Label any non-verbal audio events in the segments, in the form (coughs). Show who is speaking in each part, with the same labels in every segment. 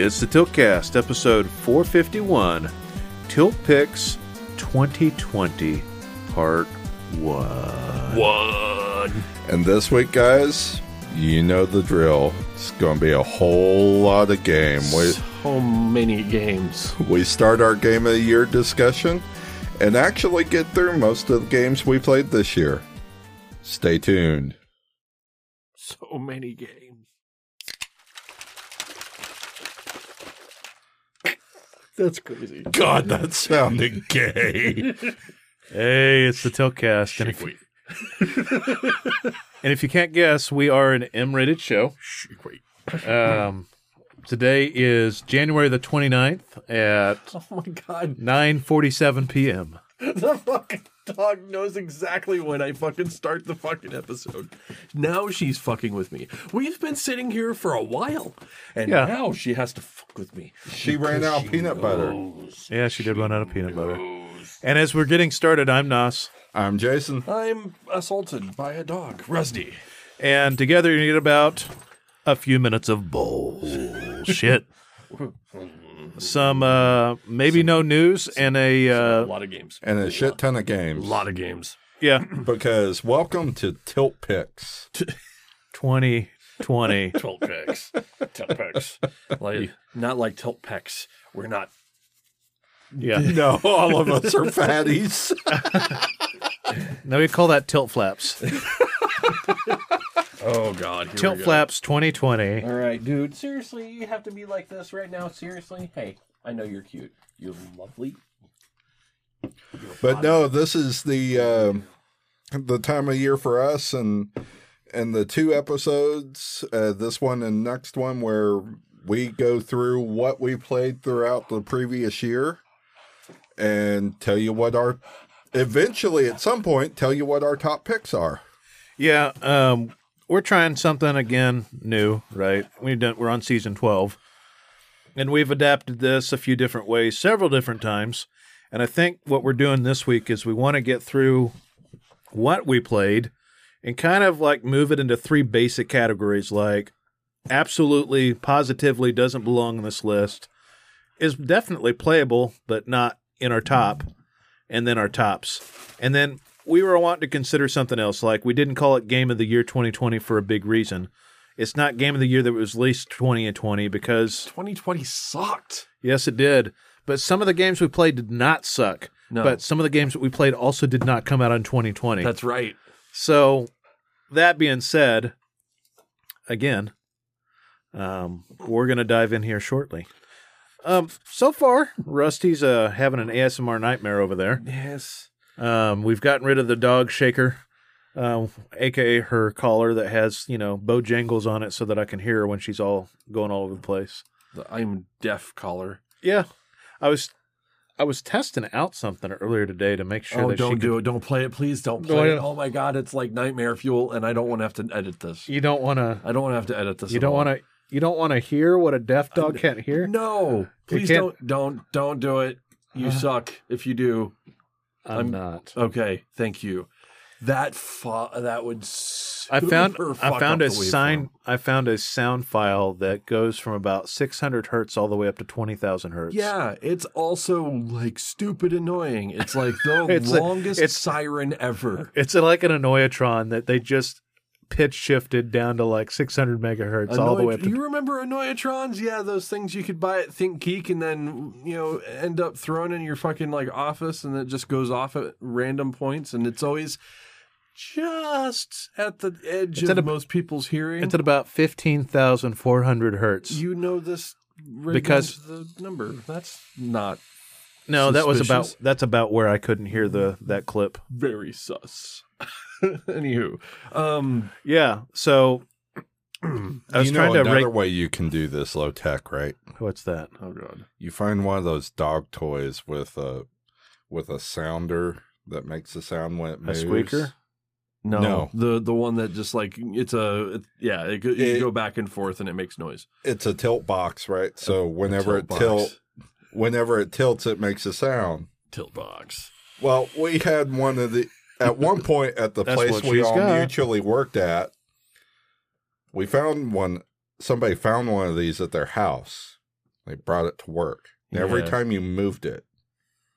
Speaker 1: It's the Tiltcast, episode 451, Tilt Picks 2020, part 1.
Speaker 2: One.
Speaker 3: And this week, guys, you know the drill. It's going to be a whole lot of game. We,
Speaker 2: So many games.
Speaker 3: we start our game of the year discussion and actually get through most of the games we played this year. Stay tuned.
Speaker 2: So many games. That's crazy.
Speaker 3: God, that (laughs) sounded gay. (laughs)
Speaker 1: Hey, it's the Tiltcast. And if,
Speaker 2: Wait. (laughs)
Speaker 1: and if you can't guess, we are an M rated show.
Speaker 2: Wait.
Speaker 1: Um, today is January the 29th at
Speaker 2: Oh my god.
Speaker 1: 9.47 p.m.
Speaker 2: The fucking dog knows exactly when I fucking start the fucking episode. Now she's fucking with me. We've been sitting here for a while. And
Speaker 1: Yeah.
Speaker 2: now she has to fuck with me.
Speaker 3: she ran out of peanut butter.
Speaker 1: Yeah, she did run out of peanut butter. And as we're getting started, I'm Nas.
Speaker 3: I'm Jason.
Speaker 2: I'm assaulted by a dog. Rusty.
Speaker 1: And together you need about a few minutes of bullshit. (laughs) Some uh maybe no news and a
Speaker 2: a
Speaker 1: uh
Speaker 2: lot of games.
Speaker 3: And a shit ton of games.
Speaker 2: A lot of games.
Speaker 1: yeah, (clears throat)
Speaker 3: Because welcome to Tilt Picks.
Speaker 1: 2020. (laughs)
Speaker 2: Tilt picks. Tilt picks. Like not like tilt pecs. We're not
Speaker 1: Yeah. (laughs)
Speaker 3: No, all of us are fatties. (laughs)
Speaker 1: Now we call that tilt flaps.
Speaker 2: Oh god. Here
Speaker 1: Tilt
Speaker 2: we go.
Speaker 1: flaps 2020.
Speaker 2: All right, dude. Seriously, you have to be like this right now. Seriously. Hey, I know you're cute. You're lovely.
Speaker 3: But no, this is the um the time of year for us, and and the two episodes, uh, this one and next one, where we go through what we played throughout the previous year, and tell you what our eventually at some point tell you what our top picks are.
Speaker 1: Yeah, um we're trying something again new, right? We've done we're on season 12. And we've adapted this a few different ways, several different times. And I think what we're doing this week is we want to get through what we played and kind of like move it into three basic categories like absolutely positively doesn't belong in this list is definitely playable but not in our top and then our tops and then we were wanting to consider something else like we didn't call it game of the year 2020 for a big reason it's not game of the year that was released 20 and 20 because
Speaker 2: 2020 sucked.
Speaker 1: yes it did but some of the games we played did not suck
Speaker 2: No.
Speaker 1: but some of the games that we played also did not come out in 2020
Speaker 2: That's right.
Speaker 1: so, that being said, again, um, we're going to dive in here shortly. Um, so far, Rusty's uh, having an ASMR nightmare over there.
Speaker 2: Yes.
Speaker 1: Um, we've gotten rid of the dog shaker, um, aka her collar that has you know Bojangles on it, so that I can hear her when she's all going all over the place.
Speaker 2: The I'm deaf collar.
Speaker 1: Yeah, I was. I was testing out something earlier today to make sure
Speaker 2: oh,
Speaker 1: that she
Speaker 2: don't
Speaker 1: could,
Speaker 2: do it. Don't play it. Please don't play it. Oh my god, it's like nightmare fuel, and I don't want to have to edit this.
Speaker 1: You don't want to.
Speaker 2: I don't want to have to edit this.
Speaker 1: You don't want to. You don't want to hear what a deaf dog can't hear.
Speaker 2: No, please don't, don't, don't do it. You suck if you do.
Speaker 1: I'm,
Speaker 2: I'm-
Speaker 1: not.
Speaker 2: Okay, thank you. That fu- that would.
Speaker 1: I found I found a sign I found a sound file that goes from about 600 hertz all the way up to 20,000 hertz.
Speaker 2: Yeah, it's also like stupid annoying. It's like (laughs) the
Speaker 1: It's a-
Speaker 2: longest
Speaker 1: it's-
Speaker 2: siren ever.
Speaker 1: It's like an Annoyatron that they just pitch shifted down to like 600 megahertz all the way up
Speaker 2: Annoy-
Speaker 1: to
Speaker 2: you remember Annoyatrons? Yeah, those things you could buy at Think Geek and then you know end up thrown in your fucking like office and it just goes off at random points and it's always just at the edge
Speaker 1: It's
Speaker 2: of most people's hearing.
Speaker 1: It's at about 15,400 hertz.
Speaker 2: you know this
Speaker 1: Because-
Speaker 2: the number. That's not
Speaker 1: no, that was about that's about where I couldn't hear the that clip.
Speaker 2: very sus. (laughs) Anywho, um,
Speaker 1: Yeah, so (clears throat) I was
Speaker 3: you know
Speaker 1: trying to
Speaker 3: another
Speaker 1: rate
Speaker 3: way you can do this low tech, right?
Speaker 1: what's that?
Speaker 2: oh god,
Speaker 3: You find one of those dog toys with a with a sounder that makes a sound when it
Speaker 1: A squeaker?
Speaker 2: no,
Speaker 3: No.
Speaker 2: the the one that just like it's a it, yeah, it, go- you
Speaker 3: It-
Speaker 2: go back and forth and it makes noise.
Speaker 3: It's a tilt box, right? So whenever
Speaker 2: tilt
Speaker 3: it tilt,
Speaker 2: box.
Speaker 3: Whenever it tilts, it makes a sound.
Speaker 2: Tilt box.
Speaker 3: Well, we had one of the at one point at the (laughs)
Speaker 1: That's
Speaker 3: place
Speaker 1: what
Speaker 3: we
Speaker 1: she's
Speaker 3: all
Speaker 1: got.
Speaker 3: mutually worked at. We found one. Somebody found one of these at their house, They brought it to work. Every
Speaker 2: Yeah.
Speaker 3: time you moved it,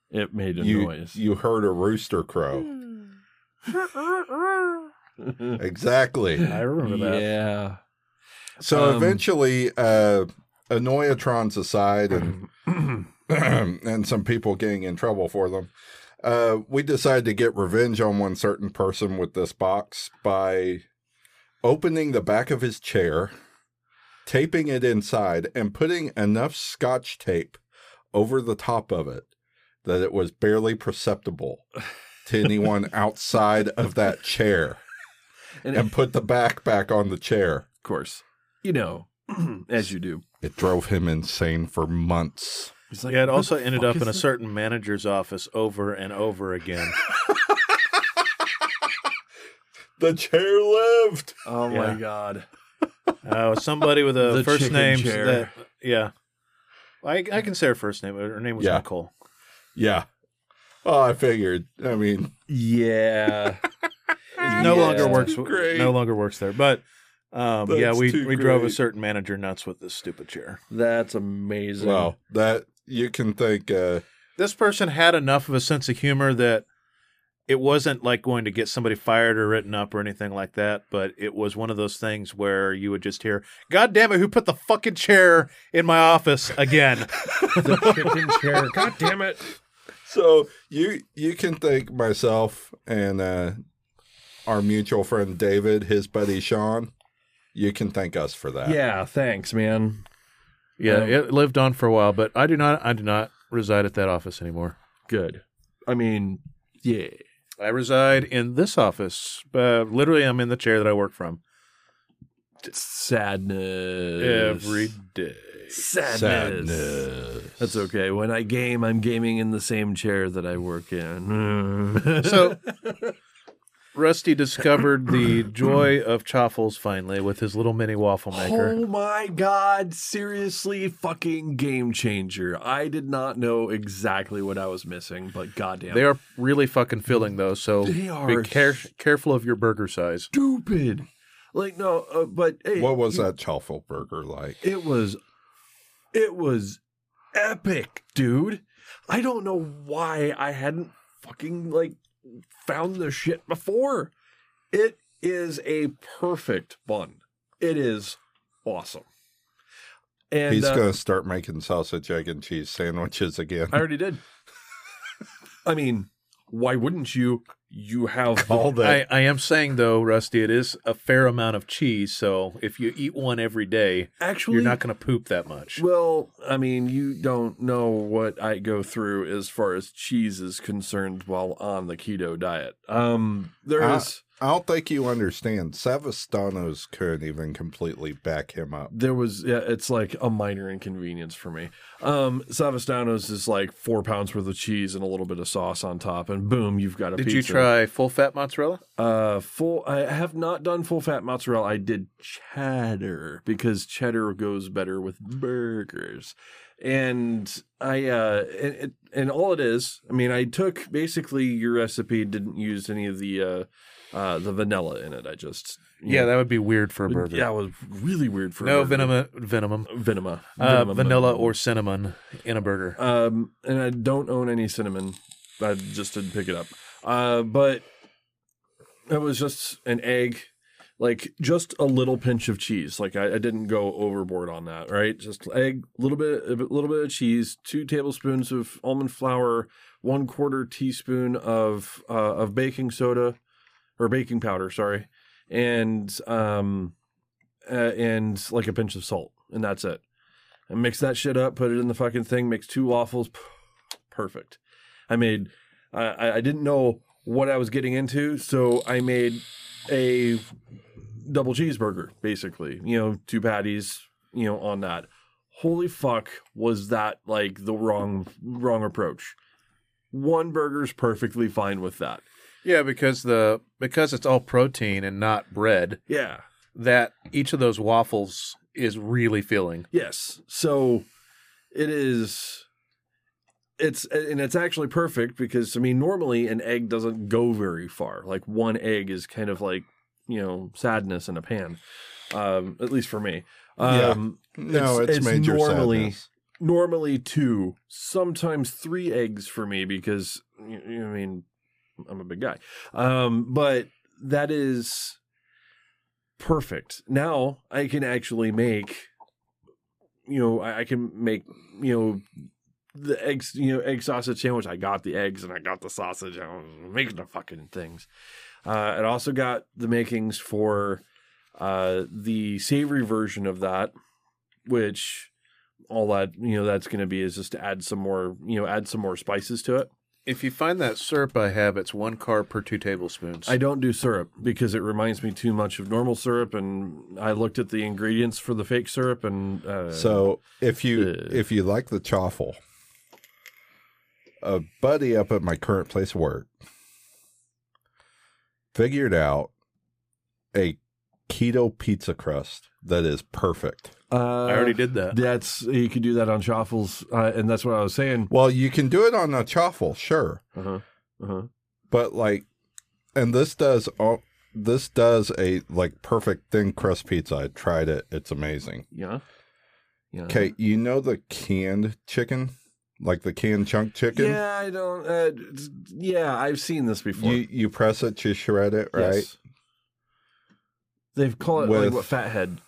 Speaker 2: It made a
Speaker 3: you
Speaker 2: noise.
Speaker 3: you heard a rooster crow. (laughs) (laughs) exactly.
Speaker 1: I remember that.
Speaker 2: yeah.
Speaker 3: So
Speaker 2: Um,
Speaker 3: eventually, uh, Annoyatron's aside, and (clears throat) (clears throat) and some people getting in trouble for them. Uh, we decided to get revenge on one certain person with this box by opening the back of his chair, taping it inside, and putting enough scotch tape over the top of it that it was barely perceptible to anyone (laughs) outside of that chair,
Speaker 2: And,
Speaker 3: and put the back back on the chair.
Speaker 2: of course, you know, (clears throat) as you do.
Speaker 3: It drove him insane for months.
Speaker 2: He's like,
Speaker 1: Yeah, it also ended up
Speaker 2: is
Speaker 1: in a
Speaker 2: this?"
Speaker 1: certain manager's office over and over again. (laughs)
Speaker 3: The chair lived.
Speaker 2: Oh
Speaker 1: Yeah.
Speaker 2: my god.
Speaker 1: Uh, somebody with a (laughs)
Speaker 2: The
Speaker 1: first name
Speaker 2: chair.
Speaker 1: that yeah, I I can say her first name. But her name was
Speaker 3: Yeah.
Speaker 1: Nicole.
Speaker 3: Yeah. Oh, I figured. I mean,
Speaker 2: Yeah. (laughs)
Speaker 1: No
Speaker 2: Yeah.
Speaker 1: longer works.
Speaker 3: Great.
Speaker 1: No longer works there. But um, yeah,
Speaker 3: That's
Speaker 1: we
Speaker 3: too
Speaker 1: we drove a certain manager nuts with this stupid chair.
Speaker 2: That's amazing.
Speaker 3: Wow. that you can think. Uh,
Speaker 1: This person had enough of a sense of humor that it wasn't like going to get somebody fired or written up or anything like that. But it was one of those things where you would just hear, "God damn it, who put the fucking chair in my office again?" (laughs)
Speaker 2: the chicken chair. God damn it.
Speaker 3: so you you can thank myself and uh, our mutual friend David, his buddy Sean. You can thank us for that.
Speaker 2: Yeah, thanks, man.
Speaker 1: Yeah,
Speaker 2: Um,
Speaker 1: it lived on for a while, but I do not. I do not reside at that office anymore.
Speaker 2: Good. I mean, yeah.
Speaker 1: I reside in this office. Uh, literally, I'm in the chair that I work from
Speaker 2: Sadness.
Speaker 1: every day.
Speaker 2: Sadness.
Speaker 3: Sadness.
Speaker 2: That's okay. When I game, I'm gaming in the same chair that I work in. (laughs)
Speaker 1: So, Rusty discovered the joy of chaffles finally with his little mini waffle maker.
Speaker 2: Oh my god, seriously fucking game changer. I did not know exactly what I was missing, but goddamn.
Speaker 1: They are really fucking filling though, so
Speaker 2: They
Speaker 1: be
Speaker 2: are
Speaker 1: care- careful of your burger size.
Speaker 2: stupid. Like no, uh, but hey,
Speaker 3: What was
Speaker 2: you-
Speaker 3: that chaffle burger like?
Speaker 2: It was it was epic, dude. I don't know why I hadn't fucking like found this shit before. It is a perfect bun. It is awesome. And
Speaker 3: He's
Speaker 2: uh,
Speaker 3: going to start making sausage, egg, and cheese sandwiches again.
Speaker 2: I already did. (laughs) I mean, why wouldn't you? You have (laughs)
Speaker 3: All that.
Speaker 1: I, I am saying though, Rusty, it is a fair amount of cheese, so if you eat one every day,
Speaker 2: actually
Speaker 1: you're not going to poop that much.
Speaker 2: Well, I mean, you don't know what I go through as far as cheese is concerned while on the keto diet. Um, there
Speaker 3: Ah.
Speaker 2: is
Speaker 3: I don't think you understand. Savastanos couldn't even completely back him up.
Speaker 2: there was yeah, it's like a minor inconvenience for me. Um, Savastanos is like four pounds worth of cheese and a little bit of sauce on top, and boom, you've got a
Speaker 1: Did
Speaker 2: pizza.
Speaker 1: you try full fat mozzarella?
Speaker 2: Uh, full. I have not done full fat mozzarella. I did cheddar because cheddar goes better with burgers. And I, uh, and, it- and all it is, I mean, I took basically your recipe, didn't use any of the, uh, uh, the vanilla in it. I just,
Speaker 1: Yeah,
Speaker 2: know,
Speaker 1: that would be weird for a burger.
Speaker 2: yeah, it was really weird for a
Speaker 1: no
Speaker 2: burger.
Speaker 1: venom, venom,
Speaker 2: Venema,
Speaker 1: uh, vanilla or cinnamon in a burger.
Speaker 2: Um, and I don't own any cinnamon. I just didn't pick it up. Uh, but it was just an egg, like just a little pinch of cheese. Like I, I didn't go overboard on that, right? Just egg, little bit, a little bit of cheese, two tablespoons of almond flour, one quarter teaspoon of uh, of baking soda or baking powder, sorry, and um, uh, and like a pinch of salt, and that's it. And mix that shit up, put it in the fucking thing, makes two waffles, perfect. I made, I I I didn't know what I was getting into, so I made a double cheeseburger, basically. You know, two patties, you know, on that. Holy fuck, was that like the wrong wrong approach? One burger's perfectly fine with that.
Speaker 1: Yeah, because the because it's all protein and not bread.
Speaker 2: Yeah.
Speaker 1: That each of those waffles is really filling.
Speaker 2: Yes. So it is it's and it's actually perfect because I mean normally an egg doesn't go very far. Like one egg is kind of like, you know, sadness in a pan. Um at least for me. Um
Speaker 3: No,
Speaker 2: It's-
Speaker 3: it's,
Speaker 2: it's
Speaker 3: major
Speaker 2: normally-
Speaker 3: sadness.
Speaker 2: normally two, sometimes three eggs for me because you, you know, I mean I'm a big guy. Um, but that is perfect. Now I can actually make you know, I, I can make, you know, the eggs, you know, egg sausage sandwich. I got the eggs and I got the sausage. I'm making the fucking things. Uh, it also got the makings for uh, the savory version of that, which all that you know that's going to be is just to add some more, you know, add some more spices to it.
Speaker 1: If you find that syrup I have, it's one carb per two tablespoons.
Speaker 2: I don't do syrup because it reminds me too much of normal syrup, and I looked at the ingredients for the fake syrup, and uh,
Speaker 3: So if you
Speaker 2: Uh.
Speaker 3: if you like the chaffle, a buddy up at my current place of work figured out a keto pizza crust that is perfect.
Speaker 2: uh,
Speaker 1: I already did that.
Speaker 2: That's you can do that on chaffles, uh, and that's what I was saying.
Speaker 3: Well, you can do it on a chaffle, sure,
Speaker 2: Uh huh. Uh huh.
Speaker 3: but like, and this does all. This does a like perfect thin crust pizza. I tried it. It's amazing.
Speaker 2: Yeah. Yeah.
Speaker 3: Okay, you know the canned chicken, like the canned chunk chicken.
Speaker 2: Yeah, I don't. Uh, yeah, I've seen this before.
Speaker 3: You you press it to shred it, right?
Speaker 2: Yes. They've called it like what fathead.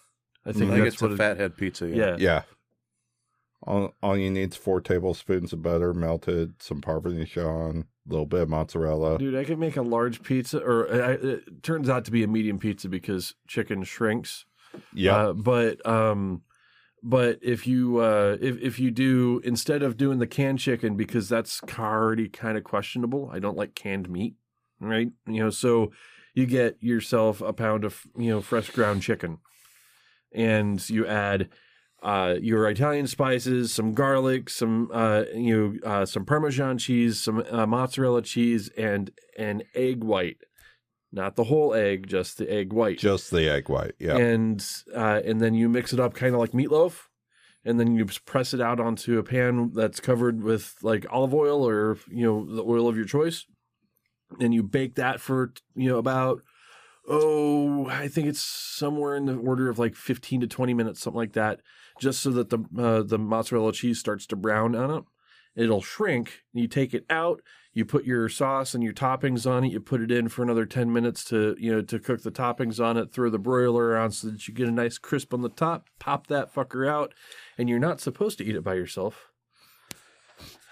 Speaker 2: I
Speaker 1: I
Speaker 2: think
Speaker 1: think
Speaker 2: that's
Speaker 1: it's
Speaker 2: what
Speaker 1: a
Speaker 2: it,
Speaker 1: fathead pizza.
Speaker 2: Yeah.
Speaker 3: Yeah. All, all you need is four tablespoons of butter melted, some Parmesan, a little bit of mozzarella.
Speaker 2: Dude, I could make a large pizza, or uh, it turns out to be a medium pizza because chicken shrinks.
Speaker 3: Yeah.
Speaker 2: Uh, but um, but if you uh, if if you do instead of doing the canned chicken because that's already kind of questionable. I don't like canned meat, right? You know, so you get yourself a pound of you know fresh ground chicken, and you add. Uh, your Italian spices, some garlic, some uh, you know, uh, some Parmesan cheese, some uh, mozzarella cheese, and an egg white. Not the whole egg, just the egg white
Speaker 3: Just the egg white. Yeah.
Speaker 2: and uh, and then you mix it up kind of like meatloaf, and then you press it out onto a pan that's covered with like olive oil or you know the oil of your choice, and you bake that for you know about oh I think it's somewhere in the order of like fifteen to twenty minutes, something like that, just so that the uh, the mozzarella cheese starts to brown on it. It'll shrink. You take it out. You put your sauce and your toppings on it. You put it in for another ten minutes to you know to cook the toppings on it. Throw the broiler on so that you get a nice crisp on the top. Pop that fucker out, and you're not supposed to eat it by yourself.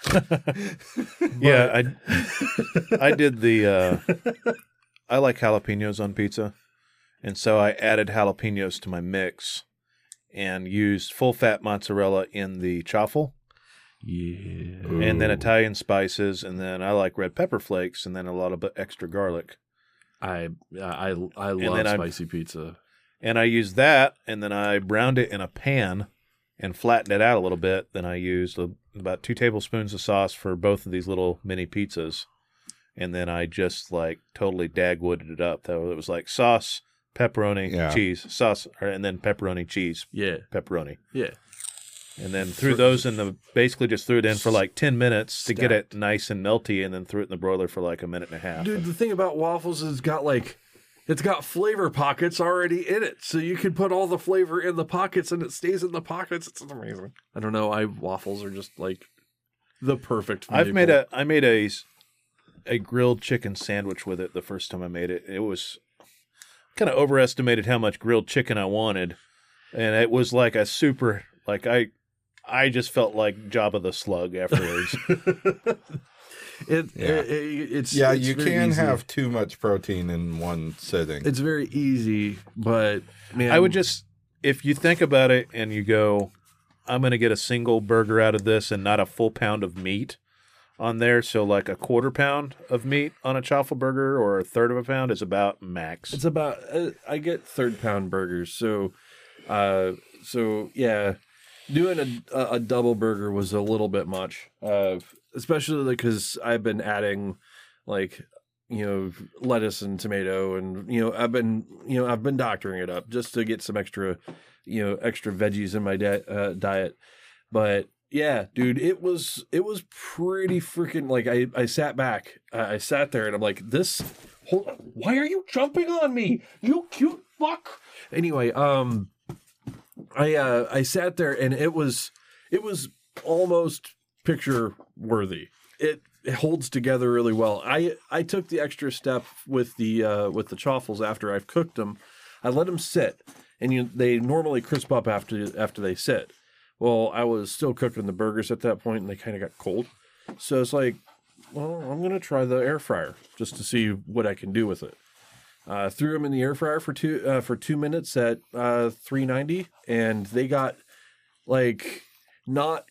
Speaker 2: (laughs)
Speaker 1: Yeah, I I did the uh I like jalapenos on pizza. And so I added jalapenos to my mix and used full fat mozzarella in the chaffle
Speaker 2: Yeah.
Speaker 1: and then Italian spices and then I like red pepper flakes and then a lot of extra garlic.
Speaker 2: I I I love
Speaker 1: then I-
Speaker 2: spicy pizza.
Speaker 1: And I used that and then I browned it in a pan and flattened it out a little bit. Then I used a, about 2 tablespoons of sauce for both of these little mini pizzas. And then I just like totally dagwooded it up. So it was like sauce, pepperoni,
Speaker 3: Yeah.
Speaker 1: cheese, sauce, and then pepperoni, cheese,
Speaker 2: Yeah.
Speaker 1: pepperoni.
Speaker 2: Yeah.
Speaker 1: And then threw those in the basically just threw it in for like 10 minutes to get it nice and melty and then threw it in the broiler for like a minute and a half.
Speaker 2: Dude, the thing about waffles is it's got like it's got flavor pockets already in it. So you can put all the flavor in the pockets and it stays in the pockets. It's amazing. I don't know. I waffles are just like the perfect
Speaker 1: I've made a I made a a grilled chicken sandwich with it the first time I made it. It was kind of overestimated how much grilled chicken I wanted, and it was like a super like I I just felt like Jabba the Slug afterwards. (laughs)
Speaker 2: it,
Speaker 3: Yeah.
Speaker 2: it- it- it's
Speaker 3: yeah,
Speaker 2: it's
Speaker 3: you
Speaker 2: very
Speaker 3: can
Speaker 2: easy.
Speaker 3: have too much protein in one sitting.
Speaker 2: it's very easy, but man
Speaker 1: I would just if you think about it and you go, I'm going to get a single burger out of this and not a full pound of meat on there. So like a quarter pound of meat on a chaffle burger or a third of a pound is about max.
Speaker 2: It's about uh, I get third pound burgers, so uh, so yeah, doing a a, a double burger was a little bit much, uh, especially because I've been adding like you know lettuce and tomato, and you know I've been you know I've been doctoring it up just to get some extra you know extra veggies in my di- uh, diet, but. Yeah, dude, it was it was pretty freaking like I I sat back, I sat there and I'm like this Hold Why are you jumping on me? You cute fuck. Anyway, um I uh I sat there and it was it was almost picture worthy. It, holds together really well. I I took the extra step with the uh, with the chaffles after I've cooked them. I let them sit, and you they normally crisp up after after they sit. Well, I was still cooking the burgers at that point, and they kind of got cold. So it's like, well, I'm gonna try the air fryer just to see what I can do with it. Uh, threw them in the air fryer for two uh, for two minutes at uh, 390, and they got like not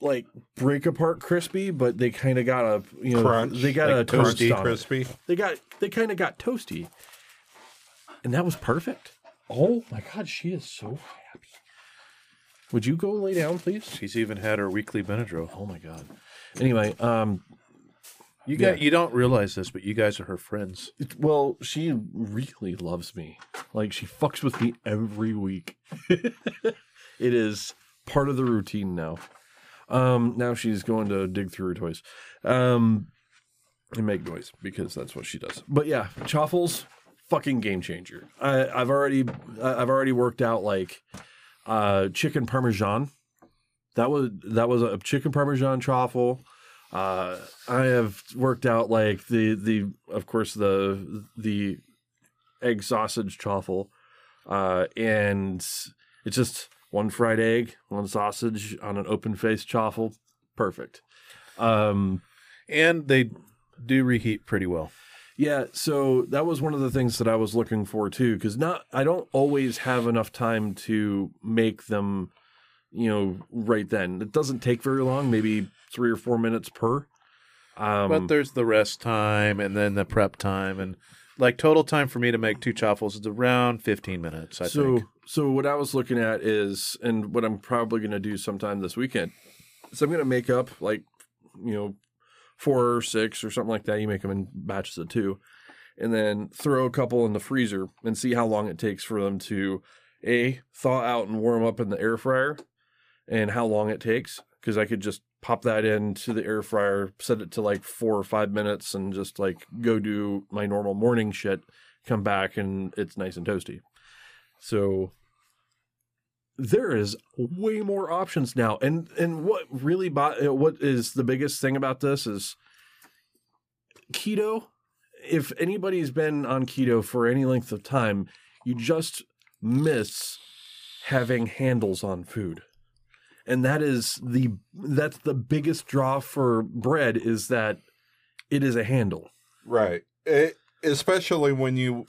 Speaker 2: like break apart crispy, but they kind of got a you know
Speaker 3: Crunch,
Speaker 2: they got
Speaker 3: like
Speaker 2: a
Speaker 3: toasty, crispy.
Speaker 2: They got they kind of got toasty, and that was perfect. Oh my god, she is so happy. Would you go lay down, please?
Speaker 1: She's even had her weekly Benadryl.
Speaker 2: Oh my god. Anyway, um,
Speaker 1: You got you don't realize this, but you guys are her friends.
Speaker 2: it- well, she really loves me. Like she fucks with me every week. (laughs) it is part of the routine now. Um, now she's going to dig through her toys, um, and make noise because that's what she does. But yeah, Chaffles, fucking game changer. I, I've already I've already worked out like uh, chicken parmesan. That was that was a chicken parmesan chaffle. Uh, I have worked out like the the of course the the egg sausage chaffle, uh, and it's just one fried egg, one sausage on an open faced chaffle. Perfect. Um,
Speaker 1: And they do reheat pretty well.
Speaker 2: yeah, so that was one of the things that I was looking for too, because not I don't always have enough time to make them, you know, right then. It doesn't take very long, maybe three or four minutes per. Um,
Speaker 1: But there's the rest time and then the prep time and like total time for me to make two chaffles is around 15 minutes, I
Speaker 2: so
Speaker 1: think.
Speaker 2: So what I was looking at is, and what I'm probably going to do sometime this weekend, is I'm going to make up like, you know, four or six or something like that. You make them in batches of two, and then throw a couple in the freezer and see how long it takes for them to a thaw out and warm up in the air fryer, and how long it takes because I could just pop that into the air fryer, set it to like four or five minutes, and just like go do my normal morning shit. Come back and it's nice and toasty. So there is way more options now, and and what really bo- what is the biggest thing about this is keto. If anybody's been on keto for any length of time, you just miss having handles on food. And that is the that's the biggest draw for bread is that it is a handle.
Speaker 3: Right. It, especially when you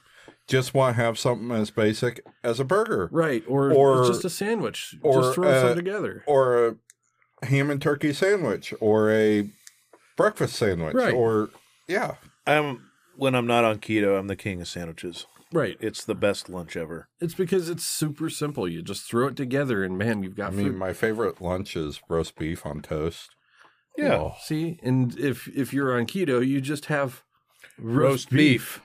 Speaker 3: just want to have something as basic as a burger
Speaker 2: Right. Or,
Speaker 3: Or-
Speaker 2: just a sandwich.
Speaker 3: or,
Speaker 2: just throw
Speaker 3: uh,
Speaker 2: some together.
Speaker 3: or a ham and turkey sandwich or a breakfast sandwich
Speaker 2: Right.
Speaker 3: or yeah.
Speaker 1: I'm when I'm not on keto, I'm the king of sandwiches.
Speaker 2: Right.
Speaker 1: It's the best lunch ever.
Speaker 2: It's because it's super simple. You just throw it together and man, you've got
Speaker 3: I mean,
Speaker 2: food.
Speaker 3: my favorite lunch is roast beef on toast.
Speaker 1: Yeah.
Speaker 3: Oh,
Speaker 2: See, and if if you're on keto, you just have
Speaker 1: Roast beef.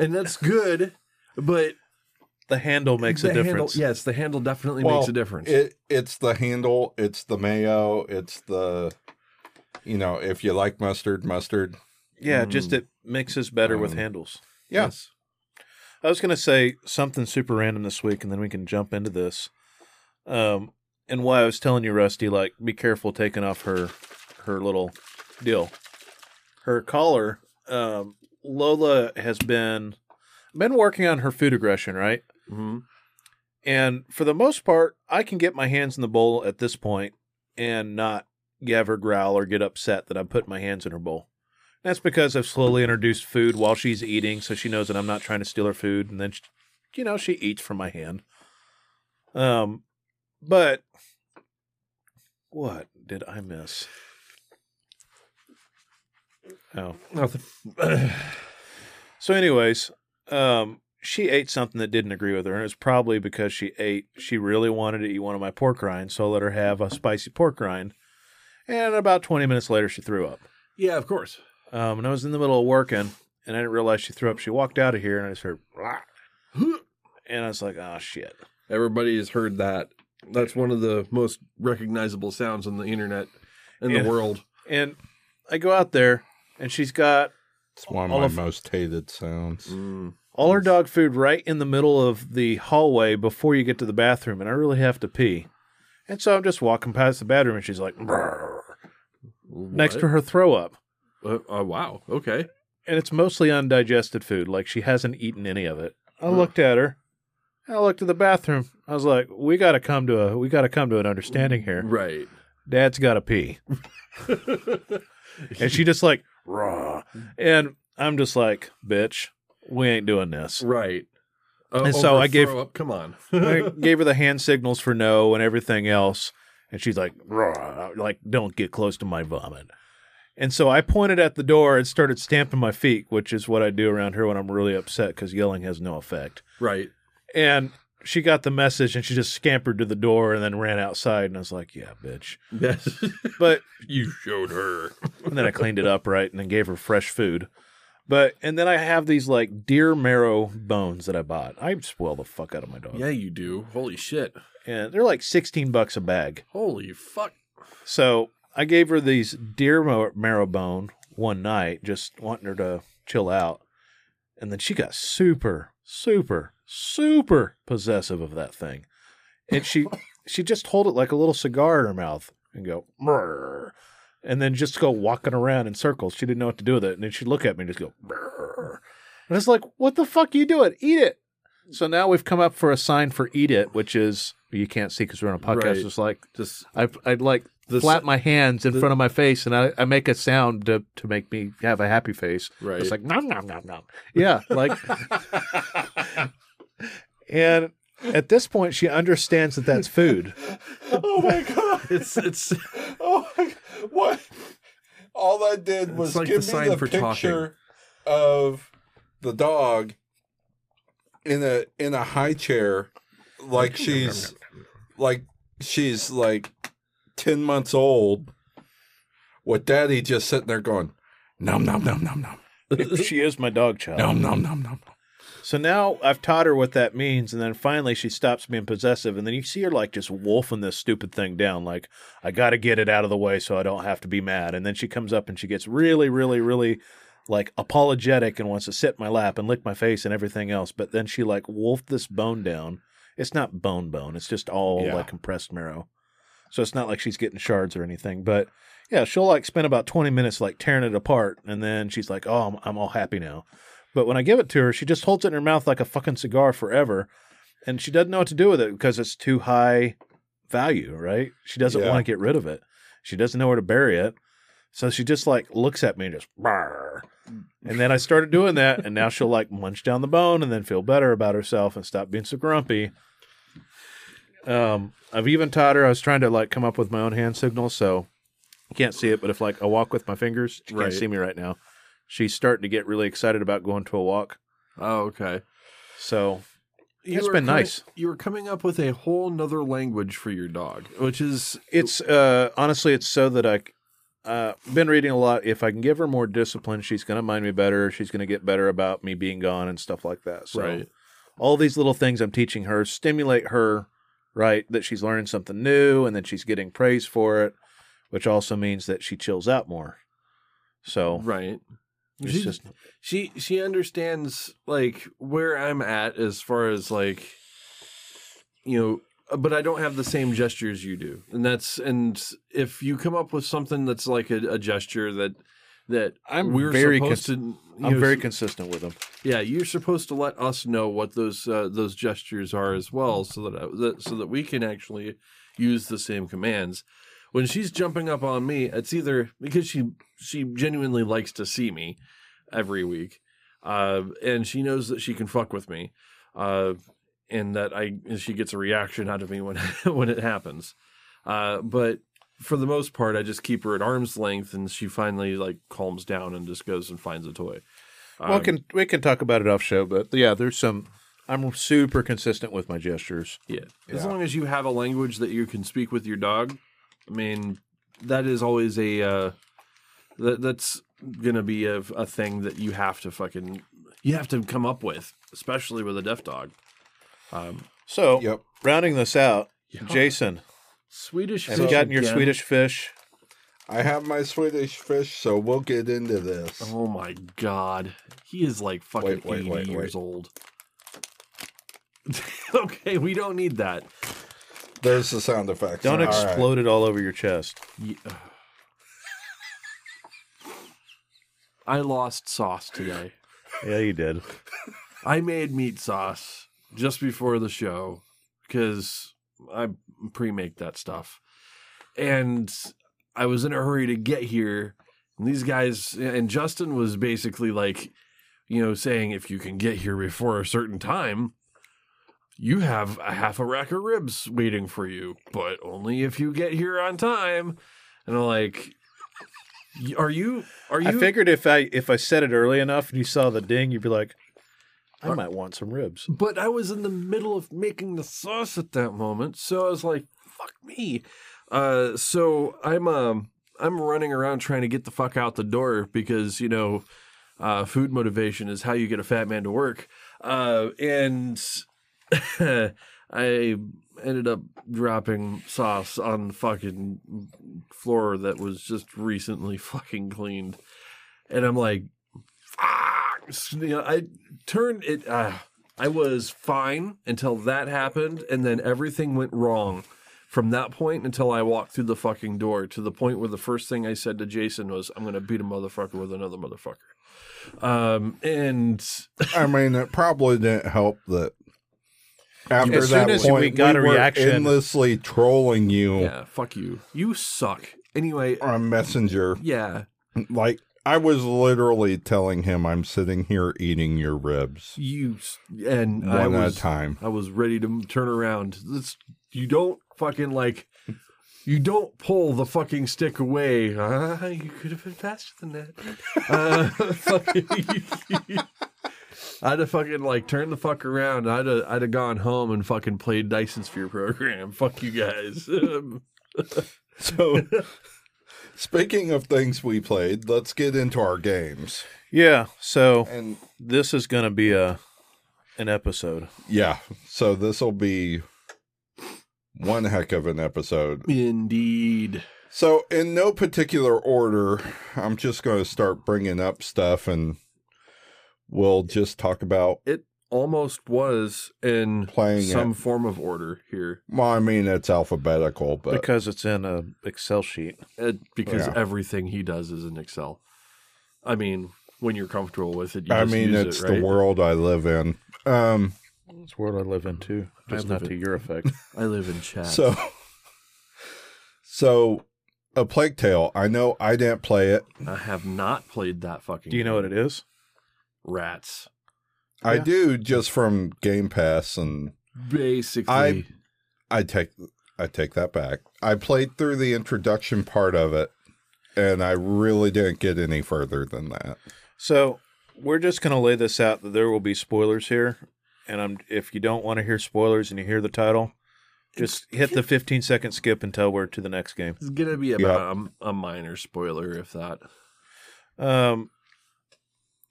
Speaker 2: And that's good. But
Speaker 1: The handle makes
Speaker 2: the
Speaker 1: a difference.
Speaker 2: Handle, yes, the handle definitely
Speaker 3: Well,
Speaker 2: makes a difference.
Speaker 3: It it's the handle, it's the mayo, it's the you know, if you like mustard, mustard.
Speaker 1: Yeah, just it mixes better with
Speaker 3: Um,
Speaker 1: handles.
Speaker 3: Yes.
Speaker 1: I was going to say something super random this week, and then we can jump into this. Um, and why I was telling you, Rusty, like, be careful taking off her her little deal, her collar. Um, Lola has been been working on her food aggression, right?
Speaker 2: Mhm.
Speaker 1: And for the most part, I can get my hands in the bowl at this point and not have her growl or get upset that I'm putting my hands in her bowl. That's because I've slowly introduced food while she's eating, so she knows that I'm not trying to steal her food, and then, she, you know, she eats from my hand. Um, but what did I miss? Oh,
Speaker 2: Nothing. (sighs)
Speaker 1: so, anyways, um, she ate something that didn't agree with her, and it was probably because she ate. She really wanted to eat one of my pork rinds, so I let her have a spicy pork rind. And about twenty minutes later, she threw up.
Speaker 2: yeah, of course.
Speaker 1: Um, and I was in the middle of working, and I didn't realize she threw up. She walked out of here, and I just heard, and I was like, "Oh shit!"
Speaker 2: Everybody has heard that. That's one of the most recognizable sounds on the internet in
Speaker 1: Yeah.
Speaker 2: the world.
Speaker 1: And I go out there, and she's got
Speaker 3: It's one of
Speaker 1: All
Speaker 3: my
Speaker 1: of-
Speaker 3: most hated sounds.
Speaker 2: Mm.
Speaker 1: all her dog food right in the middle of the hallway before you get to the bathroom, and I really have to pee. And so I'm just walking past the bathroom, and she's like, "Brrr," next to her throw up.
Speaker 2: Uh, uh, wow. Okay.
Speaker 1: And it's mostly undigested food. Like she hasn't eaten any of it. I
Speaker 2: Huh.
Speaker 1: looked at her. I looked at the bathroom. I was like, "We got to come to a we got to come to an understanding here.
Speaker 2: Right.
Speaker 1: Dad's got to pee." (laughs) And she just like, "Raw," and I'm just like, "Bitch, we ain't doing this."
Speaker 2: right. Uh,
Speaker 1: And so I gave-
Speaker 2: Up. Come on. (laughs)
Speaker 1: I (laughs) gave her the hand signals for no and everything else, and she's like, "Raw," like, "Don't get close to my vomit." And so I pointed at the door and started stamping my feet, which is what I do around here when I'm really upset because yelling has no effect.
Speaker 2: right.
Speaker 1: And she got the message and she just scampered to the door and then ran outside. And I was like, yeah, bitch.
Speaker 2: Yes.
Speaker 1: But (laughs)
Speaker 2: you showed her. (laughs)
Speaker 1: and then I cleaned it up right and then gave her fresh food. But and then I have these like deer marrow bones that I bought. I spoil the fuck out of my dog.
Speaker 2: Yeah, you do. Holy shit.
Speaker 1: And they're like 16 bucks a bag.
Speaker 2: Holy fuck.
Speaker 1: So I gave her these deer marrow bone one night, just wanting her to chill out. And then she got super, super, super possessive of that thing. And she (laughs) she just hold it like a little cigar in her mouth and go, "Brrr," and then just go walking around in circles. She didn't know what to do with it. And then she'd look at me and just go, "Brrr." and it's like, what the fuck you doing? Eat it. So now we've come up for a sign for eat it, which is you can't see because we're on a podcast.
Speaker 2: Right.
Speaker 1: It's like
Speaker 2: Just
Speaker 1: I I'd like
Speaker 2: The
Speaker 1: flap my hands in
Speaker 2: the-
Speaker 1: front of my face and I, I make a sound to, to make me have a happy face.
Speaker 2: right.
Speaker 1: It's like nom nom nom nom. Yeah, like (laughs) (laughs) and at this point she understands that that's food.
Speaker 3: oh my god!
Speaker 2: it's it's
Speaker 3: Oh my god! What? All I did was
Speaker 2: like the
Speaker 3: give
Speaker 2: sign
Speaker 3: me the
Speaker 2: for
Speaker 3: picture of the dog in a in a high chair, like she's like she's like ten months old, with Daddy just sitting there going, nom nom nom nom nom
Speaker 1: she is my dog child.
Speaker 3: nom nom nom nom.
Speaker 1: So now I've taught her what that means, and then finally she stops being possessive, and then you see her like just wolfing this stupid thing down, like I got to get it out of the way so I don't have to be mad. And then she comes up and she gets really, really, really like apologetic and wants to sit in my lap and lick my face and everything else. But then she like wolfed this bone down. It's not bone bone; it's just all
Speaker 3: Yeah.
Speaker 1: like compressed marrow. So it's not like she's getting shards or anything, but yeah, she'll like spend about 20 minutes like tearing it apart. And then she's like, oh, I'm, I'm all happy now. But when I give it to her, she just holds it in her mouth like a fucking cigar forever. And she doesn't know what to do with it because it's too high value, right? She doesn't
Speaker 3: Yeah.
Speaker 1: want to get rid of it. She doesn't know where to bury it. So she just like looks at me and just, "Brr." and then I started doing that. And now she'll like munch down the bone and then feel better about herself and stop being so grumpy. Um, I've even taught her. I was trying to like come up with my own hand signals, so you can't see it. But if like I walk with my fingers, she
Speaker 2: Right.
Speaker 1: can't see me right now. She's starting to get really excited about going to a walk.
Speaker 2: oh okay.
Speaker 1: So
Speaker 2: You
Speaker 1: It's been
Speaker 2: coming-
Speaker 1: nice.
Speaker 2: You were coming up with a whole nother language for your dog, which is
Speaker 1: it's uh honestly it's so that I uh been reading a lot. If I can give her more discipline, she's gonna mind me better. She's gonna get better about me being gone and stuff like that. So
Speaker 2: right.
Speaker 1: all these little things I'm teaching her stimulate her, right? That she's learning something new and then she's getting praise for it, which also means that she chills out more. So
Speaker 2: Right.
Speaker 1: It's
Speaker 2: She-
Speaker 1: just
Speaker 2: she she understands like where I'm at as far as like you know but I don't have the same gestures you do. And that's and if you come up with something that's like a, a gesture that that
Speaker 1: I'm
Speaker 2: we're
Speaker 1: very
Speaker 2: supposed
Speaker 1: cons-
Speaker 2: to
Speaker 1: I'm
Speaker 2: know,
Speaker 1: very consistent with them.
Speaker 2: yeah, you're supposed to let us know what those uh, those gestures are as well so that, I, that so that we can actually use the same commands. When she's jumping up on me, it's either because she she genuinely likes to see me every week, uh, and she knows that she can fuck with me, uh, and that I and she gets a reaction out of me when (laughs) when it happens. Uh, but for the most part, I just keep her at arm's length, and she finally like calms down and just goes and finds a toy.
Speaker 1: well,
Speaker 2: Um,
Speaker 1: can we can talk about it off show, but yeah, there's some. I'm super consistent with my gestures.
Speaker 2: Yeah. As
Speaker 3: Yeah.
Speaker 2: long as you have a language that you can speak with your dog, I mean, that is always a uh, that that's gonna be a, a thing that you have to fucking you have to come up with, especially with a deaf dog. Um,
Speaker 1: So
Speaker 3: Yep.
Speaker 1: rounding this out, Jason,
Speaker 2: Swedish.
Speaker 1: have you
Speaker 2: fish
Speaker 1: gotten your
Speaker 2: again?
Speaker 1: Swedish fish?
Speaker 3: I have my Swedish fish, so we'll get into this.
Speaker 2: Oh my god, he is like fucking
Speaker 3: Wait, wait,
Speaker 2: eighty
Speaker 3: wait,
Speaker 2: years
Speaker 3: wait.
Speaker 2: old. (laughs) okay, we don't need that.
Speaker 3: There's the sound effects.
Speaker 1: Don't
Speaker 3: All right.
Speaker 1: explode it all over your chest.
Speaker 2: Ye- I lost sauce today.
Speaker 1: Yeah, you did.
Speaker 2: I made meat sauce just before the show because I pre-make that stuff, and I was in a hurry to get here. And these guys and Justin was basically like, you know, saying if you can get here before a certain time, you have a half a rack of ribs waiting for you, but only if you get here on time. And I'm like, are you? Are you?
Speaker 1: I figured if I if I said it early enough and you saw the ding, you'd be like, I might want some ribs.
Speaker 2: But I was in the middle of making the sauce at that moment, so I was like, "Fuck me." Uh, so I'm um I'm running around trying to get the fuck out the door because you know, uh, food motivation is how you get a fat man to work. Uh, and (laughs) I ended up dropping sauce on the fucking floor that was just recently fucking cleaned, and I'm like, "Fuck!" You know, I turned it. Uh, I was fine until that happened, and then everything went wrong from that point until I walked through the fucking door to the point where the first thing I said to Jason was, "I'm going to beat a motherfucker with another motherfucker." Um, and
Speaker 3: I mean, it probably didn't help that after
Speaker 1: As
Speaker 3: that
Speaker 1: as
Speaker 3: point
Speaker 1: we got a
Speaker 3: were
Speaker 1: reaction-
Speaker 3: endlessly trolling you
Speaker 2: yeah, fuck you. You suck. Anyway,
Speaker 3: on Messenger.
Speaker 2: yeah,
Speaker 3: Like I was literally telling him, "I'm sitting here eating your ribs
Speaker 2: you and I
Speaker 3: one
Speaker 2: was
Speaker 3: at a time."
Speaker 2: I was ready to turn around. This, you don't fucking like. You don't pull the fucking stick away. Ah, (laughs) you could have been faster than that. Uh, (laughs) fucking- (laughs) I'd have fucking like turned the fuck around. I'd have, I'd have gone home and fucking played Dyson Sphere program. (laughs) Fuck you guys. Um, (laughs)
Speaker 3: So, speaking of things we played, let's get into our games.
Speaker 1: Yeah, so
Speaker 3: And
Speaker 1: this is going to be a an episode.
Speaker 3: yeah, so this will be one heck of an episode.
Speaker 2: Indeed.
Speaker 3: So, in no particular order, I'm just going to start bringing up stuff and we'll just talk about.
Speaker 2: It almost was in
Speaker 3: Playing
Speaker 2: some
Speaker 3: it.
Speaker 2: form of order here
Speaker 3: Well, I mean, it's alphabetical, but
Speaker 1: because it's in a Excel sheet.
Speaker 2: uh, because
Speaker 3: Yeah.
Speaker 2: everything he does is in Excel. I mean, when you're comfortable with it, you
Speaker 3: I mean,
Speaker 2: use
Speaker 3: it's
Speaker 2: it, right?
Speaker 3: the world I live in. Um,
Speaker 1: It's the world I live in too, just
Speaker 2: live
Speaker 1: not to
Speaker 2: in-
Speaker 1: your effect. (laughs)
Speaker 2: I live in chat.
Speaker 3: so, so a Plague Tale. I know I didn't play it.
Speaker 2: I have not played that fucking.
Speaker 1: Do you know what it is?
Speaker 2: Rats.
Speaker 3: I
Speaker 1: Yeah.
Speaker 3: do just from Game Pass, and
Speaker 2: Basically,
Speaker 3: I- I take I take that back. I played through the introduction part of it, and I really didn't get any further than that.
Speaker 1: So we're just going to lay this out that there will be spoilers here, and I'm if you don't want to hear spoilers and you hear the title, just hit the 15 second skip until we're to the next game.
Speaker 2: it's gonna be about a, a minor spoiler, if that.
Speaker 1: Um,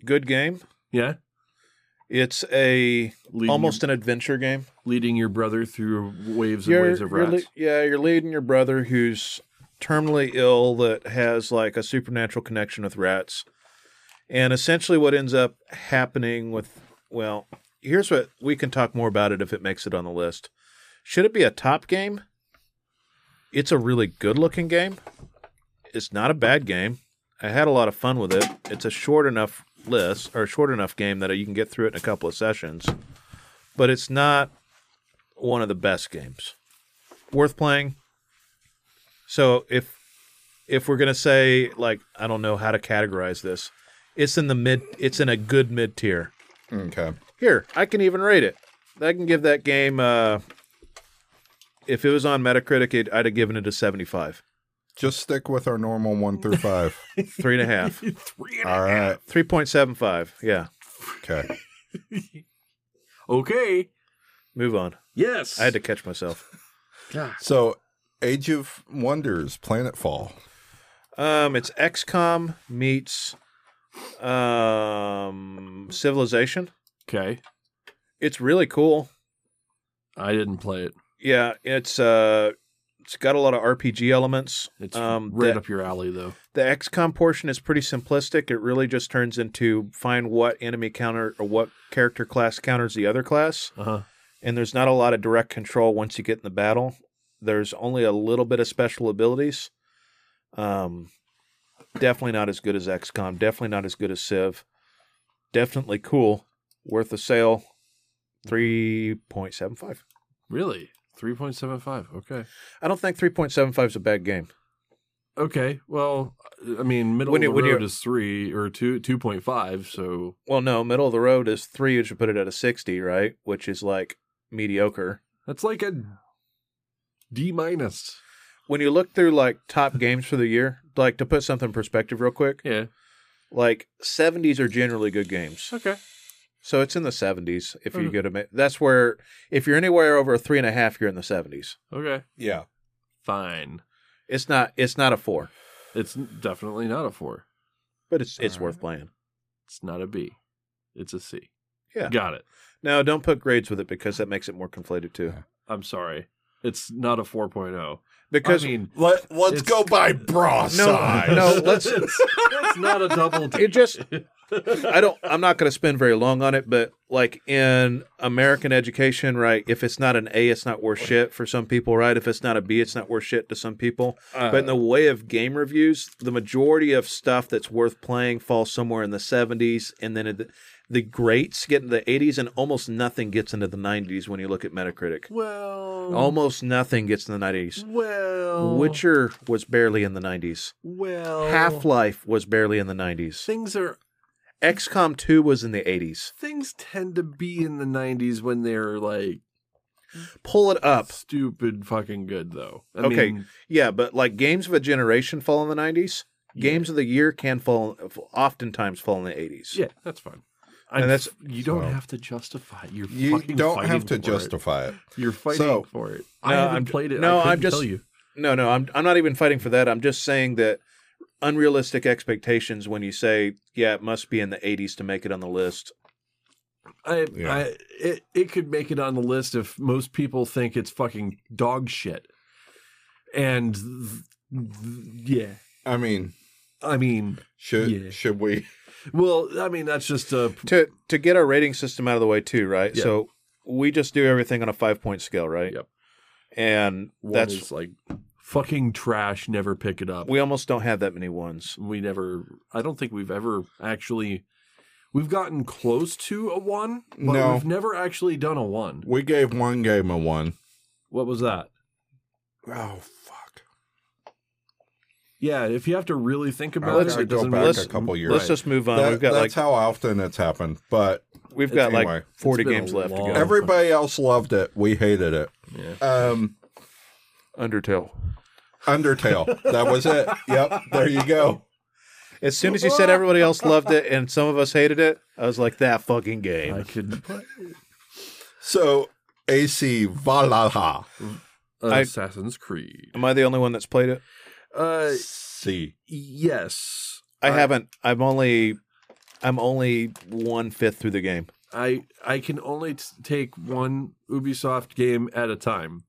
Speaker 1: good game.
Speaker 2: Yeah.
Speaker 1: It's a
Speaker 2: Leading
Speaker 1: almost
Speaker 2: your,
Speaker 1: an adventure game.
Speaker 2: leading your brother through waves and
Speaker 1: You're,
Speaker 2: waves of
Speaker 1: you're
Speaker 2: rats.
Speaker 1: le- yeah, you're leading your brother who's terminally ill that has like a supernatural connection with rats. And essentially what ends up happening with well, here's what we can talk more about it if it makes it on the list. Should it be a top game? It's a really good looking game. It's not a bad game. I had a lot of fun with it. It's a short enough list or a short enough game that you can get through it in a couple of sessions. But it's not one of the best games. Worth playing. So if if we're gonna say like I don't know how to categorize this, it's in the mid. It's in a good mid tier.
Speaker 3: Okay.
Speaker 1: Here, I can even rate it. I can give that game. Uh, if it was on Metacritic, it, I'd have given it a seventy-five,
Speaker 3: Just stick with our normal one through (laughs) five.
Speaker 1: three and a half, (laughs)
Speaker 2: Three and a
Speaker 3: All right.
Speaker 1: three point seven five. Yeah,
Speaker 3: Okay. (laughs)
Speaker 2: Okay.
Speaker 1: move on.
Speaker 2: Yes.
Speaker 1: I had to catch myself.
Speaker 2: God.
Speaker 3: So, Age of Wonders, Planetfall.
Speaker 1: Um, it's XCOM meets um Civilization.
Speaker 2: Okay.
Speaker 1: It's really cool.
Speaker 2: I didn't play it.
Speaker 1: Yeah, it's uh, it's got a lot of RPG elements.
Speaker 2: It's
Speaker 1: Um,
Speaker 2: right
Speaker 1: the-
Speaker 2: up your alley, though.
Speaker 1: The XCOM portion is pretty simplistic. It really just turns into find what enemy counter or what character class counters the other class,
Speaker 2: Uh huh.
Speaker 1: and there's not a lot of direct control once you get in the battle. There's only a little bit of special abilities. Um, definitely not as good as XCOM. Definitely not as good as Civ. Definitely cool. Worth a sale. Three point seven five.
Speaker 2: Really? 3.75. Okay.
Speaker 1: I don't think three point seven five is a bad game.
Speaker 2: Okay. Well, I mean, middle
Speaker 1: When
Speaker 2: of the
Speaker 1: when
Speaker 2: road is 3 or 2 2.5, so
Speaker 1: Well, no, middle of the road is three. You should put it at a sixty, right? Which is like mediocre.
Speaker 2: that's like a D minus.
Speaker 1: When you look through like top games for the year, like to put something in perspective real quick,
Speaker 2: Yeah.
Speaker 1: like seventies are generally good games.
Speaker 2: Okay.
Speaker 1: So it's in the seventies if you
Speaker 2: Mhm.
Speaker 1: go to that's where if you're anywhere over a three and a half, you're in the seventies.
Speaker 2: Okay.
Speaker 3: Yeah.
Speaker 2: Fine.
Speaker 1: It's not it's not a four,
Speaker 2: It's definitely not a 4.
Speaker 1: but it's it's
Speaker 2: All
Speaker 1: worth
Speaker 2: right.
Speaker 1: playing.
Speaker 2: It's not a B. It's a C.
Speaker 1: Yeah.
Speaker 2: Got it.
Speaker 1: Now don't put grades with it because that makes it more conflated too.
Speaker 2: I'm sorry. It's not a 4.0.
Speaker 1: Because
Speaker 2: I mean,
Speaker 3: Let Let's
Speaker 2: It's-
Speaker 3: go by (laughs) bra size.
Speaker 1: no, let's
Speaker 2: it's, (laughs) it's not a double D.
Speaker 1: it just (laughs) (laughs) I don't I'm not going to spend very long on it, but like in American education, right, if it's not an A, it's not worth shit for some people, right? If it's not a B, it's not worth shit to some people.
Speaker 2: Uh,
Speaker 1: but in the way of game reviews, the majority of stuff that's worth playing falls somewhere in the 70s and then the, the greats get into the 80s and almost nothing gets into the 90s when you look at Metacritic.
Speaker 2: well,
Speaker 1: Almost nothing gets in the 90s.
Speaker 2: well,
Speaker 1: Witcher was barely in the 90s.
Speaker 2: well,
Speaker 1: Half-Life was barely in the 90s.
Speaker 2: things are
Speaker 1: XCOM 2 was in the 80s.
Speaker 2: things tend to be in the 90s when they're like
Speaker 1: Pull it up.
Speaker 2: stupid fucking good though. I
Speaker 1: Okay.
Speaker 2: mean,
Speaker 1: Yeah, but like games of a generation fall in the 90s. Games of the year can fall, oftentimes fall in the 80s.
Speaker 2: yeah, that's fine.
Speaker 1: And
Speaker 2: I'm-
Speaker 1: that's-
Speaker 2: you don't
Speaker 3: so-
Speaker 2: have to justify. it. You're
Speaker 3: You
Speaker 2: fucking
Speaker 3: don't
Speaker 2: fighting
Speaker 3: have to
Speaker 2: for it.
Speaker 3: justify it.
Speaker 2: You're fighting
Speaker 3: So-
Speaker 2: for it. I haven't
Speaker 1: I'm-
Speaker 2: played it.
Speaker 1: no,
Speaker 2: I
Speaker 1: I'm just-
Speaker 2: tell you.
Speaker 1: No, no, I'm I'm not even fighting for that. I'm just saying that unrealistic expectations when you say, yeah, it must be in the 80s to make it on the list.
Speaker 2: I,
Speaker 3: Yeah.
Speaker 2: I, it, it could make it on the list if most people think it's fucking dog shit. And th- th- yeah,
Speaker 3: I mean,
Speaker 2: I mean,
Speaker 3: should
Speaker 2: Yeah.
Speaker 3: should we?
Speaker 2: well, I mean that's just a
Speaker 1: To to get our rating system out of the way too, right?
Speaker 2: Yeah.
Speaker 1: So we just do everything on a 5-point scale, right?
Speaker 2: Yep.
Speaker 1: And
Speaker 2: one
Speaker 1: that's
Speaker 2: is like fucking trash. Never pick it up.
Speaker 1: we almost don't have that many ones.
Speaker 2: we never. I don't think we've ever actually. We've gotten close to a one, but
Speaker 3: No.
Speaker 2: we've never actually done a one.
Speaker 3: We gave one game a one.
Speaker 2: What was that?
Speaker 3: Oh fuck!
Speaker 2: Yeah, if you have to really think
Speaker 3: I
Speaker 2: about
Speaker 1: let's
Speaker 2: it, it
Speaker 3: go
Speaker 2: doesn't
Speaker 3: back
Speaker 2: make-
Speaker 1: Let's-
Speaker 3: a couple years.
Speaker 1: Let's just move on.
Speaker 3: That-
Speaker 1: we've got
Speaker 3: that's
Speaker 1: like
Speaker 3: how often it's happened. But
Speaker 1: we've got
Speaker 3: anyway,
Speaker 1: like 40
Speaker 2: it's been
Speaker 1: games
Speaker 2: a
Speaker 1: left to
Speaker 2: long-
Speaker 1: go.
Speaker 3: Everybody else loved it. We hated it.
Speaker 2: Yeah.
Speaker 3: Um,
Speaker 1: Undertale.
Speaker 3: Undertale. that was it. Yep. There you go.
Speaker 1: As soon as you said everybody else loved it and some of us hated it, I was like, that fucking game.
Speaker 2: I couldn't play.
Speaker 3: So AC Valhalla.
Speaker 2: Assassin's Creed.
Speaker 1: Am I the only one that's played it?
Speaker 2: Uh,
Speaker 3: C.
Speaker 2: yes.
Speaker 1: I
Speaker 2: I-
Speaker 1: haven't. I'm only. I'm only one fifth through the game.
Speaker 2: I I can only t- take one Ubisoft game at a time,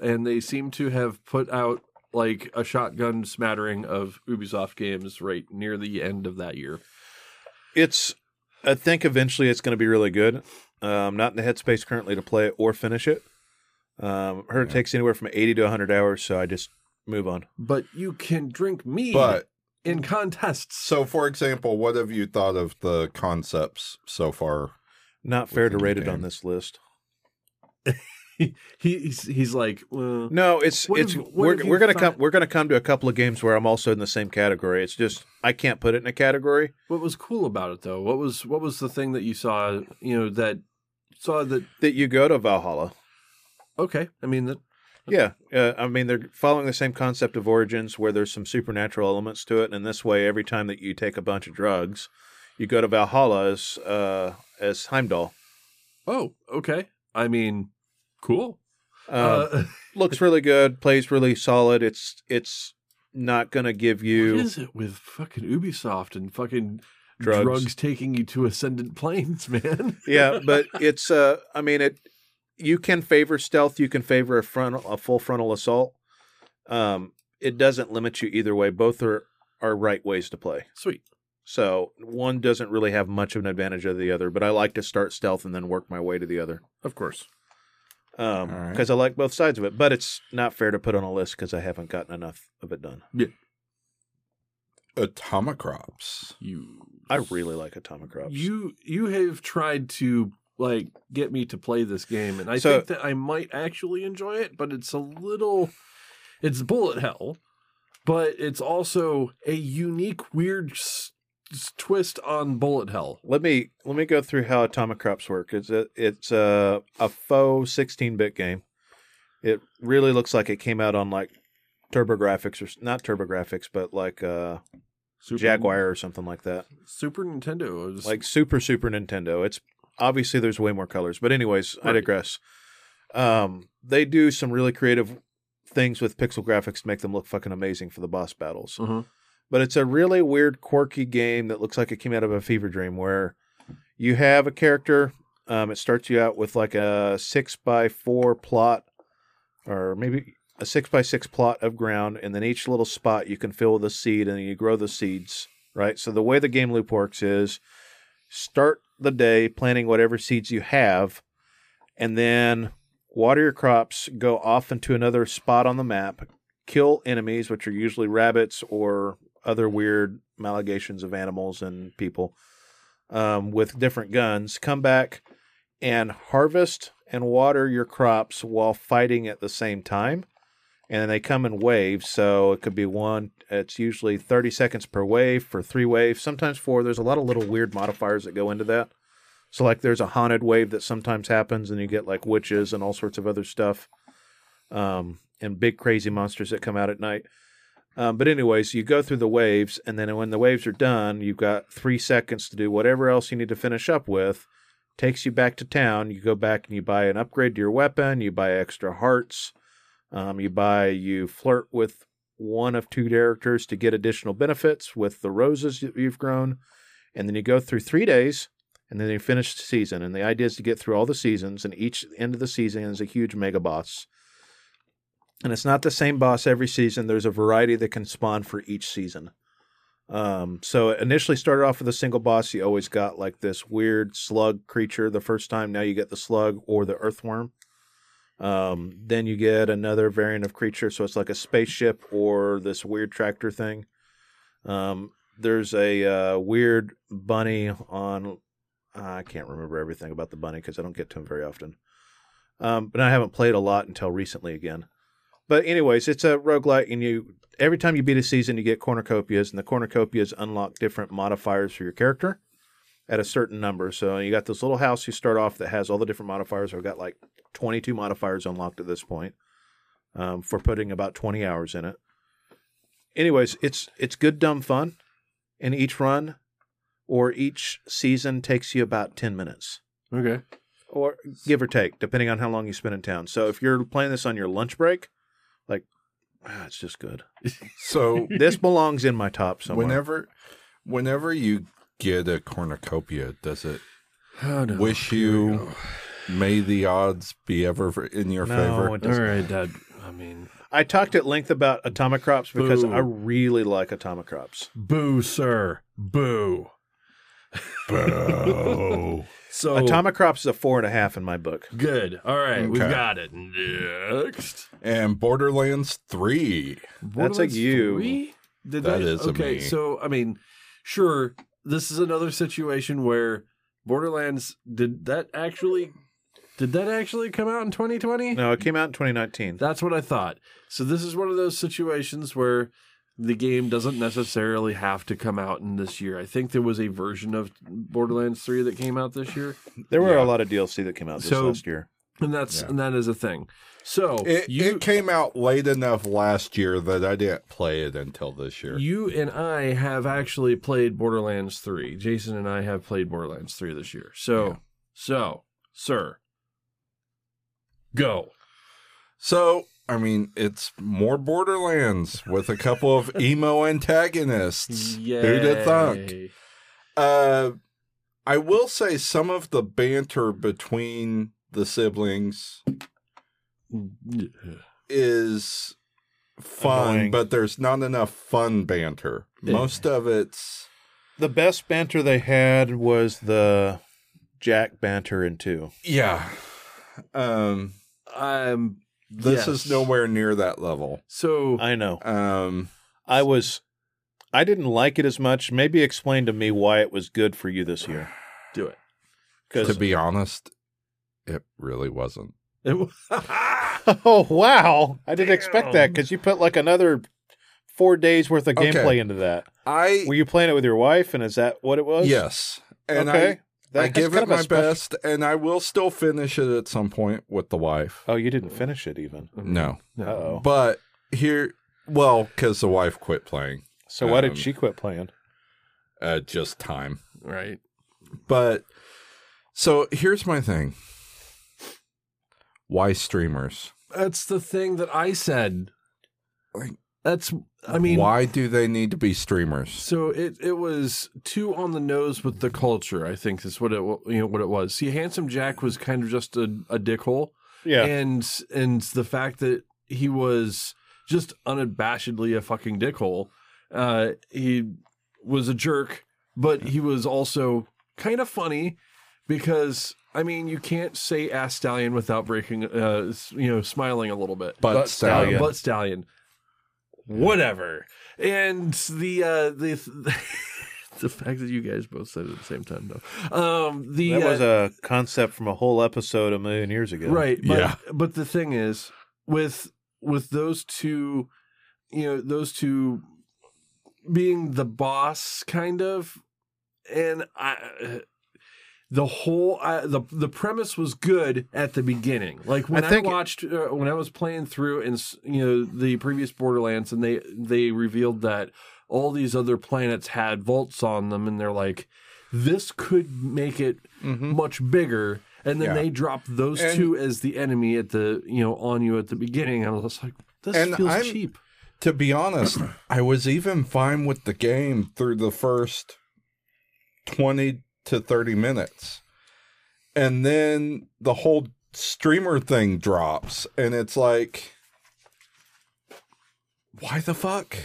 Speaker 2: and they seem to have put out like a shotgun smattering of Ubisoft games right near the end of that year.
Speaker 1: It's. I think eventually it's going to be really good. I'm not in the headspace currently to play it or finish it. Um, I heard it takes anywhere from 80 to 100 hours, so I just move on.
Speaker 2: But you can drink mead
Speaker 3: But
Speaker 2: in contests.
Speaker 3: so, for example, what have you thought of the concepts so far?
Speaker 1: Not fair to
Speaker 3: Within the
Speaker 1: rate it on this list. (laughs) (laughs)
Speaker 2: He, he's he's like, well,
Speaker 1: No, it's it's
Speaker 2: have-
Speaker 1: we're we're gonna
Speaker 2: thought-
Speaker 1: come we're gonna come to a couple of games where I'm also in the same category. It's just I can't put it in a category.
Speaker 2: what was cool about it though? What was what was the thing that you saw? You know that saw that.
Speaker 1: That you go to Valhalla.
Speaker 2: Okay, I mean that.
Speaker 1: Yeah, uh, I mean they're following the same concept of Origins, where there's some supernatural elements to it, and this way, every time that you take a bunch of drugs, you go to Valhalla as uh, as Heimdall.
Speaker 2: Oh, okay. I mean, cool.
Speaker 1: Um,
Speaker 2: uh, (laughs)
Speaker 1: looks really good, plays really solid. It's it's not gonna give you
Speaker 2: is it with fucking Ubisoft and fucking
Speaker 1: Drugs.
Speaker 2: drugs, taking you to ascendant planes, (laughs) man?
Speaker 1: yeah, but it's uh, I mean it. You can favor stealth. You can favor a frontal, a full frontal assault. Um, it doesn't limit you either way. Both are are right ways to play.
Speaker 2: Sweet.
Speaker 1: So one doesn't really have much of an advantage of the other, but I like to start stealth and then work my way to the other.
Speaker 2: Of course.
Speaker 1: Um,
Speaker 3: All right.
Speaker 1: because I like both sides of it, but it's not fair to put on a list because I haven't gotten enough of it done.
Speaker 3: Atomicrops.
Speaker 2: You
Speaker 1: I really like Atomicrops.
Speaker 2: you you have tried to like get me to play this game, and I
Speaker 1: So-
Speaker 2: think that I might actually enjoy it, but it's a little it's bullet hell, but it's also a unique weird twist on bullet hell.
Speaker 1: let me let me go through how Atomicrops work. It's a, it's a, a faux 16-bit game. It really looks like it came out on like TurboGrafx or not TurboGrafx, but like uh,
Speaker 2: Super,
Speaker 1: Jaguar or something like that.
Speaker 2: Super Nintendo was
Speaker 1: like Super Super Nintendo. It's obviously there's way more colors, but anyways, I digress. Um, they do some really creative things with pixel graphics to make them look fucking amazing for the boss battles.
Speaker 2: uh
Speaker 1: But it's a really weird, quirky game that looks like it came out of a fever dream, where you have a character. Um, it starts you out with like a six by four plot, or maybe a six by six plot of ground, and then each little spot you can fill with a seed, and you grow the seeds. Right. So the way the game loop works is start the day planting whatever seeds you have, and then water your crops, go off into another spot on the map, kill enemies, which are usually rabbits or other weird malegations of animals and people, um, with different guns. Come back and harvest and water your crops while fighting at the same time. And they come in waves, so it could be one. It's usually 30 seconds per wave for three waves, sometimes four. There's a lot of little weird modifiers that go into that. So, like, there's a haunted wave that sometimes happens, and you get like witches and all sorts of other stuff, um, and big crazy monsters that come out at night. Um, but anyways, you go through the waves, and then when the waves are done, you've got three seconds to do whatever else you need to finish up with. Takes you back to town. You go back and you buy an upgrade to your weapon. You buy extra hearts. Um, you buy. You flirt with one of two characters to get additional benefits with the roses that you've grown, and then you go through three days, and then you finish the season. And the idea is to get through all the seasons, and each end of the season is a huge mega boss. And it's not the same boss every season. There's a variety that can spawn for each season. Um, so it initially started off with a single boss. You always got like this weird slug creature the first time. Now you get the slug or the earthworm. Um, then you get another variant of creature. So it's like a spaceship or this weird tractor thing. Um, there's a uh, weird bunny on. I can't remember everything about the bunny because I don't get to him very often. Um, but I haven't played a lot until recently again. But anyways, it's a roguelike, and you every time you beat a season, you get cornucopias, and the cornucopias unlock different modifiers for your character at a certain number. So you got this little house you start off that has all the different modifiers. I've got like 22 modifiers unlocked at this point um, for putting about 20 hours in it. Anyways, it's it's good dumb fun, and each run or each season takes you about 10 minutes
Speaker 2: Okay.
Speaker 1: or give or take, depending on how long you spend in town. So if you're playing this on your lunch break, like ah, it's just good. (laughs)
Speaker 3: So (laughs)
Speaker 1: This belongs in my top somewhere.
Speaker 3: whenever, whenever you get a cornucopia, does it
Speaker 2: Oh, no.
Speaker 3: wish you may the odds be ever in your
Speaker 1: No,
Speaker 3: favor?
Speaker 1: it
Speaker 2: All
Speaker 1: doesn't.
Speaker 2: right, Dad. I mean,
Speaker 1: I talked at length about Atomicrops because
Speaker 2: Boo.
Speaker 1: I really like Atomicrops.
Speaker 2: boo, sir, boo.
Speaker 3: Boo. (laughs)
Speaker 2: So
Speaker 1: Atomicrops is a four and a half in my book.
Speaker 2: good. All right, we've
Speaker 3: Okay.
Speaker 2: got it. Next,
Speaker 3: and Borderlands 3.
Speaker 1: That's a
Speaker 2: Borderlands
Speaker 1: you.
Speaker 2: 3? Did
Speaker 3: That
Speaker 2: they-
Speaker 3: is a
Speaker 2: okay.
Speaker 3: me.
Speaker 2: So I mean, sure, this is another situation where Borderlands did that actually did that actually come out in 2020?
Speaker 1: No, it came out in 2019.
Speaker 2: That's what I thought. So this is one of those situations where the game doesn't necessarily have to come out in this year. I think there was a version of Borderlands 3 that came out this year,
Speaker 1: There were
Speaker 3: Yeah.
Speaker 1: a lot of DLC that came out this
Speaker 2: So-
Speaker 1: last year.
Speaker 2: and that's
Speaker 3: Yeah.
Speaker 2: and that is a thing. So
Speaker 3: It,
Speaker 2: you
Speaker 3: it came out late enough last year that I didn't play it until this year.
Speaker 2: you and I have actually played Borderlands 3. Jason and I have played Borderlands 3 this year. So
Speaker 3: Yeah.
Speaker 2: so sir go.
Speaker 3: So, I mean, it's more Borderlands with a couple of (laughs) emo antagonists. Who'd have thunk? Uh, I will say some of the banter between the siblings is fun,
Speaker 1: Annoying.
Speaker 3: but there's not enough fun banter. Most of it's
Speaker 1: The best banter they had was the Jack banter in two.
Speaker 3: yeah. Um,
Speaker 2: Um,
Speaker 3: This
Speaker 2: yes.
Speaker 3: is nowhere near that level.
Speaker 2: So
Speaker 1: I know.
Speaker 3: Um,
Speaker 1: I was. I didn't like it as much. Maybe explain to me why it was good for you this year.
Speaker 2: do it.
Speaker 1: Because to
Speaker 3: be honest, it really wasn't.
Speaker 2: It w- (laughs) (laughs)
Speaker 1: oh wow, I didn't expect that because you put like another four days worth of
Speaker 3: Okay.
Speaker 1: gameplay into that.
Speaker 3: I
Speaker 1: Were you playing it with your wife, and is that what it was?
Speaker 3: yes, and
Speaker 1: okay.
Speaker 3: I
Speaker 1: That-
Speaker 3: I give it my
Speaker 1: special-
Speaker 3: best, and I will still finish it at some point with the wife.
Speaker 1: Oh, you didn't finish it even.
Speaker 3: No,
Speaker 2: no.
Speaker 3: But here, well, because the wife quit playing,
Speaker 1: So why
Speaker 3: Um,
Speaker 1: did she quit playing?
Speaker 3: uh, just time.
Speaker 2: Right.
Speaker 3: But so here's my thing: why streamers?
Speaker 2: That's the thing that I said.
Speaker 3: Like,
Speaker 2: That's. I mean,
Speaker 3: why do they need to be streamers?
Speaker 2: So it it was too on the nose with the culture. I think is what it you know what it was. See, handsome Jack was kind of just a, a dickhole,
Speaker 1: Yeah,
Speaker 2: and and the fact that he was just unabashedly a fucking dickhole. Uh, he was a jerk, but he was also kind of funny because I mean you can't say ass stallion without breaking, uh, you know, smiling a little bit.
Speaker 3: Butt stallion.
Speaker 2: butt stallion, whatever. And the uh, the (laughs) the fact that you guys both said it at the same time, though. Um, the
Speaker 1: that was
Speaker 2: uh,
Speaker 1: a concept from a whole episode a million years ago.
Speaker 2: Right. But,
Speaker 3: Yeah.
Speaker 2: But the thing is, with with those two, you know, those two being the boss, kind of, and I. The whole I, the the premise was good at the beginning. Like when
Speaker 1: I
Speaker 2: I, watched uh, when I was playing through and you know the previous Borderlands and they they revealed that all these other planets had vaults on them and they're like this could make it much bigger and then
Speaker 3: Mm-hmm. Yeah.
Speaker 2: they drop those
Speaker 3: And-
Speaker 2: two as the enemy at the you know on you at the beginning. and I was like, this feels
Speaker 3: I'm-
Speaker 2: cheap.
Speaker 3: To be honest, I was even fine with the game through the first 20 to 30 minutes. And then the whole streamer thing drops, and it's like, why the fuck?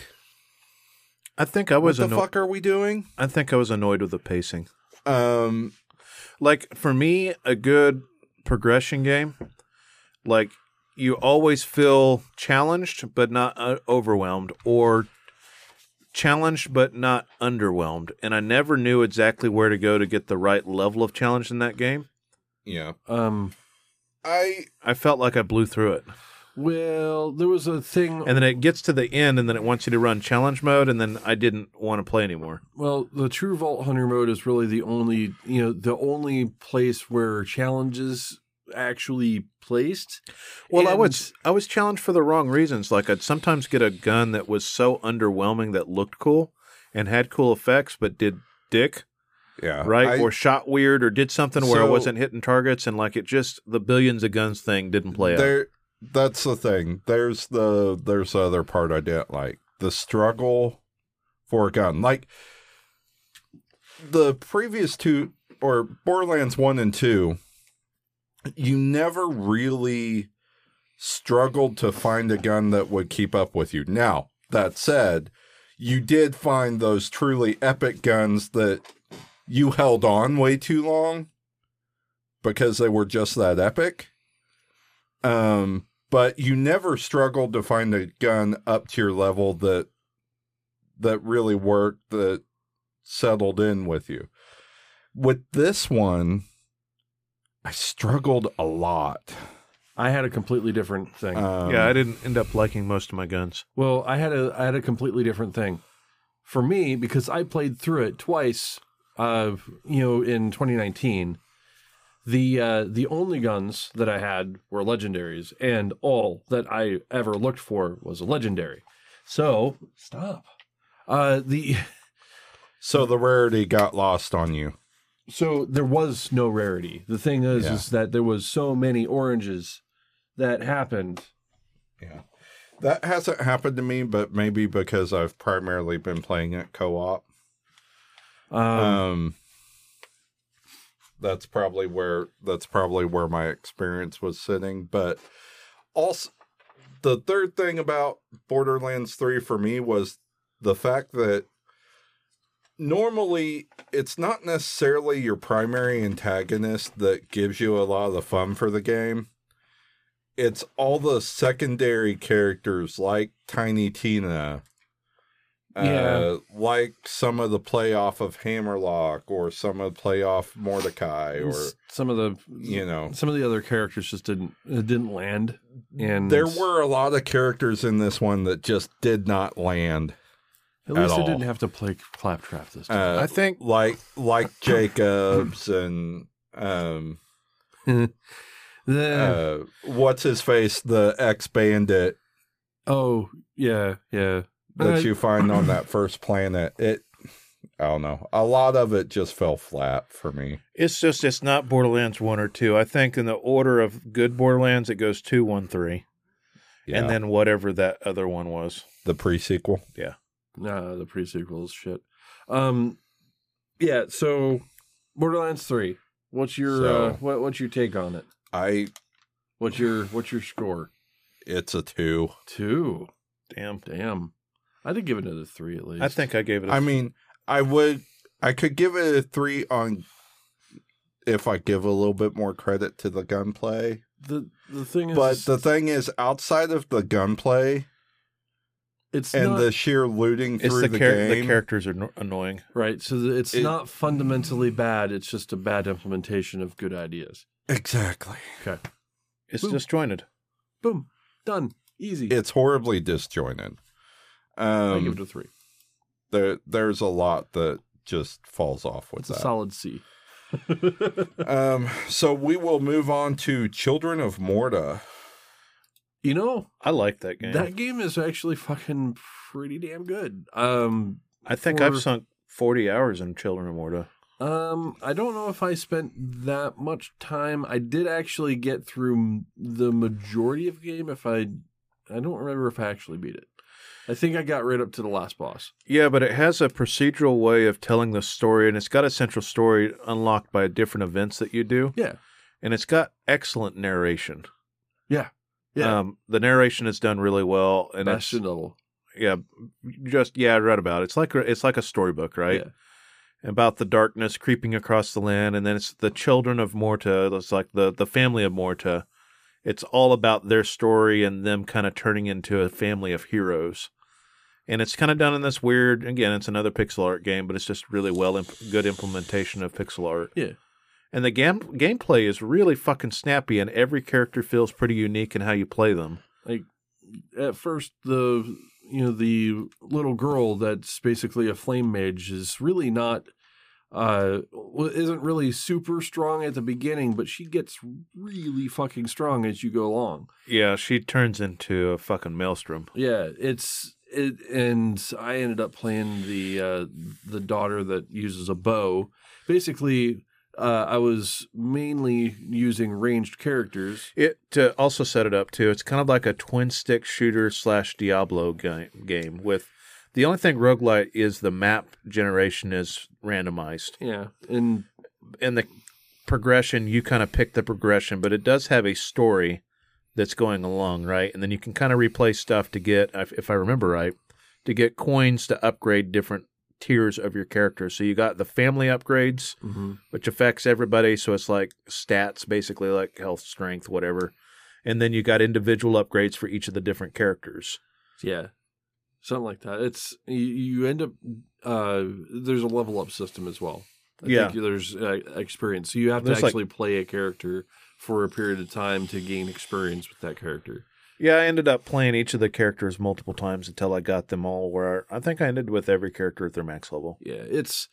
Speaker 1: I think I
Speaker 3: What
Speaker 1: was
Speaker 3: the
Speaker 1: anno-
Speaker 3: fuck are we doing?
Speaker 1: I think I was annoyed with the pacing.
Speaker 3: Um,
Speaker 1: Like for me, a good progression game, like you always feel challenged but not uh, overwhelmed, or challenged but not underwhelmed. And I never knew exactly where to go to get the right level of challenge in that game.
Speaker 3: yeah.
Speaker 2: Um,
Speaker 3: I
Speaker 1: I felt like I blew through it.
Speaker 2: well, there was a thing.
Speaker 1: And then it gets to the end, and then it wants you to run challenge mode, and then I didn't want to play anymore.
Speaker 2: Well, the True Vault Hunter mode is really the only you know the only place where challenges actually placed.
Speaker 1: Well, I was I was challenged for the wrong reasons. Like I'd sometimes get a gun that was so underwhelming that looked cool and had cool effects, but did dick
Speaker 3: yeah.
Speaker 1: right
Speaker 3: I-
Speaker 1: or shot weird or did something where I wasn't hitting targets and like it just the billions of guns thing didn't play out.
Speaker 3: there that's the thing there's the there's the other part i didn't like the struggle for a gun like the previous two or borderlands 1 and 2 you never really struggled to find a gun that would keep up with you now that said you did find those truly epic guns that you held on way too long because they were just that epic um, but you never struggled to find a gun up to your level that that really worked that settled in with you. With this one, I struggled a lot.
Speaker 2: I had a completely different thing.
Speaker 3: Um,
Speaker 1: yeah, I didn't end up liking most of my guns.
Speaker 2: Well, I had a I had a completely different thing. For me, because I played through it twice, uh, you know, in 2019, the uh, the only guns that I had were legendaries, and all that I ever looked for was a legendary. So stop. Uh, the
Speaker 3: So the rarity got lost on you.
Speaker 2: So there was no rarity. The thing is,
Speaker 3: Yeah.
Speaker 2: is that there was so many oranges that happened.
Speaker 3: Yeah. That hasn't happened to me, but maybe because I've primarily been playing it co-op.
Speaker 2: Um,
Speaker 3: Um, that's probably where that's probably where my experience was sitting. But also, the third thing about Borderlands Three for me was the fact that normally it's not necessarily your primary antagonist that gives you a lot of the fun for the game. it's all the secondary characters like Tiny Tina.
Speaker 2: Yeah.
Speaker 3: Uh, like some of the playoff of Hammerlock or some of the playoff Mordecai or
Speaker 2: some of the
Speaker 3: you know
Speaker 2: some of the other characters just didn't didn't land and
Speaker 3: there were a lot of characters in this one that just did not land.
Speaker 2: At least
Speaker 3: at
Speaker 2: I
Speaker 3: all.
Speaker 2: didn't have to play claptrap this time.
Speaker 3: Uh,
Speaker 1: I think
Speaker 3: like like Jacobs and um (laughs)
Speaker 2: The-
Speaker 3: uh what's his face the ex bandit
Speaker 2: oh yeah yeah.
Speaker 3: That
Speaker 2: Uh,
Speaker 3: you find on that (clears throat) first planet. It I don't know. A lot of it just fell flat for me.
Speaker 1: It's just it's not Borderlands one or two. I think in the order of good Borderlands, it goes two, one, three,
Speaker 3: yeah.
Speaker 1: and then whatever that other one was.
Speaker 3: the pre-sequel
Speaker 2: Nah, the pre-sequel is shit. Um, yeah. So, Borderlands Three. What's your
Speaker 3: So-
Speaker 2: uh, what, What's your take on it?
Speaker 3: I
Speaker 2: What's your What's your score?
Speaker 3: it's a 2
Speaker 2: Two.
Speaker 1: Damn,
Speaker 2: Damn. I'd give it a three at least.
Speaker 1: I think I gave it. a
Speaker 3: I mean I would I could give it a 3 on if I give a little bit more credit to the gunplay
Speaker 2: the the thing is,
Speaker 3: but the thing is outside of the gunplay
Speaker 2: it's
Speaker 3: and
Speaker 2: not,
Speaker 3: the sheer looting
Speaker 1: it's
Speaker 3: through
Speaker 1: the,
Speaker 3: the,
Speaker 1: char-
Speaker 3: game
Speaker 1: the characters are no- annoying.
Speaker 2: right. So it's
Speaker 3: it-
Speaker 2: not fundamentally bad. It's just a bad implementation of good ideas.
Speaker 3: exactly
Speaker 2: Okay.
Speaker 1: It's
Speaker 2: Boom.
Speaker 1: disjointed.
Speaker 2: Boom. Done. Easy.
Speaker 3: it's horribly disjointed
Speaker 2: I give
Speaker 3: um
Speaker 2: it a three.
Speaker 3: there there's a lot that just falls off with
Speaker 2: It's a solid C.
Speaker 3: um so we will move on to children of morta
Speaker 2: you know,
Speaker 1: I like that game.
Speaker 2: that game is actually fucking pretty damn good. Um,
Speaker 1: I think
Speaker 2: for-
Speaker 1: I've sunk forty hours in Children of Morta.
Speaker 2: Um, I don't know if I spent that much time. I did actually get through the majority of the game. If I, I don't remember if I actually beat it. I think I got right up to the last boss.
Speaker 1: Yeah, but it has a procedural way of telling the story, and it's got a central story unlocked by different events that you do,
Speaker 2: Yeah,
Speaker 1: and it's got excellent narration.
Speaker 2: yeah.
Speaker 1: Um, the narration is done really well, and it's
Speaker 2: Bastion level.
Speaker 1: yeah, just yeah, I read about it. It's like a, it's like a storybook, right?
Speaker 2: Yeah.
Speaker 1: About the darkness creeping across the land, and then it's the children of Morta. It's like the the family of Morta. It's all about their story and them kind of turning into a family of heroes. And it's kind of done in this weird. Again, it's another pixel art game, but it's just really well imp- good implementation of pixel art.
Speaker 2: Yeah.
Speaker 1: And the game gameplay is really fucking snappy, and every character feels pretty unique in how you play them.
Speaker 2: Like at first, the you know the little girl that's basically a flame mage is really not. Uh, isn't really super strong at the beginning, but she gets really fucking strong as you go along.
Speaker 1: Yeah, she turns into a fucking maelstrom.
Speaker 2: Yeah, it's it, and I ended up playing the uh, the daughter that uses a bow. Basically, uh, I was mainly using ranged characters.
Speaker 1: It to also set it up too. It's kind of like a twin stick shooter slash Diablo game, game with the only thing roguelite is the map generation is randomized.
Speaker 2: Yeah, and
Speaker 1: And the progression, you kind of pick the progression, but it does have a story that's going along, right? And then you can kind of replay stuff to get, if if I remember right, to get coins to upgrade different tiers of your character. So you got the family upgrades, which affects everybody. So it's like stats, basically like health, strength, whatever. And then you got individual upgrades for each of the different characters.
Speaker 2: yeah, something like that. It's you, you end up uh, there's a level up system as well. I
Speaker 1: Yeah.
Speaker 2: there's uh, experience. So you have
Speaker 1: There's,
Speaker 2: to
Speaker 1: like-
Speaker 2: actually play a character for a period of time to gain experience with that character.
Speaker 1: Yeah, I ended up playing each of the characters multiple times until I got them all where I think I ended with every character at their max level.
Speaker 2: Yeah, it's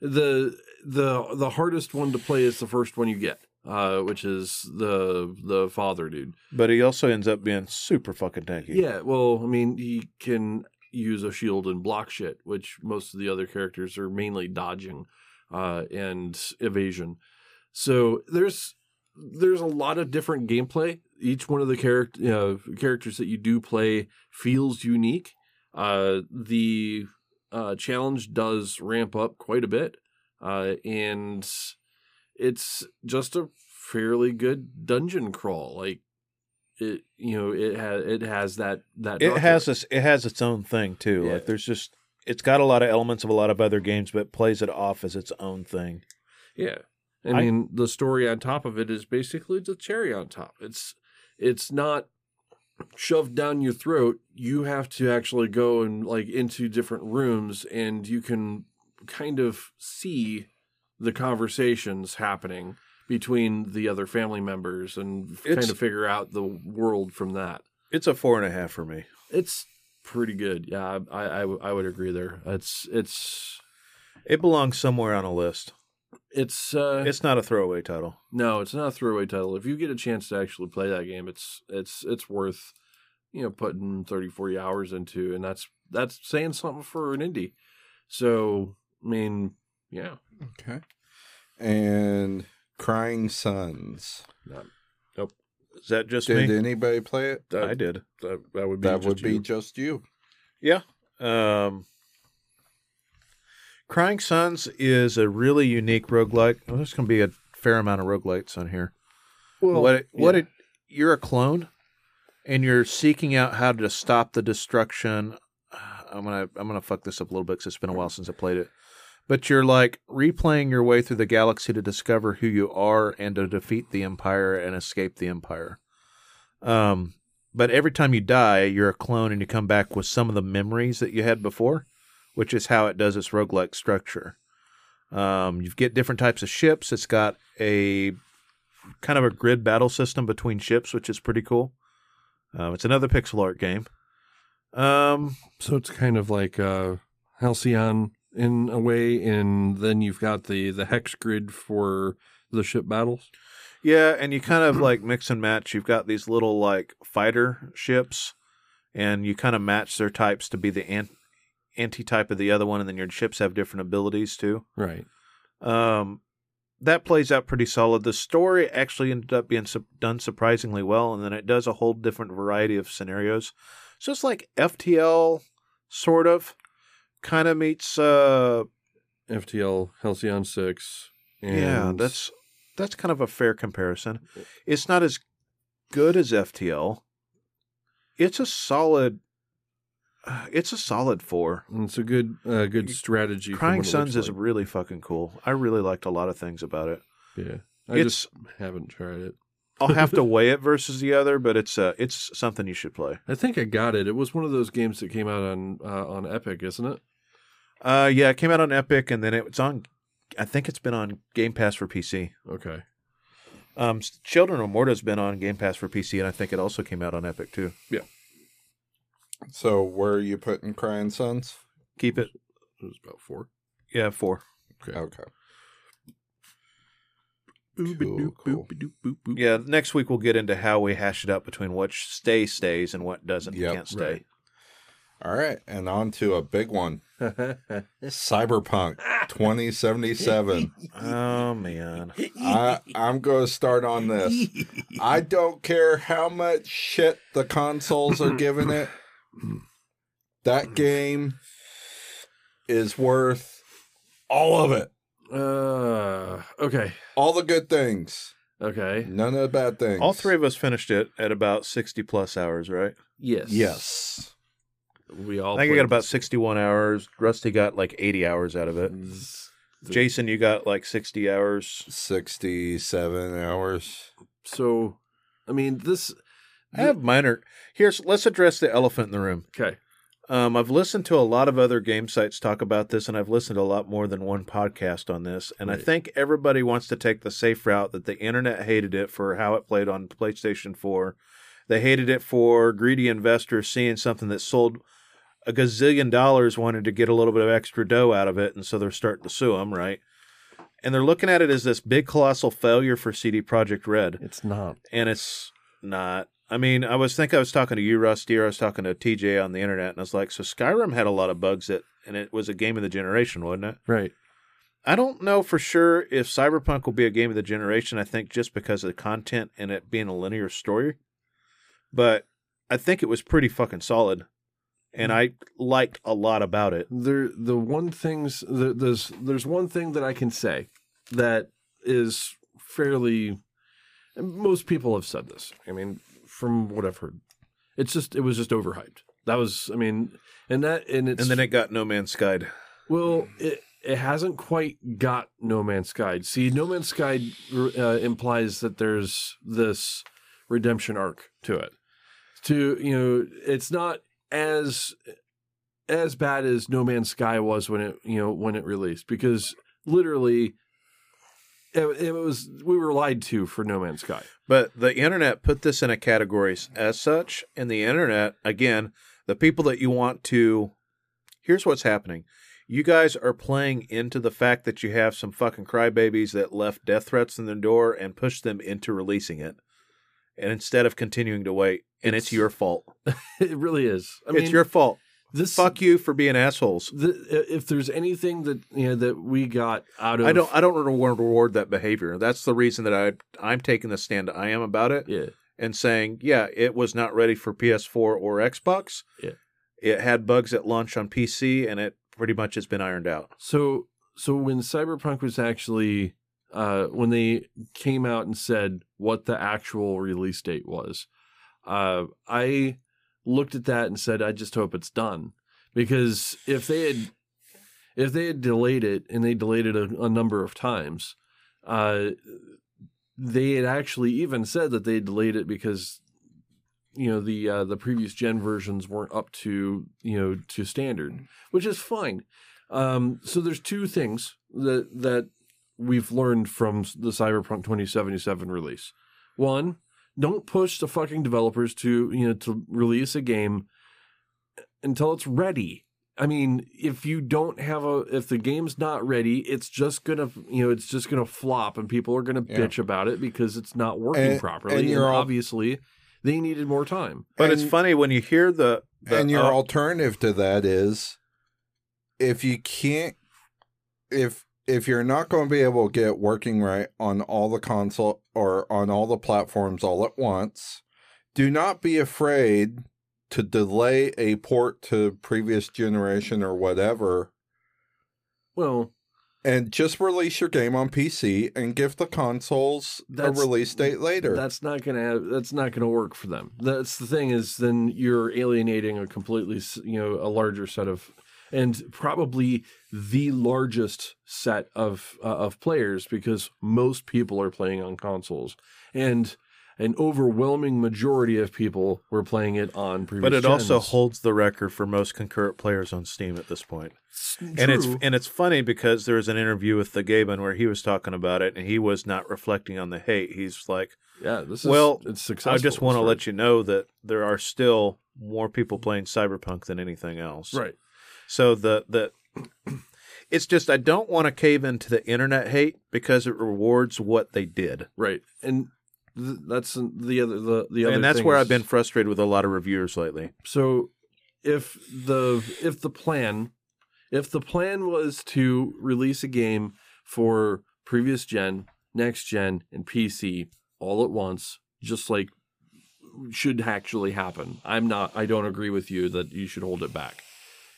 Speaker 2: the the the hardest one to play is the first one you get, uh, which is the the father dude.
Speaker 1: But he also ends up being super fucking tanky.
Speaker 2: Yeah, well, I mean, he can use a shield and block shit, which most of the other characters are mainly dodging uh, and evasion. So there's there's a lot of different gameplay. Each one of the character you know, characters that you do play feels unique. Uh, the uh, challenge does ramp up quite a bit, uh, and it's just a fairly good dungeon crawl. Like it, you know, it has it has that that
Speaker 1: It has this it has its own thing too.
Speaker 2: Yeah.
Speaker 1: Like there's just it's got a lot of elements of a lot of other games, but plays it off as its own thing.
Speaker 2: Yeah. I
Speaker 1: I-
Speaker 2: mean, the story on top of it is basically the cherry on top. It's it's not shoved down your throat. You have to actually go and like into different rooms, and you can kind of see the conversations happening between the other family members and
Speaker 1: It's-
Speaker 2: kind of figure out the world from that.
Speaker 1: It's a four and a half for me.
Speaker 2: It's pretty good. Yeah, I I would agree there. It's it's
Speaker 1: It belongs somewhere on a list.
Speaker 2: It's uh
Speaker 1: It's not a throwaway title.
Speaker 2: no, it's not a throwaway title. If you get a chance to actually play that game, it's it's it's worth you know putting 30 40 hours into and that's that's saying something for an indie. So, I mean, yeah.
Speaker 3: Okay. And Crying Suns. Nope.
Speaker 1: Is that just
Speaker 3: Did
Speaker 1: me?
Speaker 3: anybody play it?
Speaker 2: That,
Speaker 1: I did.
Speaker 2: that, that would be
Speaker 3: That
Speaker 2: just
Speaker 3: would be just you.
Speaker 1: Yeah. Um, Crying Suns is a really unique roguelike. Well, there's going to be a fair amount of roguelites on here.
Speaker 2: well,
Speaker 1: what it, what it you're a clone and you're seeking out how to stop the destruction. (sighs) I'm gonna i'm gonna fuck this up a little bit because it's been a while since i played it. But you're like replaying your way through the galaxy to discover who you are and to defeat the empire and escape the empire. Um but every time you die you're a clone and you come back with some of the memories that you had before which is how it does its roguelike structure um, you get different types of ships it's got a kind of a grid battle system between ships, which is pretty cool. Um, it's another pixel art game. Um,
Speaker 2: So it's kind of like uh, Halcyon in a way, and then you've got the the hex grid for the ship battles.
Speaker 1: yeah, and you kind of like mix and match. You've got these little like fighter ships, and you kind of match their types to be the an- anti-type of the other one, and then your ships have different abilities too.
Speaker 2: Right.
Speaker 1: Um, that plays out pretty solid. The story actually ended up being su- done surprisingly well, and then it does a whole different variety of scenarios. So it's like FTL, sort of, kind of meets. Uh,
Speaker 2: FTL Halcyon six. And
Speaker 1: yeah, that's that's kind of a fair comparison. It's not as good as FTL. It's a solid. (sighs) It's a solid four.
Speaker 2: it's a good uh, good strategy.
Speaker 1: Crying
Speaker 2: Suns
Speaker 1: is
Speaker 2: like.
Speaker 1: really fucking cool. I really liked a lot of things about it.
Speaker 2: yeah. I
Speaker 1: It's
Speaker 2: just haven't tried it. (laughs)
Speaker 1: I'll have to (laughs) weigh it versus the other, but it's uh, it's something you should play.
Speaker 2: I think I got it. It was one of those games that came out on uh, on Epic, isn't it?
Speaker 1: Uh, yeah, it came out on Epic, and then it's on. I think it's been on Game Pass for PC.
Speaker 2: Okay.
Speaker 1: Um, Children of Morta's been on Game Pass for PC, and I think it also came out on Epic too.
Speaker 3: So where are you putting Crying Suns?
Speaker 1: Keep it.
Speaker 2: It was about four.
Speaker 1: Yeah, four.
Speaker 3: Okay.
Speaker 2: Boop-a-doop,
Speaker 3: cool.
Speaker 2: boop-a-doop, boop, boop.
Speaker 1: Yeah, next week we'll get into how we hash it out between what stay stays and what doesn't
Speaker 3: Yep,
Speaker 1: can't stay.
Speaker 2: right.
Speaker 3: All right. And on to a big one. (laughs) Cyberpunk (laughs) 2077.
Speaker 1: Oh man,
Speaker 3: I, I'm going to start on this. (laughs) I don't care how much shit the consoles are giving it. That game is worth all of it.
Speaker 2: uh, okay.
Speaker 3: All the good things.
Speaker 2: Okay.
Speaker 3: None of the bad things.
Speaker 1: all three of us finished it at about sixty plus hours, right?
Speaker 2: Yes.
Speaker 3: Yes.
Speaker 2: We all.
Speaker 1: I think I got about sixty-one hours. Rusty got like eighty hours out of it.
Speaker 2: The-
Speaker 1: Jason, you got like sixty hours.
Speaker 3: 67 hours.
Speaker 2: So, I mean, this.
Speaker 1: I have minor. Here's let's address the elephant in the room.
Speaker 2: Okay.
Speaker 1: Um, I've listened to a lot of other game sites talk about this, and I've listened to a lot more than one podcast on this. And I think everybody wants to take the safe route that the internet hated it for how it played on PlayStation 4. They hated it for greedy investors seeing something that sold a gazillion dollars, wanted to get a little bit of extra dough out of it, and so they're starting to sue them, right? And they're looking at it as this big colossal failure for CD Projekt Red
Speaker 2: It's not.
Speaker 1: and it's not. I mean, I was think I was talking to you, Rusty, or I was talking to TJ on the internet, and I was like, so Skyrim had a lot of bugs that, and it was a game of the generation, wasn't it?
Speaker 2: Right.
Speaker 1: I don't know for sure if Cyberpunk will be a game of the generation. I think just because of the content and it being a linear story, but I think it was pretty fucking solid, and I liked a lot about it.
Speaker 2: There, the one things there, there's there's one thing that I can say that is fairly. Most people have said this. I mean, from what I've heard, it's just it was just overhyped. That was, I mean, and that and it's
Speaker 1: And then it got No Man's Sky.
Speaker 2: Well, it it hasn't quite got No Man's Sky. See, No Man's Sky uh, implies that there's this redemption arc to it. To you know, it's not as as bad as No Man's Sky was when it you know when it released because literally it, it was we were lied to for No Man's Sky.
Speaker 1: But the internet put this in a category as such, and the internet, again, the people that you want to. Here's what's happening. You guys are playing into the fact that you have some fucking crybabies that left death threats in their door and pushed them into releasing it. And instead of continuing to wait, and it's,
Speaker 2: It's-
Speaker 1: your fault. (laughs)
Speaker 2: It really is. I mean,
Speaker 1: it's your fault.
Speaker 2: This
Speaker 1: Fuck you for being assholes.
Speaker 2: the, if there's anything that you know that we got out of
Speaker 1: I don't. I don't want to reward that behavior. That's the reason that I I'm taking the stand I am about it.
Speaker 2: yeah
Speaker 1: and saying, yeah, it was not ready for PS4 or Xbox.
Speaker 2: Yeah.
Speaker 1: It had bugs at launch on PC, and it pretty much has been ironed out.
Speaker 2: So so when Cyberpunk was actually uh when they came out and said what the actual release date was, uh I looked at that and said I just hope it's done because if they had if they had delayed it and they delayed it a, a number of times, uh they had actually even said that they delayed it because you know the uh, the previous gen versions weren't up to you know to standard, which is fine. Um, so there's two things that that we've learned from the Cyberpunk 2077 release. One, don't push the fucking developers to you know to release a game until it's ready. I mean, if you don't have a if the game's not ready, it's just gonna you know it's just gonna flop and people are gonna
Speaker 3: Yeah.
Speaker 2: bitch about it because it's not working
Speaker 3: And-
Speaker 2: properly.
Speaker 3: and
Speaker 2: And,
Speaker 3: you're all-
Speaker 2: obviously they needed more time.
Speaker 1: But
Speaker 3: And-
Speaker 1: it's funny when you hear the, the
Speaker 3: and your
Speaker 1: uh,
Speaker 3: alternative to that is if you can't if if you're not going to be able to get working right on all the console or on all the platforms all at once do not be afraid to delay a port to previous generation or whatever
Speaker 2: Well,
Speaker 3: and just release your game on PC and give the consoles a release date later.
Speaker 2: That's not gonna have, that's not gonna work for them. That's the thing is then you're alienating a completely you know a larger set of and probably the largest set of uh, of players because most people are playing on consoles and an overwhelming majority of people were playing it on previous.
Speaker 1: but it also holds the record for most concurrent players on Steam at this point.
Speaker 2: True.
Speaker 1: And it's and it's funny because there was an interview with the Gaben where he was talking about it, and he was not reflecting on the hate. He's like,
Speaker 2: yeah. This is
Speaker 1: well,
Speaker 2: It's successful.
Speaker 1: I just want to let you know that there are still more people playing Cyberpunk than anything else.
Speaker 2: right.
Speaker 1: So the the it's just I don't want to cave into the internet hate because it rewards what they did.
Speaker 2: Right, and th- that's the other the the other.
Speaker 1: and that's where
Speaker 2: is-
Speaker 1: I've been frustrated with a lot of reviewers lately.
Speaker 2: So if the if the plan if the plan was to release a game for previous gen, next gen, and PC all at once, just like should actually happen. I'm not I don't agree with you that you should hold it back.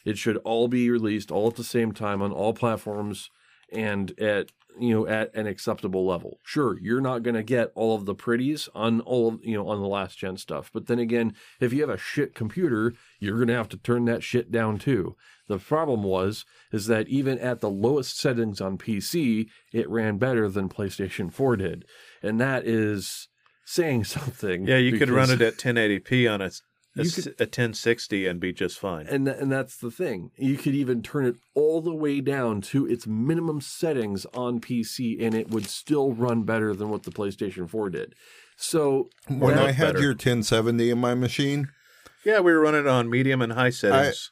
Speaker 2: It should all be released all at the same time on all platforms and at you know at an acceptable level. Sure, you're not going to get all of the pretties on all of, you know on the last gen stuff, but then again, if you have a shit computer, you're going to have to turn that shit down too. The problem was is that even at the lowest settings on PC, it ran better than PlayStation 4 did. And that is saying (laughs) something.
Speaker 1: Yeah, you could run it at 1080p on a, a,
Speaker 2: could-
Speaker 1: a 1060 and be just fine.
Speaker 2: and th- and that's the thing. You could even turn it all the way down to its minimum settings on PC, and it would still run better than what the PlayStation 4 did. So
Speaker 3: when I had
Speaker 1: better.
Speaker 3: your 1070 in my machine,
Speaker 1: yeah, we were running it on medium and high settings.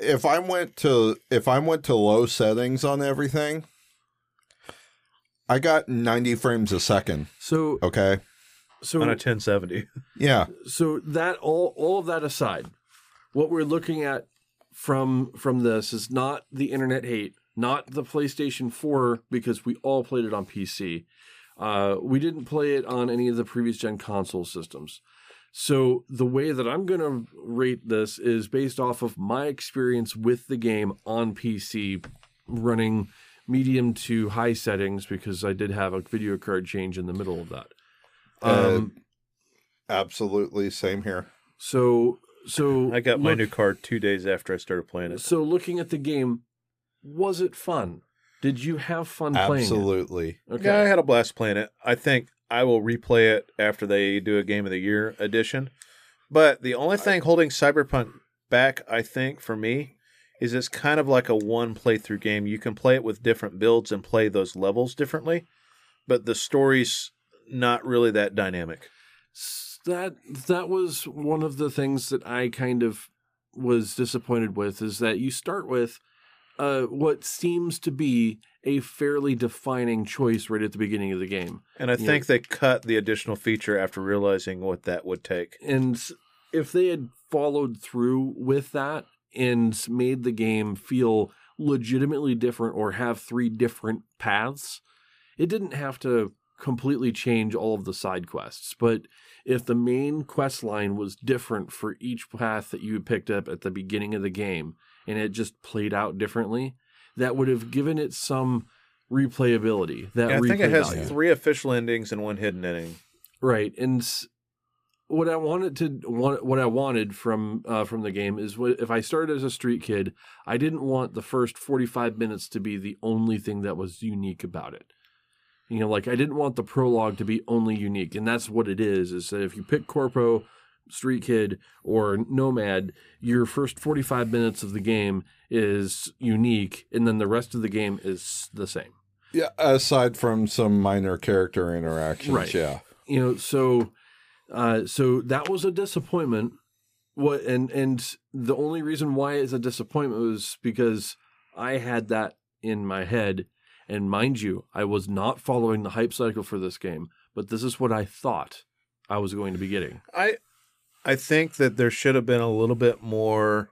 Speaker 3: if I went to if I went to low settings on everything, I got 90 frames a second.
Speaker 2: so
Speaker 3: Okay.
Speaker 2: So
Speaker 1: on a 1070. (laughs)
Speaker 3: Yeah.
Speaker 2: so that all all of that aside, what we're looking at from from this is not the internet hate, not the PlayStation 4 because we all played it on PC. Uh, we didn't play it on any of the previous gen console systems. So the way that I'm going to rate this is based off of my experience with the game on PC running medium to high settings because I did have a video card change in the middle of that.
Speaker 3: Uh,
Speaker 2: Um,
Speaker 3: Absolutely. Same here.
Speaker 2: so so (laughs)
Speaker 1: I got my
Speaker 2: look-
Speaker 1: new card two days after I started playing it.
Speaker 2: So looking at the game, was it fun? Did you have fun playing?
Speaker 3: Absolutely.
Speaker 2: Okay.
Speaker 1: Yeah, I had a blast playing it. I think I will replay it after they do a Game of the Year edition. But the only thing holding Cyberpunk back, I think, for me, is it's kind of like a one playthrough game. You can play it with different builds and play those levels differently, but the story's not really that dynamic.
Speaker 2: That that was one of the things that I kind of was disappointed with is that you start with uh, what seems to be a fairly defining choice right at the beginning of the game.
Speaker 1: And I
Speaker 2: Yeah.
Speaker 1: think they cut the additional feature after realizing what that would take.
Speaker 2: And if they had followed through with that and made the game feel legitimately different or have three different paths, it didn't have to completely change all of the side quests. But if the main quest line was different for each path that you picked up at the beginning of the game and it just played out differently, that would have given it some replayability. That
Speaker 1: Yeah, I think it has
Speaker 2: value.
Speaker 1: three official endings and one hidden ending.
Speaker 2: Right, and what I wanted to what I wanted from uh, from the game is what, if I started as a street kid, I didn't want the first forty five minutes to be the only thing that was unique about it. You know, like I didn't want the prologue to be only unique, and that's what it is. Is that if you pick Corpo, Street Kid, or Nomad, your first forty five minutes of the game is unique, and then the rest of the game is the same.
Speaker 3: Yeah, aside from some minor character interactions,
Speaker 2: Right.
Speaker 3: yeah.
Speaker 2: you know so uh so that was a disappointment what and and the only reason why it's a disappointment was because i had that in my head and mind you i was not following the hype cycle for this game but this is what i thought i was going to be getting
Speaker 1: I I think that there should have been a little bit more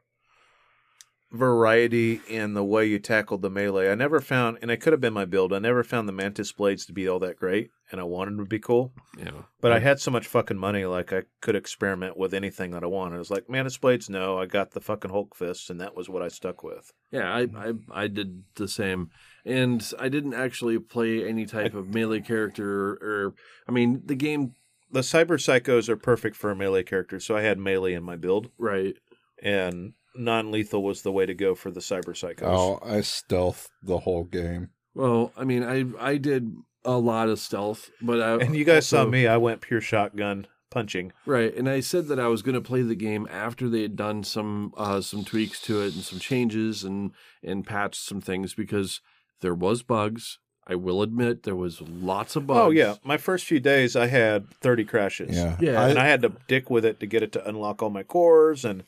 Speaker 1: variety in the way you tackled the melee. I never found, and it could have been my build. I never found the mantis blades to be all that great, and I wanted them to be cool.
Speaker 2: know
Speaker 1: But I had so much fucking money, like I could experiment with anything that I wanted. I was like, mantis blades, no. I got the fucking Hulk fists, and that was what I stuck with.
Speaker 2: yeah i i, I did the same and i didn't actually play any type of melee character or i mean the game
Speaker 1: The cyber psychos are perfect for a melee character, so I had melee in my build,
Speaker 2: right
Speaker 1: and non-lethal was the way to go for the cyber psychos.
Speaker 3: Oh, I stealth the whole game.
Speaker 2: Well, I mean, I I did a lot of stealth, but I
Speaker 1: And you guys saw me; I went pure shotgun punching.
Speaker 2: right, and I said that I was going to play the game after they had done some uh, some tweaks to it and some changes and and patched some things because there was bugs. I will admit there was lots of oh, bugs.
Speaker 1: Oh yeah, my first few days I had thirty crashes.
Speaker 3: Yeah.
Speaker 2: Yeah.
Speaker 1: and I had to dick with it to get it to unlock all my cores. And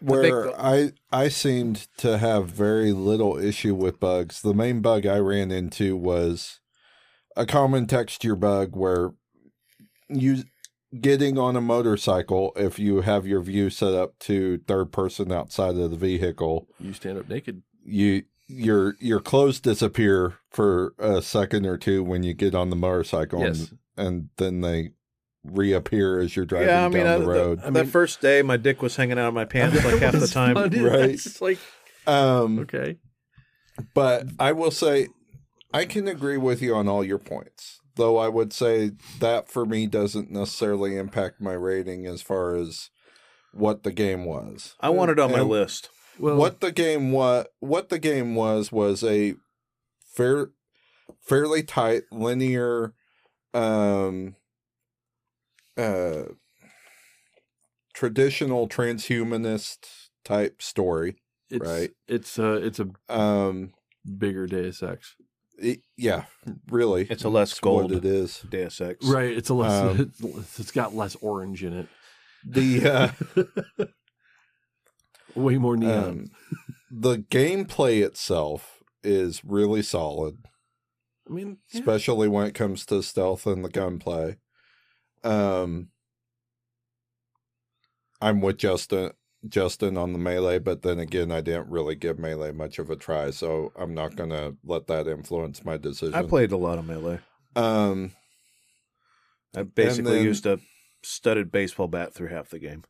Speaker 3: where
Speaker 1: the-
Speaker 3: I I seemed to have very little issue with bugs. The main bug I ran into was a common texture bug where you getting on a motorcycle if you have your view set up to third person outside of the vehicle,
Speaker 2: you stand up naked.
Speaker 3: you your your clothes disappear for a second or two when you get on the motorcycle
Speaker 2: Yes.
Speaker 3: and, and then they reappear as you're driving
Speaker 1: yeah, I mean,
Speaker 3: down
Speaker 1: I,
Speaker 3: the road.
Speaker 1: the, that first day my dick was hanging out of my pants like half the time.
Speaker 3: Right.
Speaker 2: It's like
Speaker 3: um
Speaker 2: okay,
Speaker 3: But I will say, I can agree with you on all your points. Though I would say that for me doesn't necessarily impact my rating as far as what the game was.
Speaker 1: I want it on my list.
Speaker 2: Well,
Speaker 3: what the game was, what the game was, was a fair, fairly tight linear, um, uh, traditional transhumanist type story.
Speaker 2: it's
Speaker 3: right.
Speaker 2: it's a it's a
Speaker 3: Um,
Speaker 2: bigger Deus Ex.
Speaker 3: it- yeah, really,
Speaker 1: It's a less
Speaker 3: That's
Speaker 1: gold
Speaker 3: it is.
Speaker 1: Deus Ex.
Speaker 2: Right, it's a less.
Speaker 3: Um,
Speaker 2: it's, (laughs) it's got less orange in it.
Speaker 3: The uh, (laughs)
Speaker 2: Way more neon.
Speaker 3: um, the gameplay itself is really solid,
Speaker 2: I mean, yeah.
Speaker 3: especially when it comes to stealth and the gunplay. Um, I'm with Justin. Justin on the melee, but then again, I didn't really give melee much of a try, so I'm not gonna let that influence my decision.
Speaker 1: I played a lot of melee.
Speaker 3: Um,
Speaker 1: I basically
Speaker 3: then-
Speaker 1: used a studded baseball bat through half the game.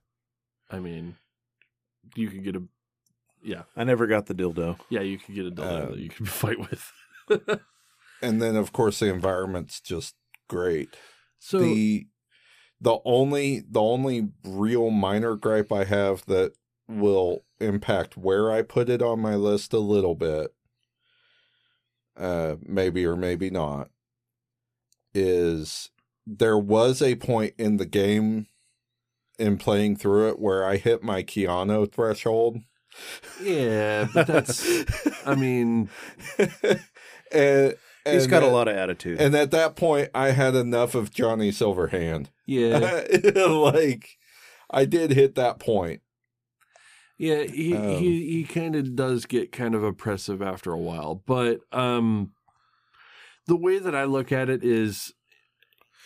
Speaker 2: I mean, you could get a. Yeah,
Speaker 1: I never got the dildo.
Speaker 2: yeah, you could get a dildo
Speaker 3: Uh,
Speaker 2: that you could (laughs) fight with. (laughs)
Speaker 3: and then of course the environment's just great.
Speaker 2: so
Speaker 3: the the only the only real minor gripe I have that will impact where I put it on my list a little bit, uh, maybe or maybe not, is there was a point in the game in playing through it where I hit my Keanu threshold.
Speaker 2: Yeah, but that's. (laughs) I mean,
Speaker 3: and,
Speaker 1: He's
Speaker 3: and
Speaker 1: got a lot of attitude.
Speaker 3: And at that point, I had enough of Johnny Silverhand.
Speaker 2: yeah, (laughs)
Speaker 3: like, I did hit that point.
Speaker 2: yeah. He
Speaker 3: Um,
Speaker 2: he he kind of does get kind of oppressive after a while, but um, the way that I look at it is,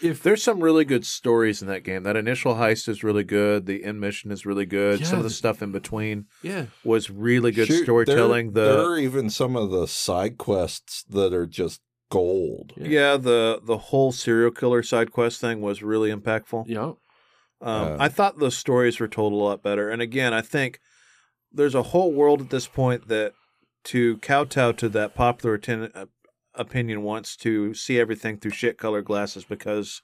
Speaker 2: if
Speaker 1: There's some really good stories in that game. That initial heist is really good. The end mission is really good.
Speaker 2: Yeah,
Speaker 1: some of the
Speaker 2: the-
Speaker 1: stuff in between
Speaker 2: yeah,
Speaker 1: was really good
Speaker 3: Shoot,
Speaker 1: storytelling.
Speaker 3: There, there are even some of the side quests that are just gold.
Speaker 2: Yeah.
Speaker 1: yeah, the the whole serial killer side quest thing was really impactful.
Speaker 2: yeah,
Speaker 1: Um,
Speaker 3: Uh,
Speaker 1: I thought the stories were told a lot better. And again, I think there's a whole world at this point that to kowtow to that popular atten- uh, opinion wants to see everything through shit colored glasses because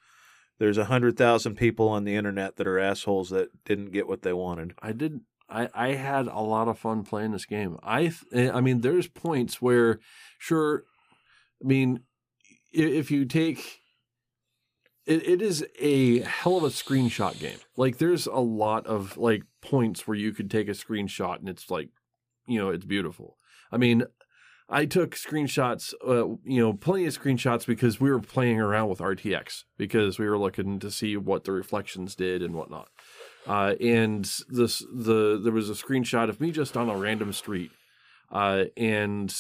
Speaker 1: there's a hundred thousand people on the internet that are assholes that didn't get what they wanted.
Speaker 2: I did. I, I had a lot of fun playing this game. I eh, I mean, there's points where, sure, I mean, if you take, it, it is a hell of a screenshot game. Like, there's a lot of like points where you could take a screenshot and it's like, you know, it's beautiful. I mean, I took screenshots, uh, you know, plenty of screenshots because we were playing around with RTX because we were looking to see what the reflections did and whatnot. Uh, and this the there was a screenshot of me just on a random street, uh, and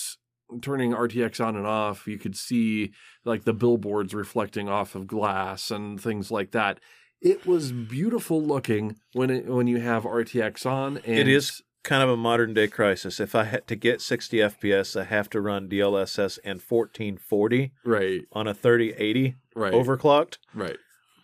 Speaker 2: turning RTX on and off. You could see like the billboards reflecting off of glass and things like that. It was beautiful looking when it when you have RTX on. And
Speaker 1: It is kind of a modern day crisis. If I had to get 60 FPS, I have to run DLSS and 1440
Speaker 2: right,
Speaker 1: on a 3080
Speaker 2: right,
Speaker 1: overclocked.
Speaker 2: right.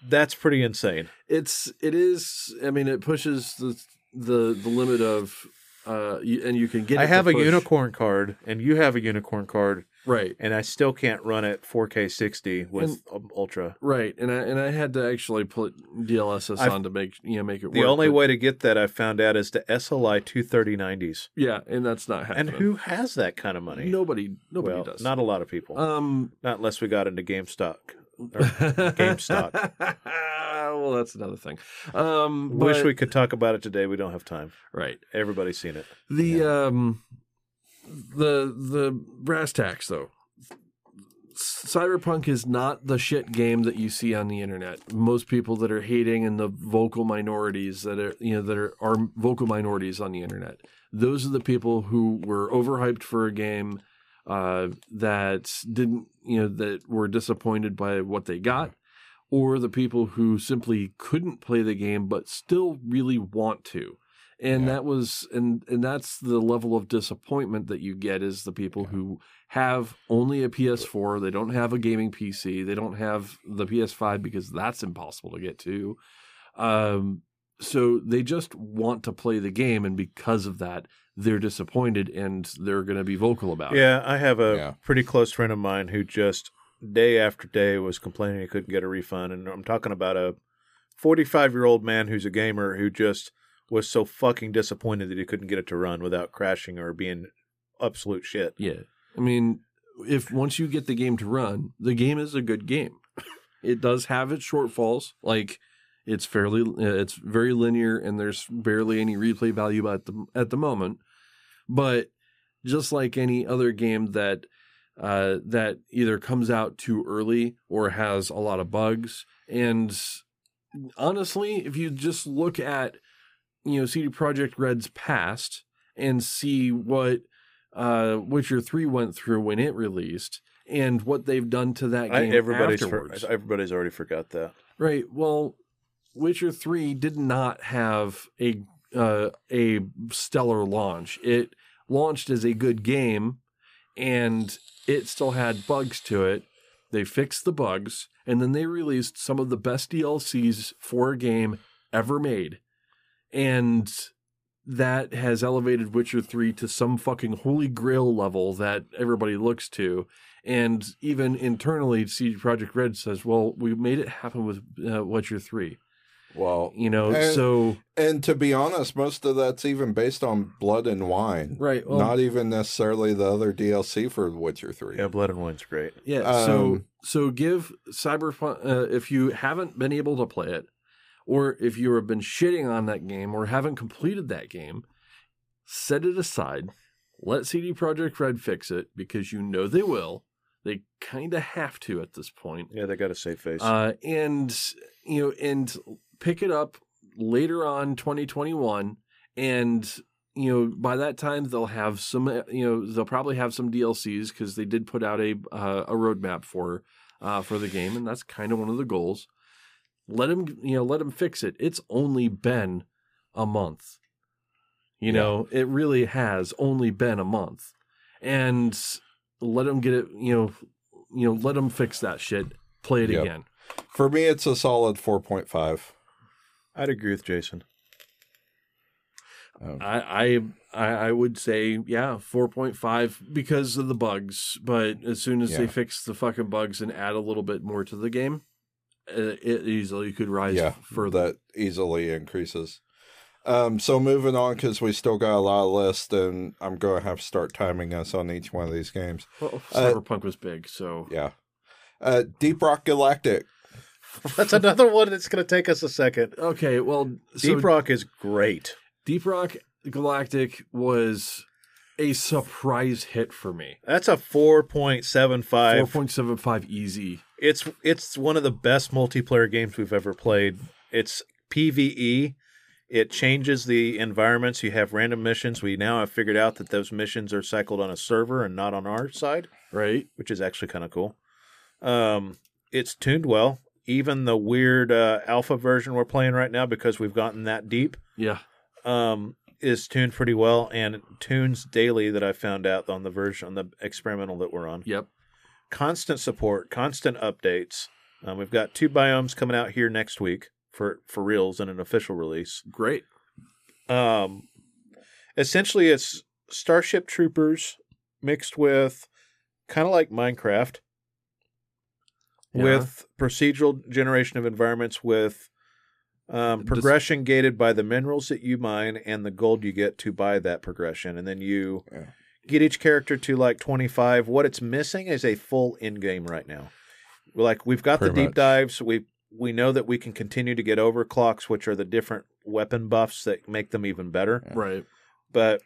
Speaker 1: That's pretty insane.
Speaker 2: it's it is i mean it pushes the the the limit of uh you, and you can get
Speaker 1: I have a
Speaker 2: push-
Speaker 1: unicorn card, and you have a unicorn card,
Speaker 2: right
Speaker 1: and I still can't run it 4K 60 with
Speaker 2: And-
Speaker 1: um, Ultra.
Speaker 2: right and i and i had to actually put dlss
Speaker 1: I've-
Speaker 2: on to make you know make it
Speaker 1: The
Speaker 2: work, The
Speaker 1: only
Speaker 2: but-
Speaker 1: way to get that I found out is the SLI 23090s.
Speaker 2: yeah and that's not
Speaker 1: And who has that kind of money?
Speaker 2: nobody nobody
Speaker 1: well,
Speaker 2: does
Speaker 1: not a lot of people.
Speaker 2: um
Speaker 1: not unless we got into GameStop. GameStop. (laughs)
Speaker 2: well that's another thing um
Speaker 1: Wish
Speaker 2: but-
Speaker 1: we could talk about it today. We don't have time.
Speaker 2: right
Speaker 1: Everybody's seen it.
Speaker 2: The um the the brass tacks though. Cyberpunk is not the shit game that you see on the internet. Most people that are hating and the vocal minorities that are you know that are, are vocal minorities on the internet. Those are the people who were overhyped for a game uh, that didn't you know that were disappointed by what they got, or the people who simply couldn't play the game but still really want to and
Speaker 3: Yeah.
Speaker 2: that was and and that's the level of disappointment that you get is the people who have only a PS4 they don't have a gaming PC they don't have the PS5 because that's impossible to get to um so they just want to play the game and because of that they're disappointed and they're going to be vocal about it
Speaker 1: Yeah, I have a
Speaker 3: Yeah.
Speaker 1: pretty close friend of mine who just day after day was complaining he couldn't get a refund. And I'm talking about a 45 year old man who's a gamer who just was so fucking disappointed that he couldn't get it to run without crashing or being absolute shit.
Speaker 2: Yeah. I mean, if once you get the game to run, the game is a good game. it does have its shortfalls. Like it's fairly it's very linear and there's barely any replay value at the at the moment. But just like any other game that uh, that either comes out too early or has a lot of bugs and honestly, if you just look at you know CD Projekt Red's past and see what uh, Witcher Three went through when it released and what they've done to that
Speaker 1: I,
Speaker 2: game
Speaker 1: everybody's for,
Speaker 2: afterwards.
Speaker 1: everybody's already forgot that.
Speaker 2: right. Well, Witcher Three did not have a uh, a stellar launch. It launched as a good game, and it still had bugs to it. They fixed the bugs, and then they released some of the best DLCs for a game ever made. And that has elevated Witcher 3 to some fucking holy grail level that everybody looks to. And even internally, CD Projekt Red says, well, we made it happen with uh, Witcher 3.
Speaker 3: Well,
Speaker 2: You know,
Speaker 3: And-
Speaker 2: so
Speaker 3: and to be honest, most of that's even based on Blood and Wine.
Speaker 2: right. Well,
Speaker 3: Not even necessarily the other DLC for Witcher 3.
Speaker 1: Yeah, Blood and Wine's great.
Speaker 2: Yeah. so
Speaker 3: Um,
Speaker 2: so give Cyberpunk uh, if you haven't been able to play it, or if you have been shitting on that game or haven't completed that game, set it aside. Let CD Projekt Red fix it because you know they will. They kind of have to at this point.
Speaker 1: Yeah, they got a safe face.
Speaker 2: Uh, and you know, and pick it up later on 2021 and you know by that time they'll have some you know they'll probably have some DLCs because they did put out a uh, a roadmap for uh, for the game and that's kind of one of the goals let them you know let them fix it it's only been a month you
Speaker 3: Yeah.
Speaker 2: know it really has only been a month and let them get it you know you know let them fix that shit play it
Speaker 3: Yep.
Speaker 2: again
Speaker 3: For me, it's a solid 4.5.
Speaker 1: I'd agree with Jason.
Speaker 3: Um,
Speaker 2: I, I I I would say yeah, four point five because of the bugs. But as soon as they fix the fucking bugs and add a little bit more to the game, it easily could rise
Speaker 3: yeah,
Speaker 2: further.
Speaker 3: that easily increases. Um, so moving on because we still got a lot of lists, and I'm going to have to start timing us on each one of these games.
Speaker 2: Well,
Speaker 3: uh,
Speaker 2: Cyberpunk was big, so
Speaker 3: Yeah, uh, Deep Rock Galactic. (laughs)
Speaker 1: That's another one that's going to take us a second.
Speaker 2: okay. Well, so
Speaker 1: Deep Rock is great.
Speaker 2: Deep Rock Galactic was a surprise hit for me.
Speaker 1: That's a 4.75.
Speaker 2: Four point seven five easy.
Speaker 1: It's it's one of the best multiplayer games we've ever played. It's PvE. It changes the environments. You have random missions. We now have figured out that those missions are cycled on a server and not on our side,
Speaker 2: Right.
Speaker 1: which is actually kind of cool. Um, it's tuned well. Even the weird uh, alpha version we're playing right now, because we've gotten that deep,
Speaker 2: Yeah.
Speaker 1: um, is tuned pretty well and tunes daily. That I found out on the version on the experimental that we're on
Speaker 2: Yep.
Speaker 1: constant support, constant updates. Um, we've got two biomes coming out here next week for for reals and an official release.
Speaker 2: Great.
Speaker 1: Um, essentially, it's Starship Troopers mixed with kind of like Minecraft
Speaker 2: Yeah.
Speaker 1: with procedural generation of environments with um,
Speaker 2: Dis-
Speaker 1: progression gated by the minerals that you mine and the gold you get to buy that progression, and then you
Speaker 3: Yeah.
Speaker 1: get each character to like twenty five. What it's missing is a full in game right now. Like we've got the deep
Speaker 3: much.
Speaker 1: dives. We we know that we can continue to get overclocks, which are the different weapon buffs that make them even better.
Speaker 2: Right.
Speaker 1: But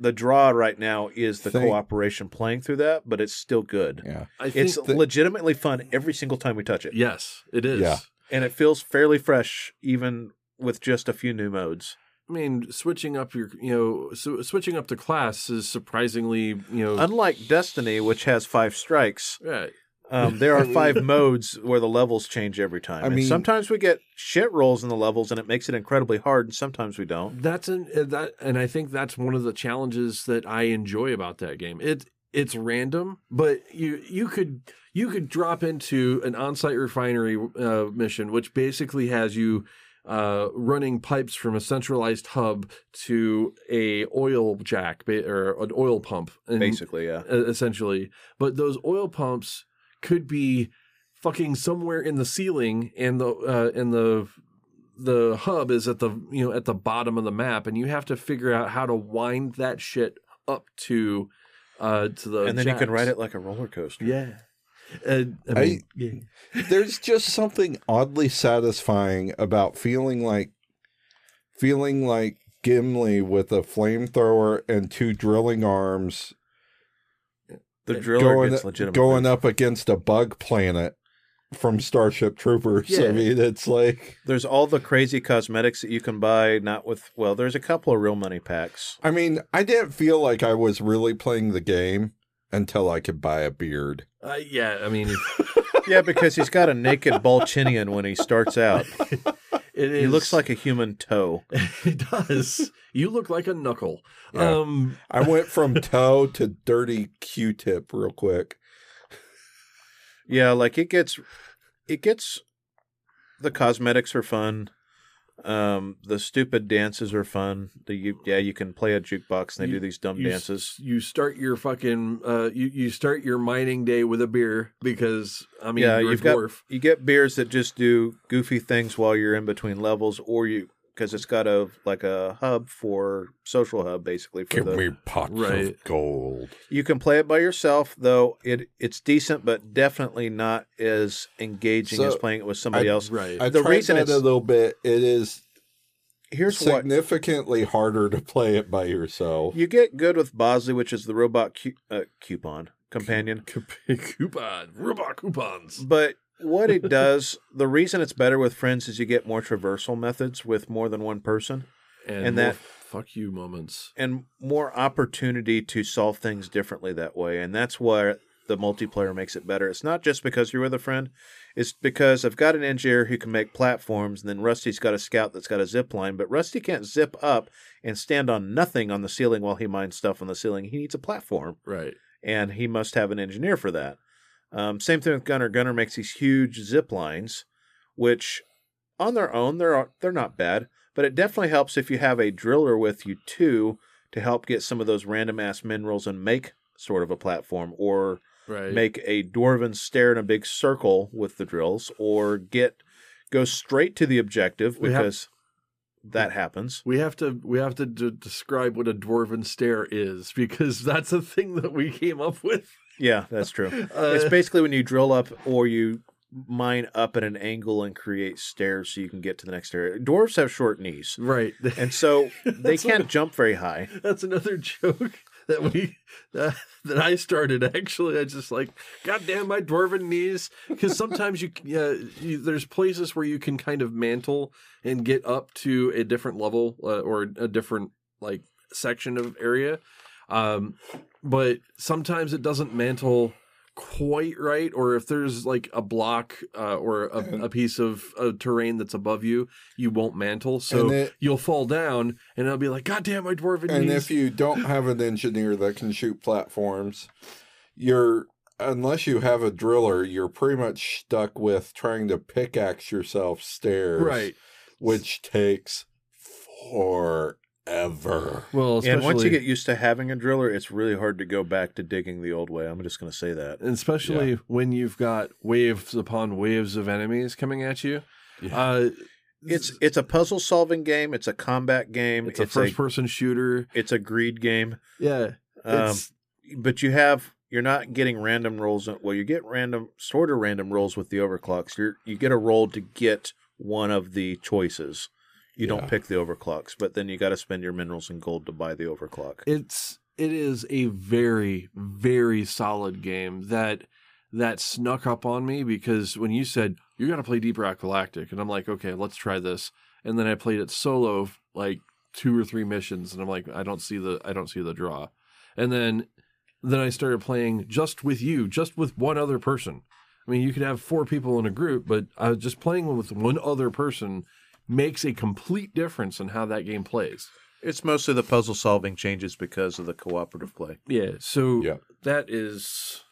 Speaker 1: the draw right now is the
Speaker 3: Think-
Speaker 1: cooperation playing through that, but it's still good.
Speaker 3: Yeah,
Speaker 2: I think
Speaker 1: It's legitimately fun every single time we touch it.
Speaker 2: yes, it is.
Speaker 3: Yeah.
Speaker 1: And it feels fairly fresh, even with just a few new modes.
Speaker 2: I mean, switching up your, you know, so switching up the class is surprisingly, you know,
Speaker 1: Unlike Destiny, which has five strikes,
Speaker 2: right.
Speaker 1: um, there are five (laughs) modes where the levels change every time.
Speaker 3: I
Speaker 1: and
Speaker 3: mean-
Speaker 1: sometimes we get shit rolls in the levels, and it makes it incredibly hard, and sometimes we don't.
Speaker 2: That's an uh, that, and I think that's one of the challenges that I enjoy about that game. It it's random, but you you could you could drop into an on-site refinery uh, mission, which basically has you uh, running pipes from a centralized hub to a oil jack or an oil pump, and,
Speaker 1: Basically, yeah.
Speaker 2: essentially. But those oil pumps could be fucking somewhere in the ceiling, and the uh, and the the hub is at the you know at the bottom of the map, and you have to figure out how to wind that shit up to uh to the
Speaker 1: and then you can
Speaker 2: jacks.
Speaker 1: ride it like a roller coaster.
Speaker 2: Yeah. Uh, I mean, yeah.
Speaker 3: there's just something oddly satisfying about feeling like feeling like Gimli with a flamethrower and two drilling arms
Speaker 1: The driller
Speaker 3: going
Speaker 1: gets legitimate.
Speaker 3: going up against a bug planet from Starship Troopers.
Speaker 2: Yeah.
Speaker 3: I mean, it's like
Speaker 1: There's all the crazy cosmetics that you can buy. Not with well, there's a couple of real money packs.
Speaker 3: I mean, I didn't feel like I was really playing the game until I could buy a beard.
Speaker 2: Uh, yeah, I mean, (laughs)
Speaker 1: yeah, because he's got a naked Balchinian when he starts out. (laughs)
Speaker 2: it is.
Speaker 1: He looks like a human toe. (laughs)
Speaker 2: it does. You look like a knuckle.
Speaker 3: Yeah.
Speaker 2: Um,
Speaker 3: I went from toe to dirty Q-tip real quick.
Speaker 1: Yeah, like it gets, it gets. The cosmetics are fun. Um, the stupid dances are fun. The you, yeah, you can play a jukebox and they
Speaker 2: You-
Speaker 1: do these dumb
Speaker 2: you
Speaker 1: dances.
Speaker 2: You start your fucking uh, you you start your mining day with a beer because I mean
Speaker 1: yeah, you've
Speaker 2: a
Speaker 1: got you get beers that just do goofy things while you're in between levels, or you because it's got a like a hub for social hub basically for
Speaker 3: Give
Speaker 1: the.
Speaker 3: me pots
Speaker 2: Right.
Speaker 3: of gold.
Speaker 1: You can play it by yourself, though it it's decent, but definitely not as engaging
Speaker 3: So,
Speaker 1: as playing it with somebody
Speaker 3: I-
Speaker 1: else.
Speaker 2: Right.
Speaker 3: I
Speaker 1: The
Speaker 3: tried
Speaker 1: reason
Speaker 3: that
Speaker 1: it's-
Speaker 3: a little bit. It is
Speaker 1: Here's what
Speaker 3: significantly harder to play it by yourself.
Speaker 1: you get good with Bosco, which is the robot cu- uh, coupon companion. (laughs)
Speaker 2: coupon, robot coupons.
Speaker 1: But what it does, the reason it's better with friends is you get more traversal methods with more than one person
Speaker 2: And,
Speaker 1: And that-
Speaker 2: fuck you moments.
Speaker 1: and more opportunity to solve things differently that way. And that's where the multiplayer makes it better. It's not just because you're with a friend, it's because I've got an engineer who can make platforms, and then Rusty's got a scout that's got a zip line, but Rusty can't zip up and stand on nothing on the ceiling while he mines stuff on the ceiling. He needs a platform.
Speaker 2: Right.
Speaker 1: and he must have an engineer for that. Um, same thing with Gunner. Gunner makes these huge zip lines, which on their own they're they're not bad, but it definitely helps if you have a driller with you too to help get some of those random ass minerals and make sort of a platform, or
Speaker 2: Right.
Speaker 1: make a dwarven stair in a big circle with the drills, or get go straight to the objective
Speaker 2: We have-
Speaker 1: because that happens.
Speaker 2: we have to we have to d- describe what a dwarven stair is (laughs) because that's a thing that we came up with.
Speaker 1: Yeah, that's true. (laughs)
Speaker 2: Uh,
Speaker 1: it's basically when you drill up or you mine up at an angle and create stairs so you can get to the next area. Dwarves have short knees,
Speaker 2: right. (laughs)
Speaker 1: and so they can't
Speaker 2: what-
Speaker 1: jump very high.
Speaker 2: That's another joke that we that, that I started. Actually, I just like, goddamn my dwarven knees, because sometimes you, yeah, you there's places where you can kind of mantle and get up to a different level uh, or a different like section of area, um, but sometimes it doesn't mantle quite right or if there's like a block uh, or a, a piece of uh, terrain that's above you you won't mantle. So
Speaker 3: it-
Speaker 2: you'll fall down and it'll be like god damn my dwarven
Speaker 3: And
Speaker 2: knees.
Speaker 3: if you don't have an engineer that can shoot platforms, you're unless you have a driller, you're pretty much stuck with trying to pickaxe yourself stairs,
Speaker 2: right.
Speaker 3: Which takes forever.
Speaker 2: Well especially,
Speaker 1: And once you get used to having a driller, it's really hard to go back to digging the old way. I'm just going to say that.
Speaker 2: and especially when you've got waves upon waves of enemies coming at you uh
Speaker 1: It's it's a puzzle solving game. It's a combat game.
Speaker 2: it's a first person shooter
Speaker 1: it's a greed game.
Speaker 2: yeah
Speaker 1: Um, but you have you're not getting random rolls. Well, you get random sort of random rolls with the overclocks. You you get a roll to get one of the choices. You
Speaker 3: Yeah.
Speaker 1: don't pick the overclocks, but then you got to spend your minerals and gold to buy the overclock.
Speaker 2: it's it is a very very solid game that that snuck up on me because when you said you got to play Deep Rock Galactic and I'm like okay let's try this and then I played it solo like two or three missions and I'm like I don't see the I don't see the draw and then then I started playing just with you just with one other person I mean you could have four people in a group but uh, just playing with one other person makes a complete difference in how that game plays
Speaker 1: It's mostly the puzzle solving changes because of the cooperative play.
Speaker 2: Yeah, so
Speaker 3: Yeah.
Speaker 2: that is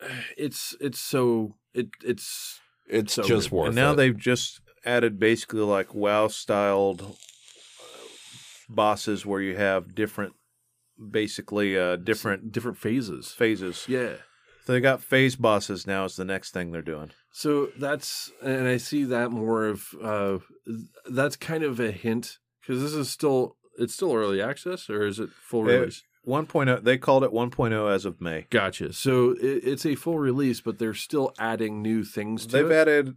Speaker 2: (sighs) it's it's so it it's
Speaker 3: It's
Speaker 2: So
Speaker 3: just
Speaker 2: good.
Speaker 3: worth
Speaker 1: and now
Speaker 3: it.
Speaker 1: they've just added basically like WoW styled uh, bosses where you have different, basically uh, different
Speaker 2: different phases.
Speaker 1: phases.
Speaker 2: Yeah.
Speaker 1: So they got phase bosses now. Is the next thing they're doing.
Speaker 2: So that's and I see that more of uh that's kind of a hint cuz this is still it's still early access or is it full release?
Speaker 1: 1.0. They called it 1.0 as of May.
Speaker 2: Gotcha. So it, it's a full release but they're still adding new things to it.
Speaker 1: They've
Speaker 2: it.
Speaker 1: added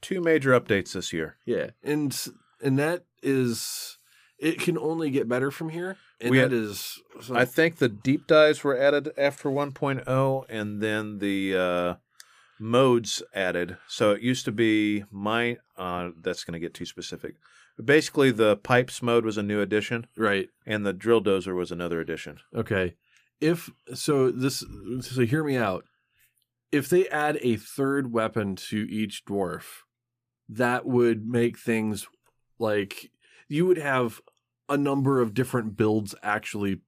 Speaker 1: two major updates this year.
Speaker 2: Yeah, and and that is it can only get better from here, and
Speaker 1: We
Speaker 2: that
Speaker 1: had-
Speaker 2: is so,
Speaker 1: I think the deep dives were added after 1.0, and then the uh, modes added. So it used to be mine. Uh, that's going to get too specific. But basically, the pipes mode was a new addition,
Speaker 2: right.
Speaker 1: and the drill dozer was another addition.
Speaker 2: Okay, if so, this so hear me out. If they add a third weapon to each dwarf, that would make things like you would have a number of different builds actually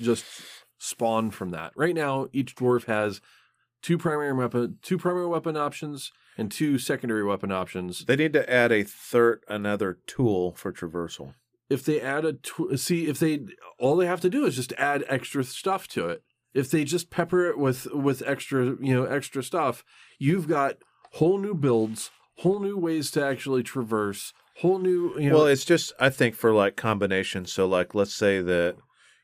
Speaker 2: just spawn from that. Right now, each dwarf has two primary weapon, two primary weapon options, and two secondary weapon options.
Speaker 1: They need to add a third, another tool for traversal.
Speaker 2: If they add a tw- see, if they all they have to do is just add extra stuff to it. If they just pepper it with with extra, you know, extra stuff, you've got whole new builds, whole new ways to actually traverse, whole new, you know,
Speaker 1: Well, it's just I think for like combinations. So like let's say that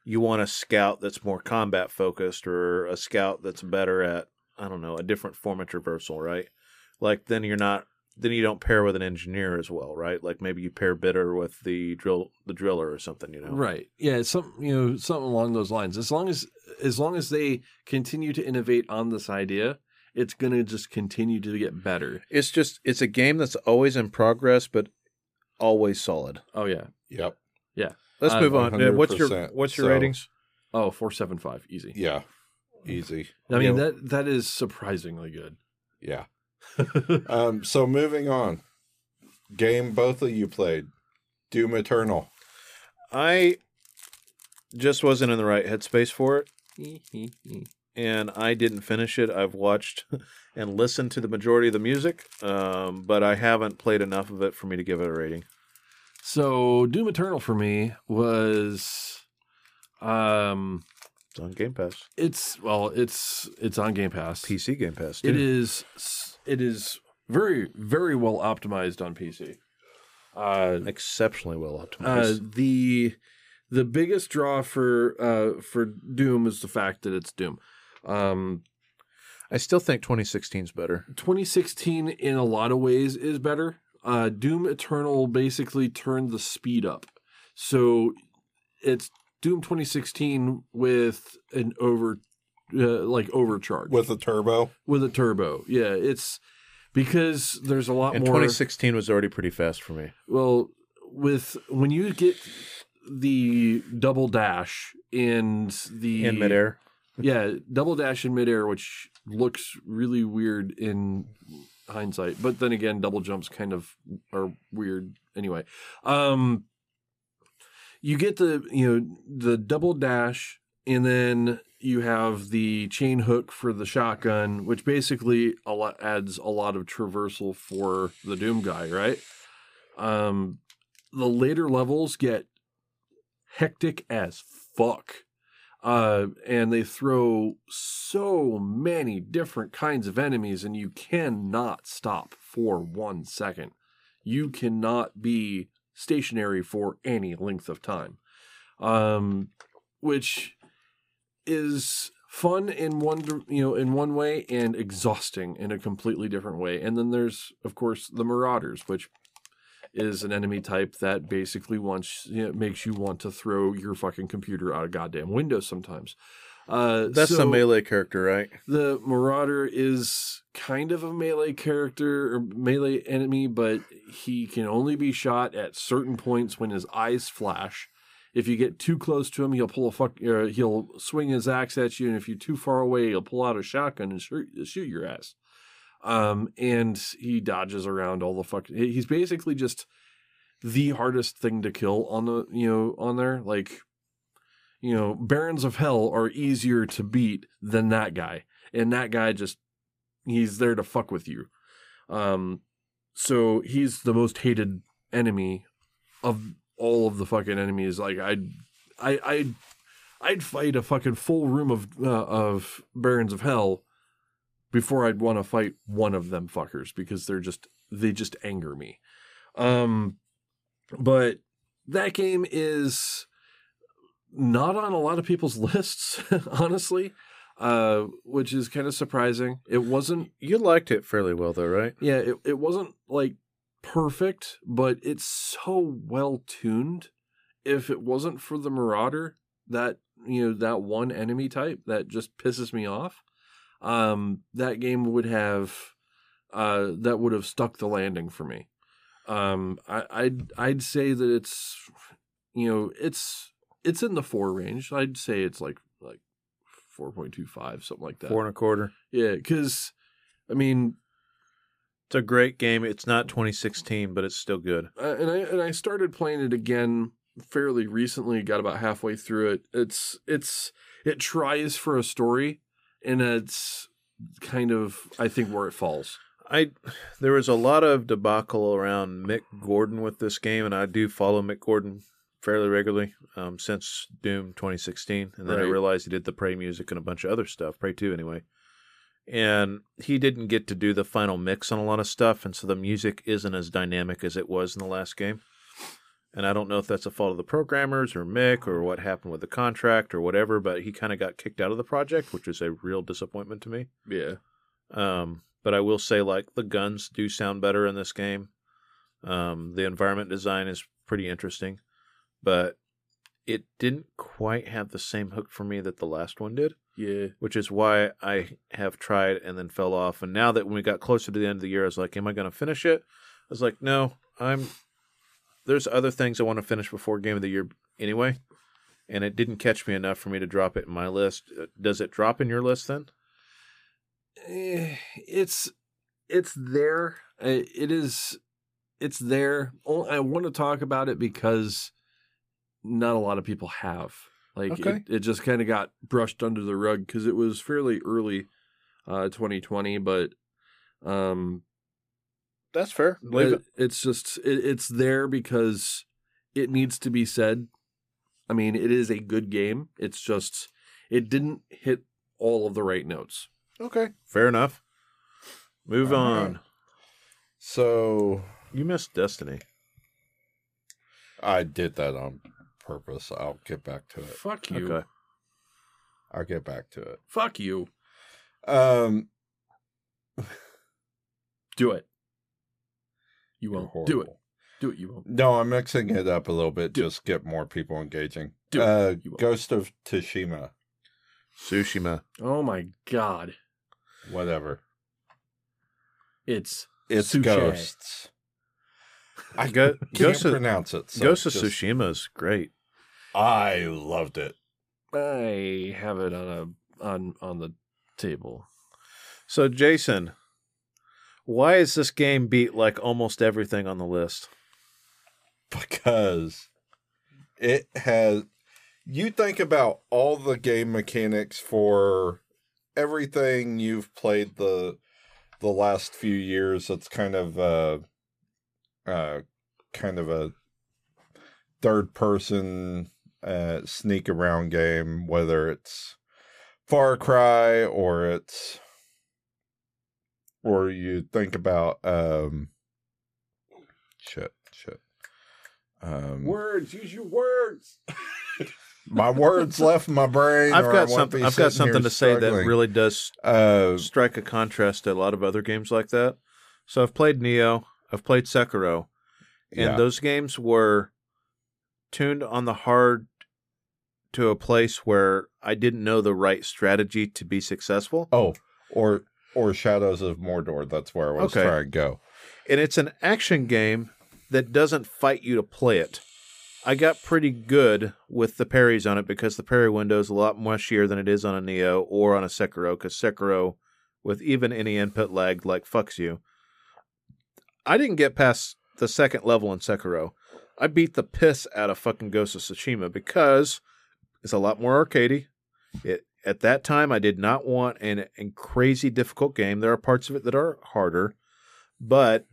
Speaker 1: you want a scout that's more combat focused or a scout that's better at I don't know, a different form of traversal, right? Like then you're not then you don't pair with an engineer as well, right? Like maybe you pair bitter with the drill the driller or something, you know.
Speaker 2: Right. Yeah, some you know, something along those lines. As long as as long as they continue to innovate on this idea, it's gonna just continue to get better.
Speaker 1: It's just it's a game that's always in progress but always solid.
Speaker 2: Oh yeah.
Speaker 3: Yep. Yeah.
Speaker 1: Let's
Speaker 2: Uh,
Speaker 1: move on. Uh, What's your what's your
Speaker 3: So-
Speaker 1: ratings?
Speaker 2: Oh, four seven five. Easy.
Speaker 3: Yeah. Easy.
Speaker 2: I mean
Speaker 1: Yeah.
Speaker 2: that that is surprisingly good.
Speaker 3: Yeah. (laughs) Um, so moving on. Game both of you played. Doom Eternal.
Speaker 1: I just wasn't in the right headspace for it. (laughs) and I didn't finish it. I've watched (laughs) and listened to the majority of the music, um, but I haven't played enough of it for me to give it a rating.
Speaker 2: so Doom Eternal for me was um
Speaker 1: It's on Game Pass,
Speaker 2: it's well, it's it's on Game Pass.
Speaker 1: PC Game Pass. Too.
Speaker 2: It is it is very very well optimized on PC. Uh,
Speaker 1: exceptionally well
Speaker 2: uh,
Speaker 1: optimized.
Speaker 2: the the biggest draw for uh, for Doom is the fact that it's Doom. Um,
Speaker 1: I still think 2016 is better.
Speaker 2: 2016 in a lot of ways is better. Uh, Doom Eternal basically turned the speed up, so it's Doom 2016 with an over uh, like overcharge
Speaker 3: With a turbo.
Speaker 2: with a turbo. Yeah, it's because there's a lot
Speaker 1: And
Speaker 2: more.
Speaker 1: 2016 was already pretty fast for me.
Speaker 2: Well, with when you get the double dash and the
Speaker 1: In midair,
Speaker 2: yeah, double dash in midair, which looks really weird in hindsight, but then again, double jumps kind of are weird anyway. Um, you get the you know the double dash, and then you have the chain hook for the shotgun, which basically a lot adds a lot of traversal for the Doom guy, right? Um, the later levels get hectic as fuck. Uh, and they throw so many different kinds of enemies, and you cannot stop for one second. You cannot be stationary for any length of time, um, which is fun in one you know in one way and exhausting in a completely different way. And then there's of course the Marauders, which is an enemy type that basically wants you know, makes you want to throw your fucking computer out a goddamn window sometimes. Uh,
Speaker 1: that's
Speaker 2: so
Speaker 1: a melee character, right?
Speaker 2: The Marauder is kind of a melee character or melee enemy, but he can only be shot at certain points when his eyes flash. If you get too close to him, he'll pull a fuck. Uh, he'll swing his axe at you, and if you're too far away, he'll pull out a shotgun and shoot, shoot your ass. Um, and he dodges around all the fuck. He's basically just the hardest thing to kill on the you know on there. Like, you know, Barons of Hell are easier to beat than that guy, and that guy just he's there to fuck with you. Um, so he's the most hated enemy of all of the fucking enemies. Like I'd, I, I, I'd fight a fucking full room of uh, of Barons of Hell before I'd want to fight one of them fuckers because they're just they just anger me. Um, but that game is not on a lot of people's (laughs) lists, honestly, uh, which is kind of surprising. It wasn't
Speaker 1: You liked it fairly well, though, right?
Speaker 2: yeah, it, it wasn't like perfect, but it's so well tuned. If it wasn't for the Marauder, that you know, that one enemy type that just pisses me off, um, that game would have uh that would have stuck the landing for me. Um I, I'd I'd say that it's you know, it's it's in the four range. I'd say it's like like four point two five, something like that.
Speaker 1: Four and a quarter.
Speaker 2: Yeah, because I mean,
Speaker 1: It's a great game. It's not 2016, but it's still good.
Speaker 2: uh, and I and I started playing it again fairly recently. Got about halfway through it. It's it's it tries for a story, and it's kind of I think where it falls.
Speaker 1: I there was a lot of debacle around Mick Gordon with this game, and I do follow Mick Gordon fairly regularly um, since Doom 2016, and then I realized he did the Prey music and a bunch of other stuff, Prey 2 anyway. And he didn't get to do the final mix on a lot of stuff, and so the music isn't as dynamic as it was in the last game. And I don't know if that's a fault of the programmers or Mick or what happened with the contract or whatever, but he kind of got kicked out of the project, which is a real disappointment to me.
Speaker 2: Yeah.
Speaker 1: Um, but I will say, like, the guns do sound better in this game. Um, the environment design is pretty interesting, but it didn't quite have the same hook for me that the last one did,
Speaker 2: Yeah.
Speaker 1: which is why I have tried and then fell off. And now that when we got closer to the end of the year, I was like, am I going to finish it? I was like, no, I'm. There's other things I want to finish before game of the year anyway, and it didn't catch me enough for me to drop it in my list. Uh, Does it drop in your list then?
Speaker 2: Eh, it's it's there. It is it's there. I want to talk about it because not a lot of people have. Like
Speaker 1: Okay.
Speaker 2: it, it just kind of got brushed under the rug because it was fairly early, uh, 2020. But um,
Speaker 1: That's fair. Leave
Speaker 2: it- it's just it, it's there because it needs to be said. I mean, it is a good game. It's just it didn't hit all of the right notes.
Speaker 1: Okay. Fair enough. Move
Speaker 3: All
Speaker 1: on.
Speaker 3: right. So
Speaker 1: You missed Destiny.
Speaker 3: I did that on purpose. I'll get back to it.
Speaker 2: Fuck you.
Speaker 1: Okay.
Speaker 3: I'll get back to it.
Speaker 2: Fuck you.
Speaker 3: Um,
Speaker 2: Do it. You won't. Do it. Do it. You won't.
Speaker 3: No, I'm mixing it up a little bit.
Speaker 2: Do it.
Speaker 3: just get more people engaging.
Speaker 2: Do it.
Speaker 3: uh,
Speaker 2: You.
Speaker 3: Ghost of Tsushima,
Speaker 1: Tsushima.
Speaker 2: Oh my god.
Speaker 3: whatever.
Speaker 2: It's
Speaker 3: It's
Speaker 2: Sushi.
Speaker 3: ghosts. I
Speaker 1: Go- (laughs)
Speaker 3: can't
Speaker 1: Ghost of-
Speaker 3: pronounce it. so
Speaker 1: Ghost of
Speaker 3: just-
Speaker 1: Tsushima is great.
Speaker 3: I loved it.
Speaker 2: I have it on a on on the table.
Speaker 1: So, Jason, why is this game beat like almost everything on the list?
Speaker 3: because it has you think about all the game mechanics for everything you've played the the last few years it's kind of a, uh kind of a third person uh sneak around game whether it's far cry or it's or you think about um shit shit um
Speaker 2: Words. Use your words. (laughs)
Speaker 3: my words left my brain
Speaker 1: I've got something. I've got something to say that really does
Speaker 3: uh
Speaker 1: strike a contrast to a lot of other games like that. So, I've played Nioh. I've played Sekiro, and
Speaker 3: yeah.
Speaker 1: those games were tuned on the hard to a place where I didn't know the right strategy to be successful.
Speaker 3: oh or or shadows of mordor that's where i was
Speaker 1: Okay.
Speaker 3: trying to go
Speaker 1: and it's an action game that doesn't fight you to play it. I got pretty good with the parries on it because the parry window is a lot mushier than it is on a Nioh or on a Sekiro. Because Sekiro, with even any input lag, like fucks you. I didn't get past the second level in Sekiro. I beat the piss out of fucking Ghost of Tsushima because it's a lot more arcadey. It at that time I did not want an, a crazy difficult game. There are parts of it that are harder, but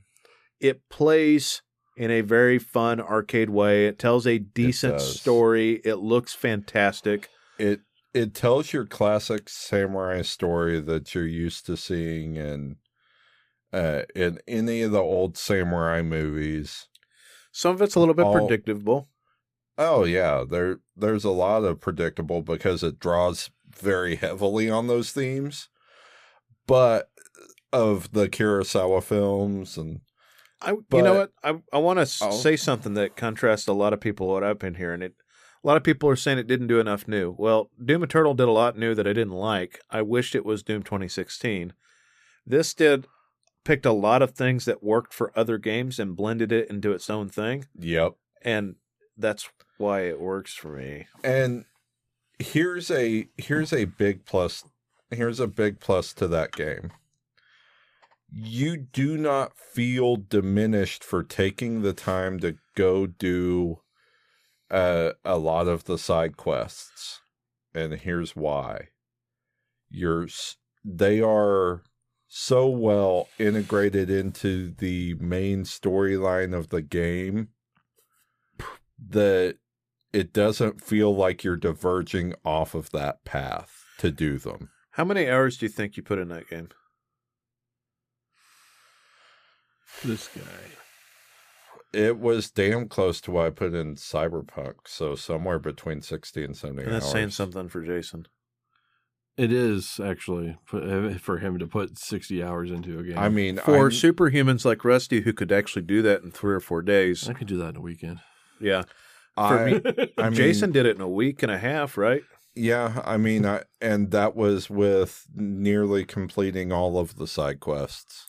Speaker 1: it plays in a very fun arcade way. It tells a decent
Speaker 3: does.
Speaker 1: story. It looks fantastic.
Speaker 3: it it tells your classic samurai story that you're used to seeing in uh in any of the old samurai movies
Speaker 1: Some of it's a little bit
Speaker 3: All-
Speaker 1: predictable.
Speaker 3: Oh yeah there there's a lot of predictable because it draws very heavily on those themes but uh, of the kurosawa films and
Speaker 1: I, you know what? I I want to
Speaker 3: Oh.
Speaker 1: say something that contrasts a lot of people what I've been hearing. It a lot of people are saying it didn't do enough new. Well, Doom Eternal did a lot new that I didn't like. I wished it was Doom 2016. This did picked a lot of things that worked for other games and blended it into its own thing,
Speaker 3: yep
Speaker 1: and that's why it works for me.
Speaker 3: And here's a here's a big plus here's a big plus to that game. You do not feel diminished for taking the time to go do uh, a lot of the side quests. And here's why. You're they are so well integrated into the main storyline of the game that it doesn't feel like you're diverging off of that path to do them.
Speaker 1: How many hours do you think you put in that game?
Speaker 2: This guy.
Speaker 3: It was damn close to what I put in Cyberpunk, so somewhere between 60 and 70
Speaker 1: And that's
Speaker 3: hours.
Speaker 1: saying something for Jason.
Speaker 2: It is actually uh, for him to put sixty hours into a game.
Speaker 3: I mean,
Speaker 1: For
Speaker 3: I'm-
Speaker 1: superhumans like Rusty who could actually do that in three or four days.
Speaker 2: I could do that in a weekend.
Speaker 1: Yeah.
Speaker 3: I,
Speaker 1: me-
Speaker 3: I mean,
Speaker 1: Jason did it in a week and a half, right?
Speaker 3: Yeah, I mean, I, and that was with nearly completing all of the side quests.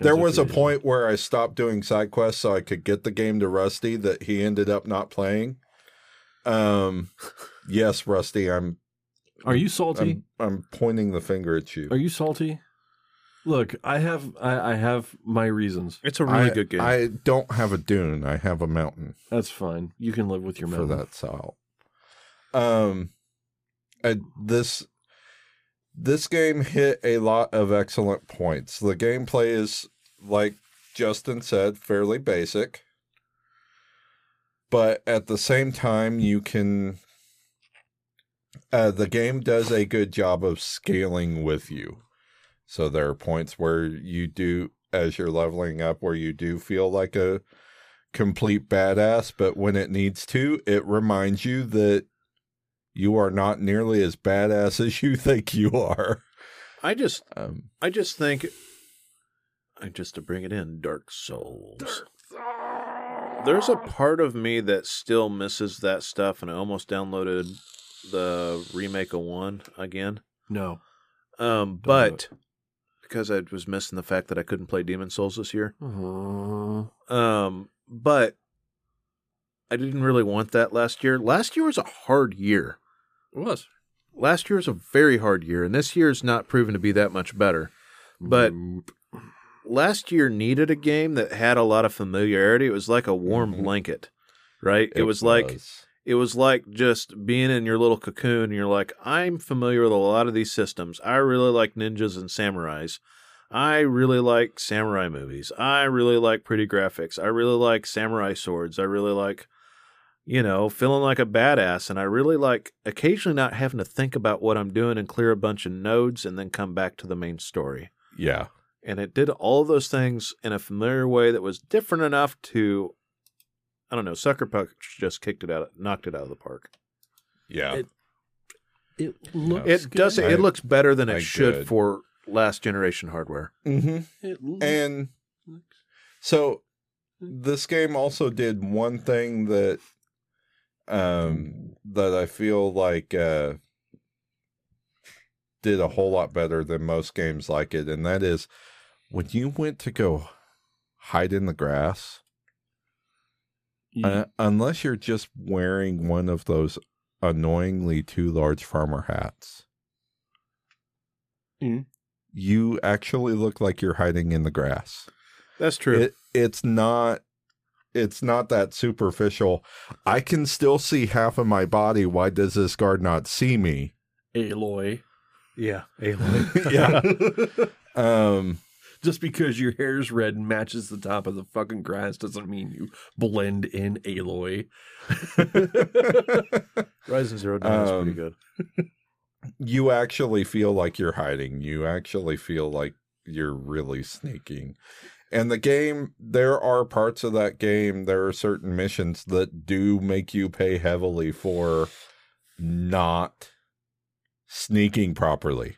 Speaker 3: There was a point where I stopped doing side quests so I could get the game to Rusty that he ended up not playing. Um, yes, Rusty, I'm
Speaker 2: Are you salty?
Speaker 3: I'm, I'm pointing the finger at you.
Speaker 2: Are you salty? Look, I have I, I have my reasons.
Speaker 1: It's a really
Speaker 3: I,
Speaker 1: good game.
Speaker 3: I don't have a dune. I have a mountain
Speaker 2: That's fine. You can live with your
Speaker 3: for
Speaker 2: mountain.
Speaker 3: that salt. Um, I, this this game hit a lot of excellent points. The gameplay is like Justin said, fairly basic, but at the same time, you can. Uh, the game does a good job of scaling with you. So there are points where you do, as you're leveling up, where you do feel like a complete badass, but when it needs to, it reminds you that you are not nearly as badass as you (laughs) think you are.
Speaker 1: I just
Speaker 3: Um,
Speaker 1: I just think I just to bring it in, Dark Souls. There's a part of me that still misses that stuff and I almost downloaded the remake of one again.
Speaker 2: no.
Speaker 1: Um, but because I was missing the fact that I couldn't play Demon's Souls this year. Um, but I didn't really want that last year. Last year was a hard year.
Speaker 2: it was.
Speaker 1: Last year was a very hard year, and this year year's not proven to be that much better. But last year needed a game that had a lot of familiarity. It was like a warm
Speaker 3: Mhm.
Speaker 1: blanket, right? It, was, like it was like just being in your little cocoon. And you're like, I'm familiar with a lot of these systems. I really like ninjas and samurais. I really like samurai movies. I really like pretty graphics. I really like samurai swords. I really like, you know, feeling like a badass. And I really like occasionally not having to think about what I'm doing and clear a bunch of nodes and then come back to the main story
Speaker 3: yeah.
Speaker 1: and it did all those things in a familiar way that was different enough to I don't know, Sucker Punch just kicked it out knocked it out of the park.
Speaker 3: Yeah.
Speaker 2: It- It looks.
Speaker 1: It does
Speaker 3: I-
Speaker 1: it looks better than it
Speaker 3: I
Speaker 1: should
Speaker 3: good.
Speaker 1: for last generation hardware.
Speaker 3: mm-hmm.
Speaker 2: It looks.
Speaker 3: And so this game also did one thing that um that I feel like uh did a whole lot better than most games like it and that is when you went to go hide in the grass
Speaker 2: You-
Speaker 3: uh, unless you're just wearing one of those annoyingly too large farmer hats
Speaker 2: Mhm.
Speaker 3: you actually look like you're hiding in the grass
Speaker 1: That's true.
Speaker 3: it it's not it's not that superficial. I can still see half of my body. Why does this guard not see me?
Speaker 2: Aloy.
Speaker 1: yeah. (laughs) Aloy.
Speaker 3: Yeah. (laughs) Um
Speaker 2: Just because your hair's red and matches the top of the fucking grass doesn't mean you blend in Aloy. (laughs)
Speaker 1: Horizon Zero Dawn is pretty
Speaker 3: Um,
Speaker 1: good. (laughs)
Speaker 3: you actually feel like you're hiding. You actually feel like you're really sneaking. And the game, there are parts of that game, there are certain missions that do make you pay heavily for not sneaking properly.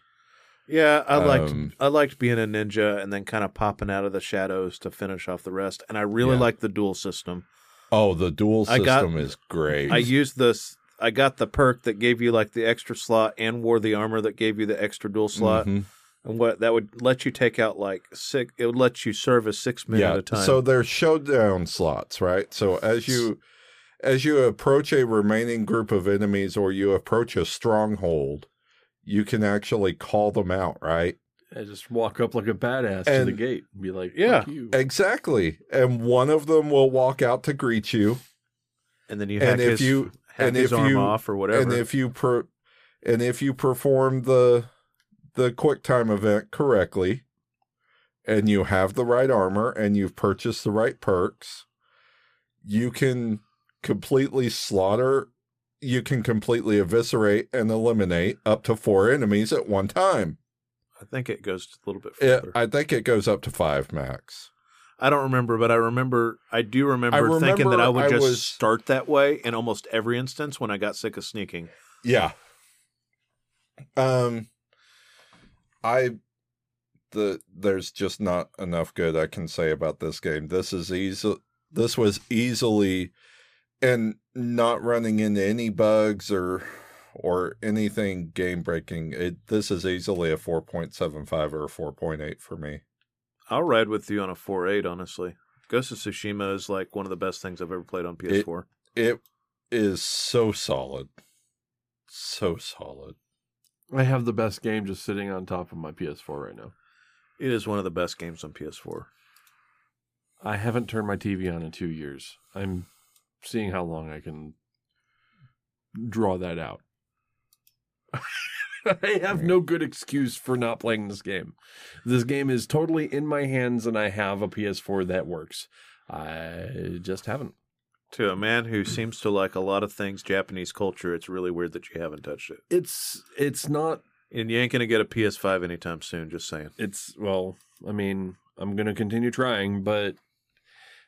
Speaker 1: Yeah, I liked
Speaker 3: Um,
Speaker 1: I liked being a ninja and then kind of popping out of the shadows to finish off the rest. And I really
Speaker 3: Yeah.
Speaker 1: liked the duel system.
Speaker 3: Oh, the duel
Speaker 1: I
Speaker 3: system
Speaker 1: got-
Speaker 3: is great.
Speaker 1: I used this. I got the perk that gave you like the extra slot, and wore the armor that gave you the extra duel slot,
Speaker 3: Mhm.
Speaker 1: and what that would let you take out like six. It would let you service six men at a time.
Speaker 3: So they're showdown slots, right? So as you as you approach a remaining group of enemies or you approach a stronghold, you can actually call them out, right?
Speaker 2: I just walk up like a badass to the gate and be like,
Speaker 1: Yeah.
Speaker 2: Fuck you.
Speaker 3: Exactly. And one of them will walk out to greet you.
Speaker 1: and then you
Speaker 3: and if
Speaker 1: his,
Speaker 3: you-
Speaker 1: hack
Speaker 3: and
Speaker 1: his
Speaker 3: if
Speaker 1: arm
Speaker 3: you-
Speaker 1: off or whatever.
Speaker 3: And if you per and if you perform the the quick time event correctly and you have the right armor and you've purchased the right perks, you can completely slaughter, you can completely eviscerate and eliminate up to four enemies at one time.
Speaker 1: I think it goes a little bit
Speaker 3: It,
Speaker 1: further.
Speaker 3: I think it goes up to five max.
Speaker 1: I don't remember, but I remember I do remember, thinking that I would
Speaker 3: I
Speaker 1: just
Speaker 3: was-
Speaker 1: start that way in almost every instance when I got sick of sneaking.
Speaker 3: Yeah. Um I the there's just not enough good I can say about this game. This is easy this was easily and not running into any bugs or or anything game breaking. It this is easily a 4.75 or a 4.8 for me.
Speaker 1: I'll ride with you on a 4.8, honestly. Ghost of Tsushima is like one of the best things I've ever played on PS4.
Speaker 3: It is so solid. So solid.
Speaker 2: I have the best game just sitting on top of my PS4 right now.
Speaker 1: It is one of the best games on PS4.
Speaker 2: I haven't turned my TV on in two years. I'm seeing how long I can draw that out. (laughs) I have no good excuse for not playing this game. This game is totally in my hands, and I have a PS4 that works. I just haven't.
Speaker 1: To a man who seems to like a lot of things Japanese culture, it's really weird that you haven't touched it.
Speaker 2: It's it's not.
Speaker 1: And you ain't gonna get a PS5 anytime soon. Just saying.
Speaker 2: It's well. I mean, I'm gonna continue trying, but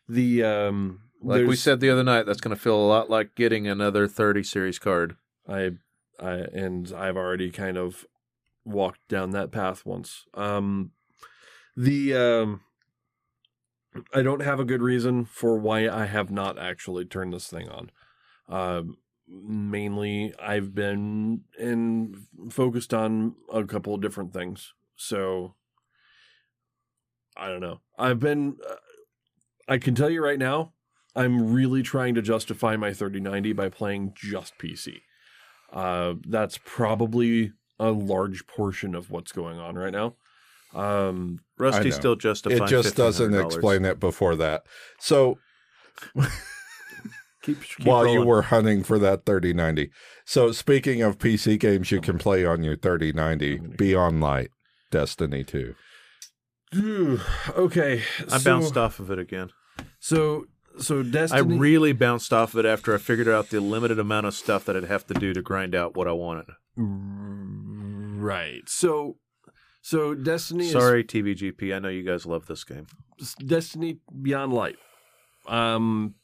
Speaker 2: the um,
Speaker 1: Like we said the other night, that's gonna feel a lot like getting another 30 series card.
Speaker 2: I, I, and I've already kind of walked down that path once. Um, the um, I don't have a good reason for why I have not actually turned this thing on. Um, mainly, I've been in focused on a couple of different things. So I don't know. I've been. Uh, I can tell you right now, I'm really trying to justify my 3090 by playing just PC. Uh, that's probably a large portion of what's going on right now. Um,
Speaker 1: Rusty's
Speaker 3: know.
Speaker 1: still justifying.
Speaker 3: It just doesn't explain it before that. So (laughs)
Speaker 1: Keep, keep
Speaker 3: while you were hunting for that 3090. So speaking of PC games you can play on your 3090, Beyond Light, Destiny 2.
Speaker 2: okay,
Speaker 1: I
Speaker 2: so-
Speaker 1: bounced off of it again.
Speaker 2: So, so Destiny.
Speaker 1: I really bounced off of it after I figured out the limited amount of stuff that I'd have to do to grind out what I wanted.
Speaker 2: right. So, so Destiny.
Speaker 1: Sorry, TVGP. I know you guys love this game.
Speaker 2: Destiny Beyond Light. Um,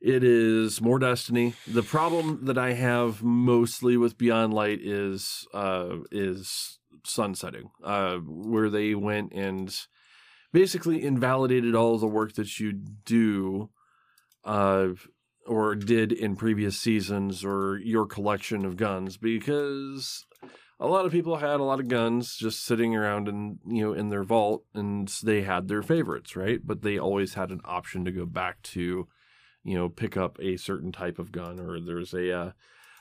Speaker 2: it is more Destiny. The problem that I have mostly with Beyond Light is uh is sunsetting, uh, where they went and basically invalidated all the work that you do, uh, or did in previous seasons or your collection of guns because a lot of people had a lot of guns just sitting around in you know in their vault and they had their favorites right? But they always had an option to go back to you know pick up a certain type of gun or there's a uh,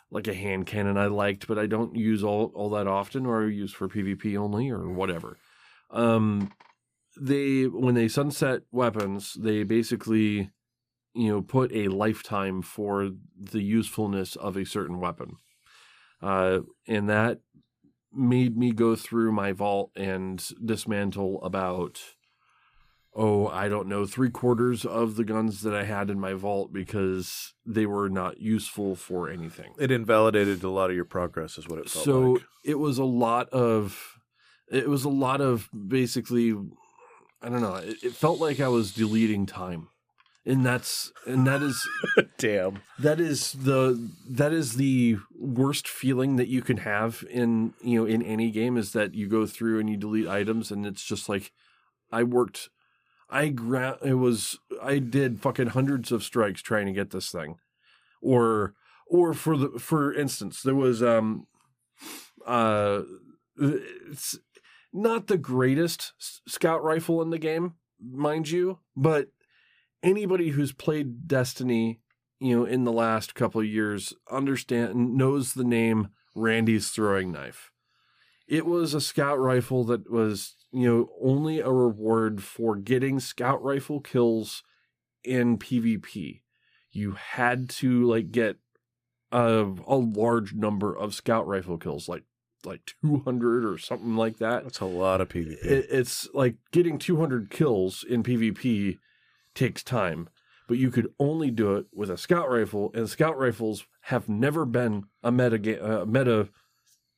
Speaker 2: like a hand cannon i liked but i don't use all, all that often or i use for pvp only or whatever. Um they when they sunset weapons they basically you know put a lifetime for the usefulness of a certain weapon uh and that made me go through my vault and dismantle about oh i don't know three quarters of the guns that i had in my vault because they were not useful for anything
Speaker 1: It invalidated a lot of your progress, is what it felt
Speaker 2: so
Speaker 1: like.
Speaker 2: it was a lot of it was a lot of basically i don't know. It, it felt like i was deleting time. And that's and that is (laughs)
Speaker 1: Damn.
Speaker 2: that is the that is the worst feeling that you can have in you know in any game is that you go through and you delete items and it's just like i worked i gra- it was i did fucking hundreds of strikes trying to get this thing. Or or for the for instance there was um uh it's not the greatest scout rifle in the game mind you but anybody who's played destiny you know in the last couple of years understand knows the name randy's throwing knife. It was a scout rifle that was you know only a reward for getting scout rifle kills in pvp you had to like get a, a large number of scout rifle kills like like 200 or something like that.
Speaker 1: That's a lot of PvP.
Speaker 2: It, it's like getting 200 kills in PvP takes time, but you could only do it with a scout rifle, and scout rifles have never been a meta ga- uh, meta.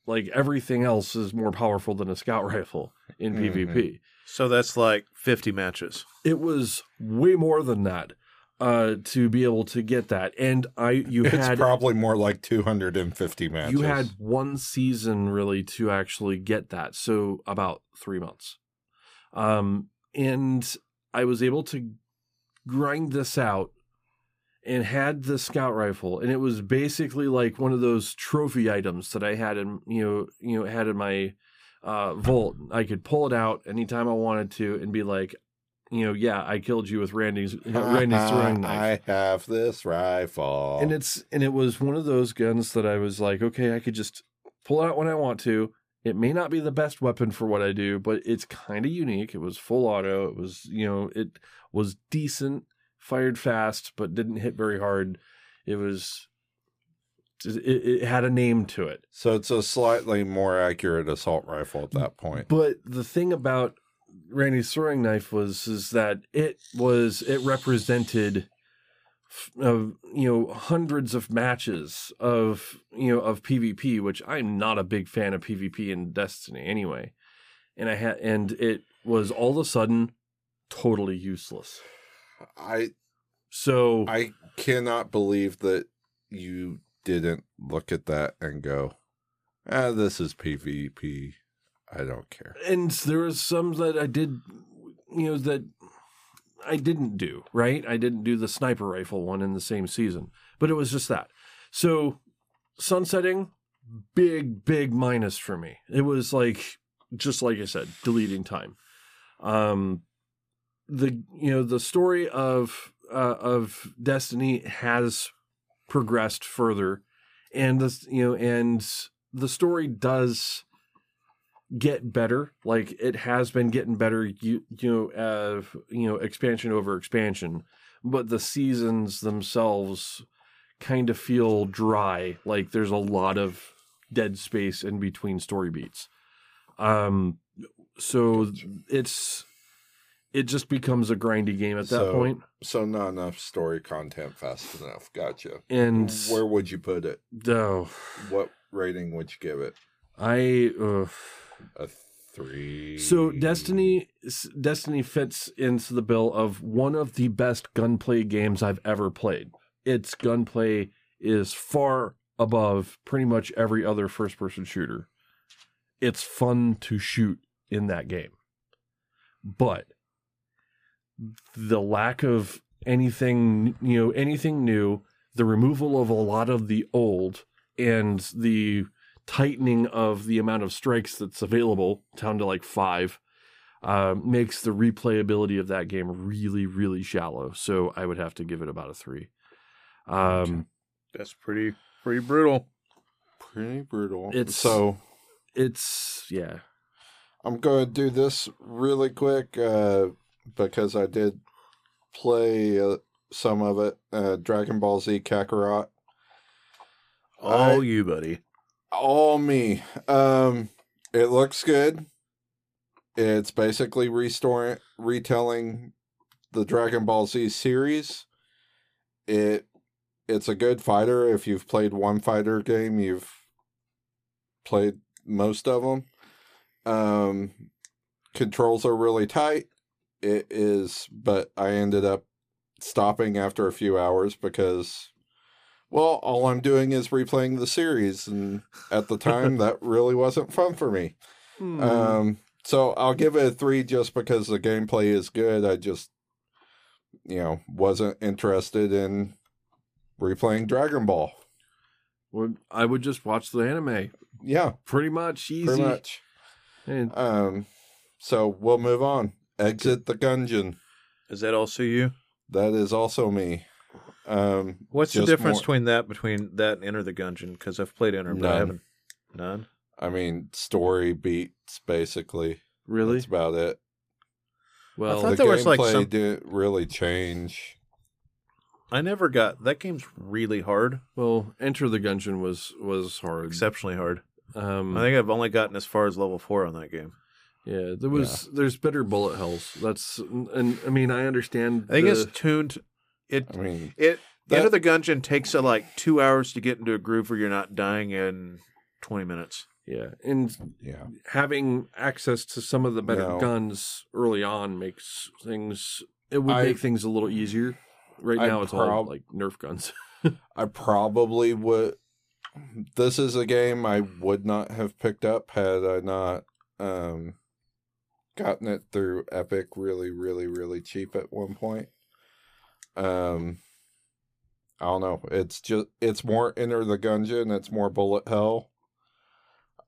Speaker 2: Like everything else is more powerful than a scout rifle in
Speaker 3: Mhm.
Speaker 2: PvP.
Speaker 1: so that's like 50 matches.
Speaker 2: It was way more than that uh, to be able to get that, and I you
Speaker 3: It's
Speaker 2: had
Speaker 3: probably more like 250 matches.
Speaker 2: you had one season really to actually get that so about three months. Um and i was able to grind this out and had the scout rifle and it was basically like one of those trophy items that i had in you know you know had in my uh vault. I could pull it out anytime i wanted to and be like you know yeah i killed you with randy's (laughs) randy's throwing knife
Speaker 3: I have this rifle.
Speaker 2: and it's and it was one of those guns that I was like, okay, I could just pull out when I want to. It may not be the best weapon for what I do, but it's kind of unique. It was full auto. It was, you know, it was decent, fired fast, but didn't hit very hard. It was, it, it had a name to it.
Speaker 3: so it's a slightly more accurate assault rifle at that point.
Speaker 2: But the thing about Randy's throwing knife was is that it was it represented of you know hundreds of matches of you know of PvP, which I'm not a big fan of PvP in Destiny anyway. And I had and it was all of a sudden totally useless.
Speaker 3: I
Speaker 2: So
Speaker 3: I cannot believe that you didn't look at that and go, "Ah, this is PvP. I don't care."
Speaker 2: and there was some that I did, you know, that I didn't do, right? I didn't do the sniper rifle one in the same season, but it was just that. So, sunsetting, big, big minus for me. It was like, just like I said, deleting time. Um, the, you know, the story of, uh, of Destiny has progressed further and this, you know, and the story does, get better. Like it has been getting better. You you know, uh, you know, expansion over expansion, but the seasons themselves kind of feel dry. Like there's a lot of dead space in between story beats. Um, so it's it just becomes a grindy game at that
Speaker 3: So-
Speaker 2: point.
Speaker 3: So not enough story content fast enough. Gotcha.
Speaker 2: And
Speaker 3: Where would you put it?
Speaker 2: oh,
Speaker 3: What rating would you give it?
Speaker 2: I. Uh,
Speaker 3: A three.
Speaker 2: So Destiny Destiny fits into the bill of one of the best gunplay games I've ever played. Its gunplay is far above pretty much every other first person shooter. It's fun to shoot in that game. But the lack of anything, you know, anything new, the removal of a lot of the old and the tightening of the amount of strikes that's available down to like five uh, makes the replayability of that game really, really shallow. So I would have to give it about a three. Um,
Speaker 1: That's pretty pretty brutal.
Speaker 3: pretty brutal.
Speaker 2: It's-
Speaker 3: so
Speaker 2: it's yeah,
Speaker 3: I'm going to do this really quick uh, because I did play uh, some of it. Uh, Dragon Ball Z Kakarot.
Speaker 1: All
Speaker 3: I-
Speaker 1: you, buddy.
Speaker 3: All me. Um, it looks good. It's basically restoring, retelling the Dragon Ball Z series. It it's a good fighter. If you've played one fighter game, you've played most of them. Um, controls are really tight. It is, but I ended up stopping after a few hours because, well, all I'm doing is replaying the series, and at the time that (laughs) really wasn't fun for me.
Speaker 2: Hmm.
Speaker 3: Um, so I'll give it a three just because the gameplay is good. I just, you know, wasn't interested in replaying Dragon Ball.
Speaker 2: Would I would just watch the anime.
Speaker 3: Yeah,
Speaker 2: Pretty much easy.
Speaker 3: pretty much.
Speaker 2: And
Speaker 3: Um, so we'll move on. Exit the gungeon.
Speaker 1: Is that also you?
Speaker 3: That is also me. Um,
Speaker 1: What's the difference
Speaker 3: more-
Speaker 1: between that between that and Enter the Gungeon? Because I've played Enter, but I
Speaker 3: None.
Speaker 1: haven't. None.
Speaker 3: I mean, story beats basically.
Speaker 2: really,
Speaker 3: That's about it.
Speaker 2: well,
Speaker 1: thought
Speaker 3: the
Speaker 1: there was, like,
Speaker 3: gameplay
Speaker 1: some-
Speaker 3: didn't really change.
Speaker 1: I never got that game's really hard,
Speaker 2: well, Enter the Gungeon was was hard.
Speaker 1: exceptionally hard.
Speaker 2: Um,
Speaker 1: I think I've only gotten as far as level four on that game.
Speaker 2: yeah, there was there's better bullet hells. That's and I mean I understand.
Speaker 1: I think
Speaker 2: the-
Speaker 1: it's tuned. It
Speaker 3: I mean,
Speaker 1: it
Speaker 3: That-
Speaker 1: Enter the Gungeon takes uh, like two hours to get into a groove where you're not dying in twenty minutes.
Speaker 2: yeah, and
Speaker 3: yeah.
Speaker 2: having access to some of the better
Speaker 3: No.
Speaker 2: guns early on makes things. It would
Speaker 3: I-
Speaker 2: make things a little easier. Right
Speaker 3: I
Speaker 2: now, it's all like Nerf guns. (laughs)
Speaker 3: I probably would. This is a game I would not have picked up had I not um, gotten it through Epic really, really, really cheap at one point. Um, I don't know. It's just it's more Enter the Gungeon. It's more bullet hell.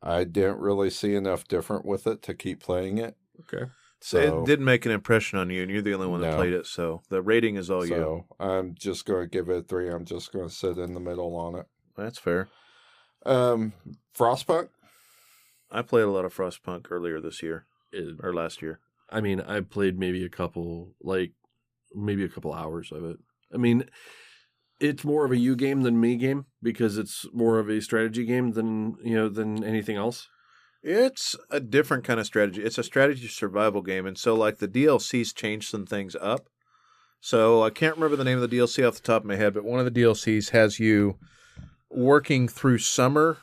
Speaker 3: I didn't really see enough different with it to keep playing it.
Speaker 2: okay.
Speaker 3: So
Speaker 1: it didn't make an impression on you, and you're the only one that
Speaker 3: No.
Speaker 1: played it. So the rating is all you.
Speaker 3: I'm just going to give it a three. I'm just going to sit in the middle on it.
Speaker 1: That's fair.
Speaker 3: Um, Frostpunk.
Speaker 1: I played a lot of Frostpunk earlier this year
Speaker 2: It-
Speaker 1: or last year.
Speaker 2: I mean, I played maybe a couple, like maybe a couple hours of it. I mean, it's more of a you game than me game because it's more of a strategy game than you know than anything else.
Speaker 1: It's a different kind of strategy. It's a strategy survival game, and so like the DLCs changed some things up. So I can't remember the name of the DLC off the top of my head, but one of the DLCs has you working through summer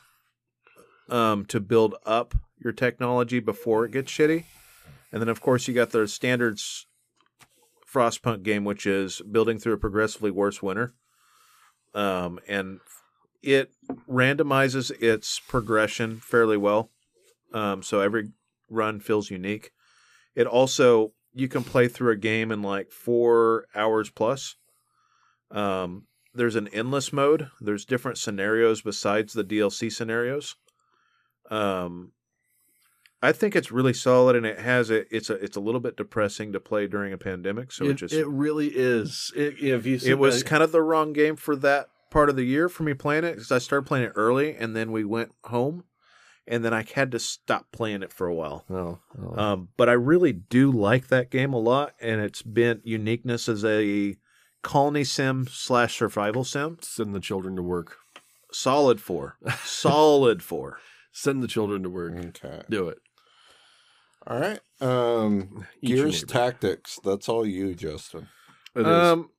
Speaker 1: um, to build up your technology before it gets shitty, and then of course you got the standards Frostpunk game, which is building through a progressively worse winter. Um, and it randomizes its progression fairly well. Um, so every run feels unique. It also you can play through a game in like four hours plus. Um, there's an endless mode. There's different scenarios besides the DLC scenarios. Um, I think it's really solid, and it has a it's a it's a little bit depressing to play during a pandemic. So it,
Speaker 2: it,
Speaker 1: just
Speaker 2: it really is. It, if you
Speaker 1: it was
Speaker 2: back-
Speaker 1: kind of the wrong game for that part of the year for me playing it because I started playing it early and then we went home and then I had to stop playing it for a while.
Speaker 2: Oh, oh.
Speaker 1: Um, but I really do like that game a lot and it's been uniqueness as a colony sim slash survival sim.
Speaker 2: send the children to work.
Speaker 1: Solid four. Solid four. (laughs)
Speaker 2: Send the children to work.
Speaker 3: Okay.
Speaker 2: Do it.
Speaker 3: All right. Um, (sighs)
Speaker 2: Eat
Speaker 3: Gears. Tactics. That's all you, Justin.
Speaker 2: It is.
Speaker 1: Um,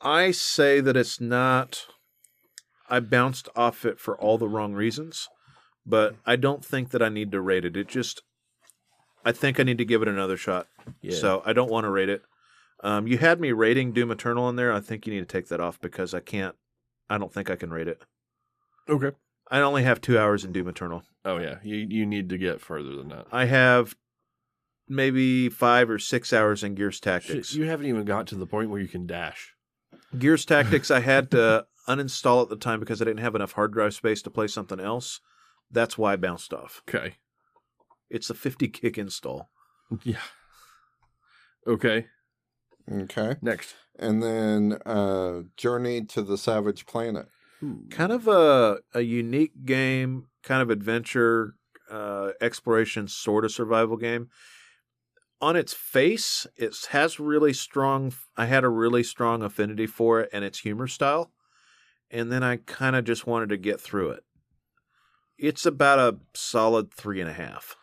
Speaker 1: I say that it's not. I bounced off it for all the wrong reasons, but I don't think that I need to rate it. It just, I think I need to give it another shot.
Speaker 2: yeah.
Speaker 1: So I don't want to rate it. Um, you had me rating Doom Eternal in there. I think you need to take that off because I can't. I don't think I can rate it.
Speaker 2: okay.
Speaker 1: I only have two hours in Doom Eternal.
Speaker 2: Oh yeah, you you need to get further than that.
Speaker 1: I have maybe five or six hours in Gears Tactics.
Speaker 2: Shit, you haven't even got to the point where you can dash.
Speaker 1: Gears (laughs) Tactics, I had to uninstall at the time because I didn't have enough hard drive space to play something else. That's why I bounced off.
Speaker 2: Okay.
Speaker 1: It's a 50 gig install. (laughs)
Speaker 2: Yeah. Okay.
Speaker 3: Okay.
Speaker 2: Next.
Speaker 3: And then uh, Journey to the Savage Planet.
Speaker 1: Kind of a, a unique game, kind of adventure, uh, exploration, sort of survival game. On its face, it has really strong. I had a really strong affinity for it and its humor style, and then I kind of just wanted to get through it. It's about a solid three and a half.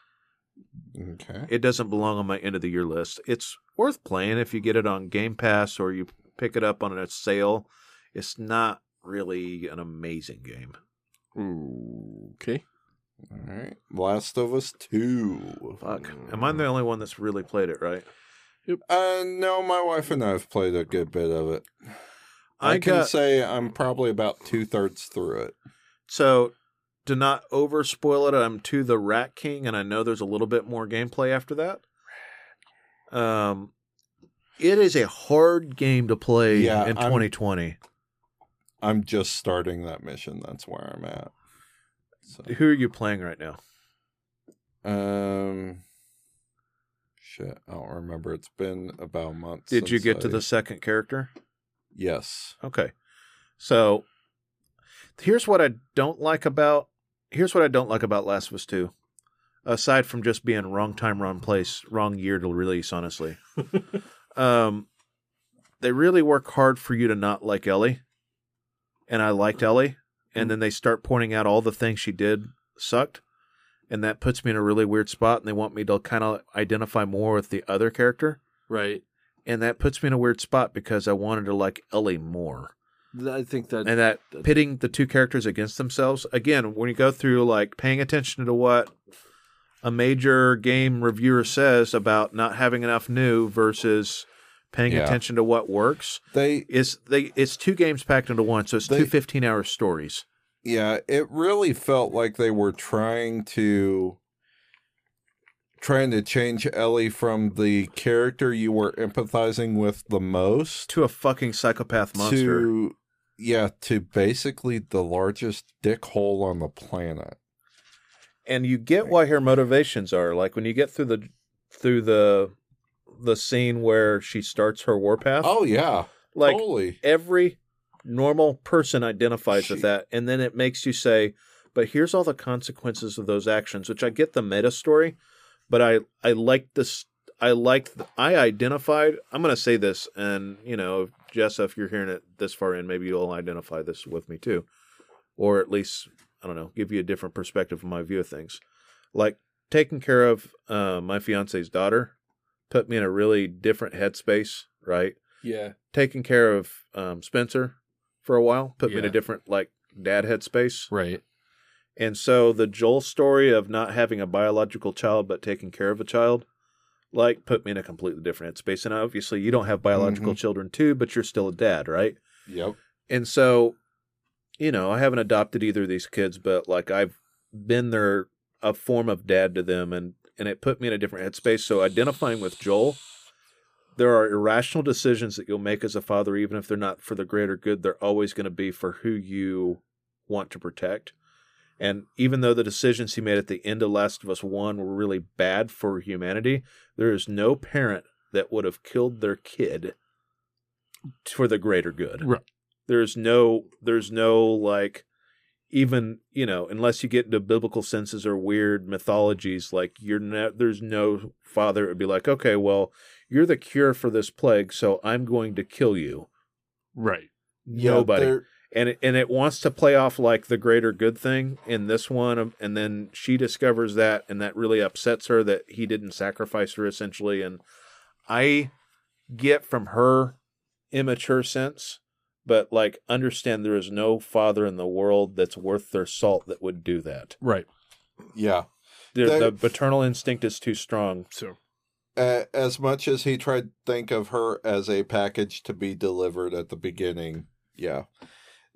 Speaker 3: Okay.
Speaker 1: It doesn't belong on my end of the year list. It's worth playing if you get it on Game Pass or you pick it up on a sale. It's not really an amazing game.
Speaker 2: Okay.
Speaker 3: All right. Last of Us 2.
Speaker 1: Fuck. Am I the only one that's really played it, right?
Speaker 3: Uh, no, my wife and I have played a good bit of it. I,
Speaker 1: I
Speaker 3: can
Speaker 1: got
Speaker 3: say I'm probably about two thirds through it.
Speaker 1: so to not over spoil it, I'm to the Rat King, and I know there's a little bit more gameplay after that. Um, it is a hard game to play
Speaker 3: Yeah,
Speaker 1: in
Speaker 3: I'm-
Speaker 1: 2020.
Speaker 3: I'm just starting that mission. That's where I'm at. So,
Speaker 1: Who are you playing right now?
Speaker 3: um, shit, I don't remember. It's been about a month.
Speaker 1: Did you
Speaker 3: since
Speaker 1: get to the second character?
Speaker 3: Yes.
Speaker 1: Okay. So here's what I don't like about here's what I don't like about Last of Us 2. Aside from just being wrong time, wrong place, wrong year to release, honestly. (laughs) um they really work hard for you to not like Ellie. And I liked Ellie. And mm. then they start pointing out all the things she did sucked, and that puts me in a really weird spot. And they want me to kind of identify more with the other character,
Speaker 2: Right.
Speaker 1: and that puts me in a weird spot because I wanted to like Ellie more.
Speaker 2: I think that
Speaker 1: and that pitting the two characters against themselves again when you go through like paying attention to what a major game reviewer says about not having enough new versus paying
Speaker 3: Yeah.
Speaker 1: attention to what works
Speaker 3: They
Speaker 1: is they it's two games packed into one so it's
Speaker 3: They-
Speaker 1: two 15 hour stories
Speaker 3: yeah, it really felt like they were trying to trying to change Ellie from the character you were empathizing with the most
Speaker 1: to a fucking psychopath monster
Speaker 3: to yeah, to basically the largest dick hole on the planet.
Speaker 1: and you get why her motivations are like when you get through the through the the scene where she starts her warpath?
Speaker 3: Oh yeah.
Speaker 1: like every normal person identifies with that and then it makes you say but here's all the consequences of those actions which i get the meta story but i i like this i like i identified i'm going to say this and you know jess if you're hearing it this far in maybe you'll identify this with me too or at least i don't know give you a different perspective of my view of things. Like taking care of uh, my fiance's daughter put me in a really different headspace right
Speaker 2: yeah.
Speaker 1: taking care of um, Spencer for a while, put me in a different like dad headspace.
Speaker 2: Right.
Speaker 1: And so the Joel story of not having a biological child but taking care of a child, like put me in a completely different headspace. And obviously you don't have biological children too, but you're still a dad, right?
Speaker 3: Yep.
Speaker 1: And so, you know, I haven't adopted either of these kids, but like I've been their a form of dad to them and and it put me in a different headspace. So identifying with Joel, there are irrational decisions that you'll make as a father, even if they're not for the greater good, they're always going to be for who you want to protect. And even though the decisions he made at the end of Last of Us 1 were really bad for humanity, there is no parent that would have killed their kid for the greater good.
Speaker 2: Right.
Speaker 1: There's no there's no like even, you know, unless you get into biblical senses or weird mythologies, like you're no, there's no father that would be like, okay, well, you're the cure for this plague, so I'm going to kill you.
Speaker 2: Right.
Speaker 1: Nobody
Speaker 3: they're-
Speaker 1: and it, and it wants to play off like the greater good thing in this one um, and then she discovers that and that really upsets her that he didn't sacrifice her essentially and i get from her immature sense but like understand there is no father in the world that's worth their salt that would do that
Speaker 2: Right.
Speaker 3: yeah.
Speaker 1: the,
Speaker 3: There-
Speaker 1: the paternal instinct is too strong
Speaker 2: So
Speaker 3: Uh, as much as he tried to think of her as a package to be delivered at the beginning, yeah.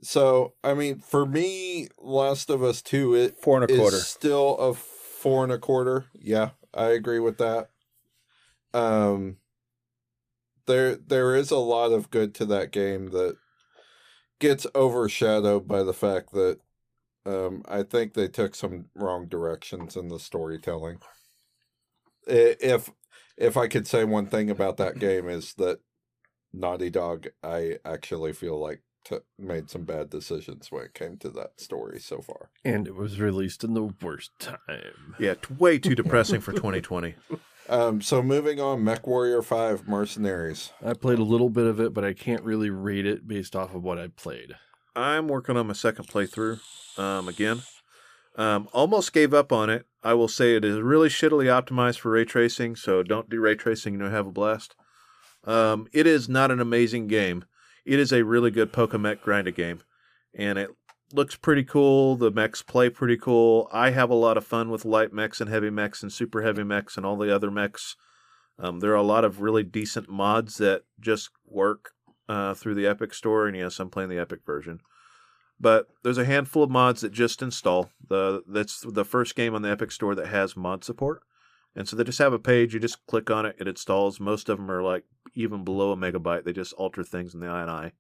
Speaker 3: So, I mean, for me, Last of Us 2 it
Speaker 1: four and a
Speaker 3: is
Speaker 1: quarter
Speaker 3: still a four and a quarter. Yeah, I agree with that. Um, there there is a lot of good to that game that gets overshadowed by the fact that um, I think they took some wrong directions in the storytelling. If if I could say one thing about that (laughs) game is that Naughty Dog, I actually feel like t- made some bad decisions when it came to that story so far.
Speaker 2: and it was released in the worst time.
Speaker 1: yeah t- way too (laughs) depressing for 2020
Speaker 3: Um, so moving on, Mech Warrior Five Mercenaries.
Speaker 2: I played a little bit of it, but I can't really rate it based off of what I played.
Speaker 1: I'm working on my second playthrough um, again. Um, almost gave up on it. I will say it is really shittily optimized for ray tracing, so don't do ray tracing and you'll have a blast. Um, it is not an amazing game. It is a really good Pokemech grinder game, and it looks pretty cool. The mechs play pretty cool. I have a lot of fun with light mechs and heavy mechs and super heavy mechs and all the other mechs. Um, there are a lot of really decent mods that just work uh, through the Epic Store, and yes, I'm playing the Epic version. But there's a handful of mods that just install. The that's the first game on the Epic Store that has mod support, and so they just have a page. You just click on it, it installs. Most of them are like even below a megabyte. They just alter things in the INI,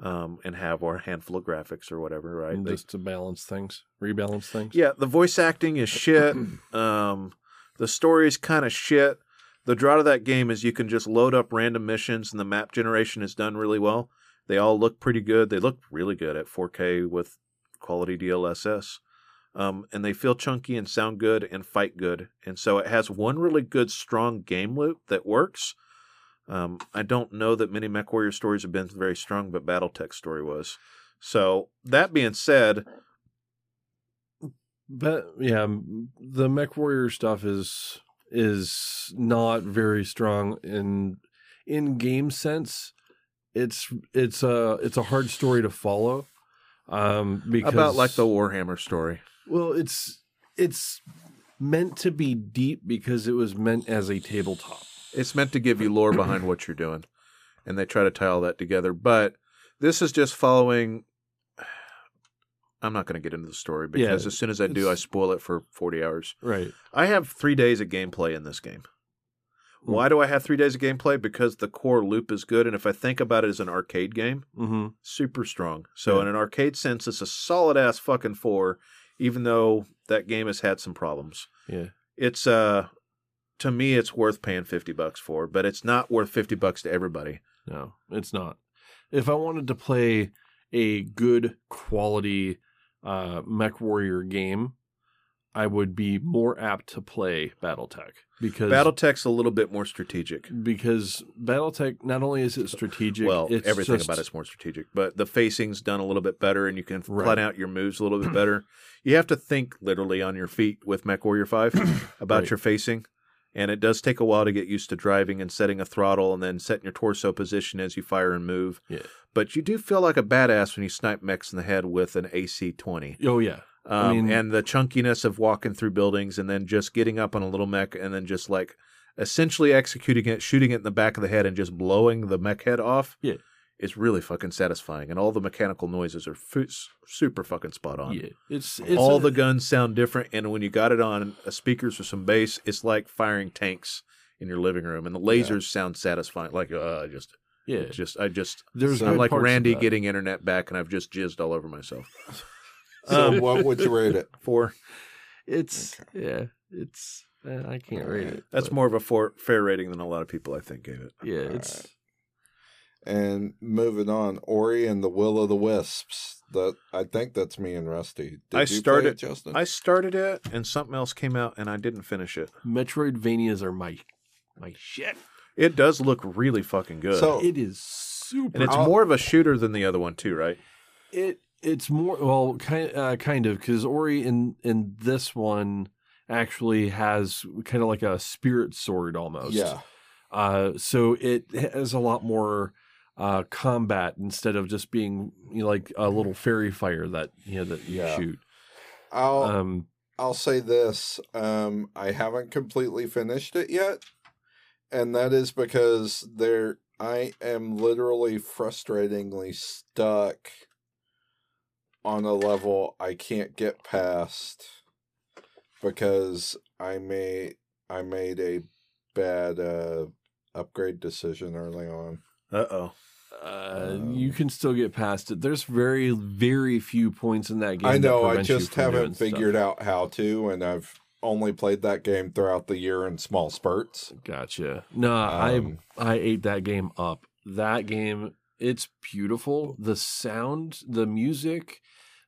Speaker 1: um, and have or a handful of graphics or whatever. Right?
Speaker 2: And
Speaker 1: They-
Speaker 2: just to balance things, rebalance things.
Speaker 1: yeah, the voice acting is shit. (clears throat) Um, the story is kind of shit. The draw to that game is you can just load up random missions, and the map generation is done really well. They all look pretty good. They look really good at 4K with quality DLSS. Um, and they feel chunky and sound good and fight good. And so it has one really good, strong game loop that works. Um, I don't know that many MechWarrior stories have been very strong, but BattleTech's story was. So that being said,
Speaker 2: But yeah, the Mech Warrior stuff is is not very strong in in game sense. It's it's a it's a hard story to follow. Um, because
Speaker 1: About like the Warhammer story.
Speaker 2: well, it's it's meant to be deep because it was meant as a tabletop.
Speaker 1: It's meant to give you lore behind what you're doing, and they try to tie all that together. But this is just following. (sighs) I'm not going to get into the story because
Speaker 2: Yeah,
Speaker 1: as soon as I do, I spoil it for 40 hours.
Speaker 2: Right.
Speaker 1: I have three days of gameplay in this game.
Speaker 2: Hmm.
Speaker 1: Why do I have three days of gameplay? Because the core loop is good, and if I think about it as an arcade game,
Speaker 2: Mm-hmm.
Speaker 1: super strong. So
Speaker 2: Yeah.
Speaker 1: in an arcade sense, it's a solid ass fucking four, even though that game has had some problems.
Speaker 2: Yeah.
Speaker 1: It's uh to me it's worth paying fifty bucks for, but it's not worth fifty bucks to everybody.
Speaker 2: No, it's not. If I wanted to play a good quality uh, Mech Warrior game, I would be more apt to play BattleTech because
Speaker 1: BattleTech's a little bit more strategic.
Speaker 2: because BattleTech not only is it strategic,
Speaker 1: Well,
Speaker 2: it's
Speaker 1: everything
Speaker 2: just-
Speaker 1: about it's more strategic, but the facing's done a little bit better, and you can
Speaker 2: Right.
Speaker 1: plan out your moves a little bit (clears throat) better. You have to think literally on your feet with Mech Warrior Five (clears throat) about
Speaker 2: Right.
Speaker 1: your facing, and it does take a while to get used to driving and setting a throttle, and then setting your torso position as you fire and move.
Speaker 2: Yeah.
Speaker 1: But you do feel like a badass when you snipe mechs in the head with an AC twenty.
Speaker 2: Oh yeah,
Speaker 1: Um,
Speaker 2: mean-
Speaker 1: and the chunkiness of walking through buildings and then just getting up on a little mech and then just like essentially executing it, shooting it in the back of the head and just blowing the mech head off.
Speaker 2: Yeah.
Speaker 1: Is really fucking satisfying, and all the mechanical noises are fu- super fucking spot on.
Speaker 2: yeah. It's, it's
Speaker 1: all
Speaker 2: a-
Speaker 1: the guns sound different, and when you got it on uh, speakers or some bass, it's like firing tanks in your living room, and the lasers sound satisfying. Like, uh, I just,
Speaker 2: yeah.
Speaker 1: just, I just,
Speaker 2: There's
Speaker 1: I'm like Randy getting internet back, and I've just jizzed all over myself. (laughs)
Speaker 4: So
Speaker 1: Um,
Speaker 4: what would you rate it? (laughs)
Speaker 1: Four.
Speaker 2: It's yeah. It's uh, I can't rate it.
Speaker 1: That's
Speaker 2: but
Speaker 1: more of a for, fair rating than a lot of people I think gave it.
Speaker 2: Yeah, it's
Speaker 4: And moving on, Ori and the Will of the Wisps. That I think that's me and Rusty. Did
Speaker 1: I
Speaker 4: you
Speaker 1: started-
Speaker 4: play it, Justin.
Speaker 1: I started it, and something else came out, and I didn't finish it.
Speaker 2: Metroidvanias are my my shit.
Speaker 1: It does look really fucking good,
Speaker 4: So-
Speaker 2: It is super.
Speaker 1: and it's
Speaker 4: I'll-
Speaker 1: more of a shooter than the other one too, right?
Speaker 2: it it's more well kind uh, kind of because Ori in in this one actually has kind of like a spirit sword almost.
Speaker 4: yeah,
Speaker 2: Uh, so it has a lot more uh combat instead of just being you know, like a little fairy fire that you know that you
Speaker 4: Yeah.
Speaker 2: shoot.
Speaker 4: I'll
Speaker 2: Um,
Speaker 4: I'll say this. Um, I haven't completely finished it yet, and that is because there I am literally frustratingly stuck on a level I can't get past because I made I made a bad uh, upgrade decision early on.
Speaker 1: Uh oh.
Speaker 2: Uh, you can still get past it. There's very very few points in that game.
Speaker 4: I know I just haven't
Speaker 2: stuff.
Speaker 4: figured out how to, and I've only played that game throughout the year in small spurts.
Speaker 2: Gotcha. No,
Speaker 4: Um,
Speaker 2: I I ate that game up. That game, it's beautiful. The sound, the music,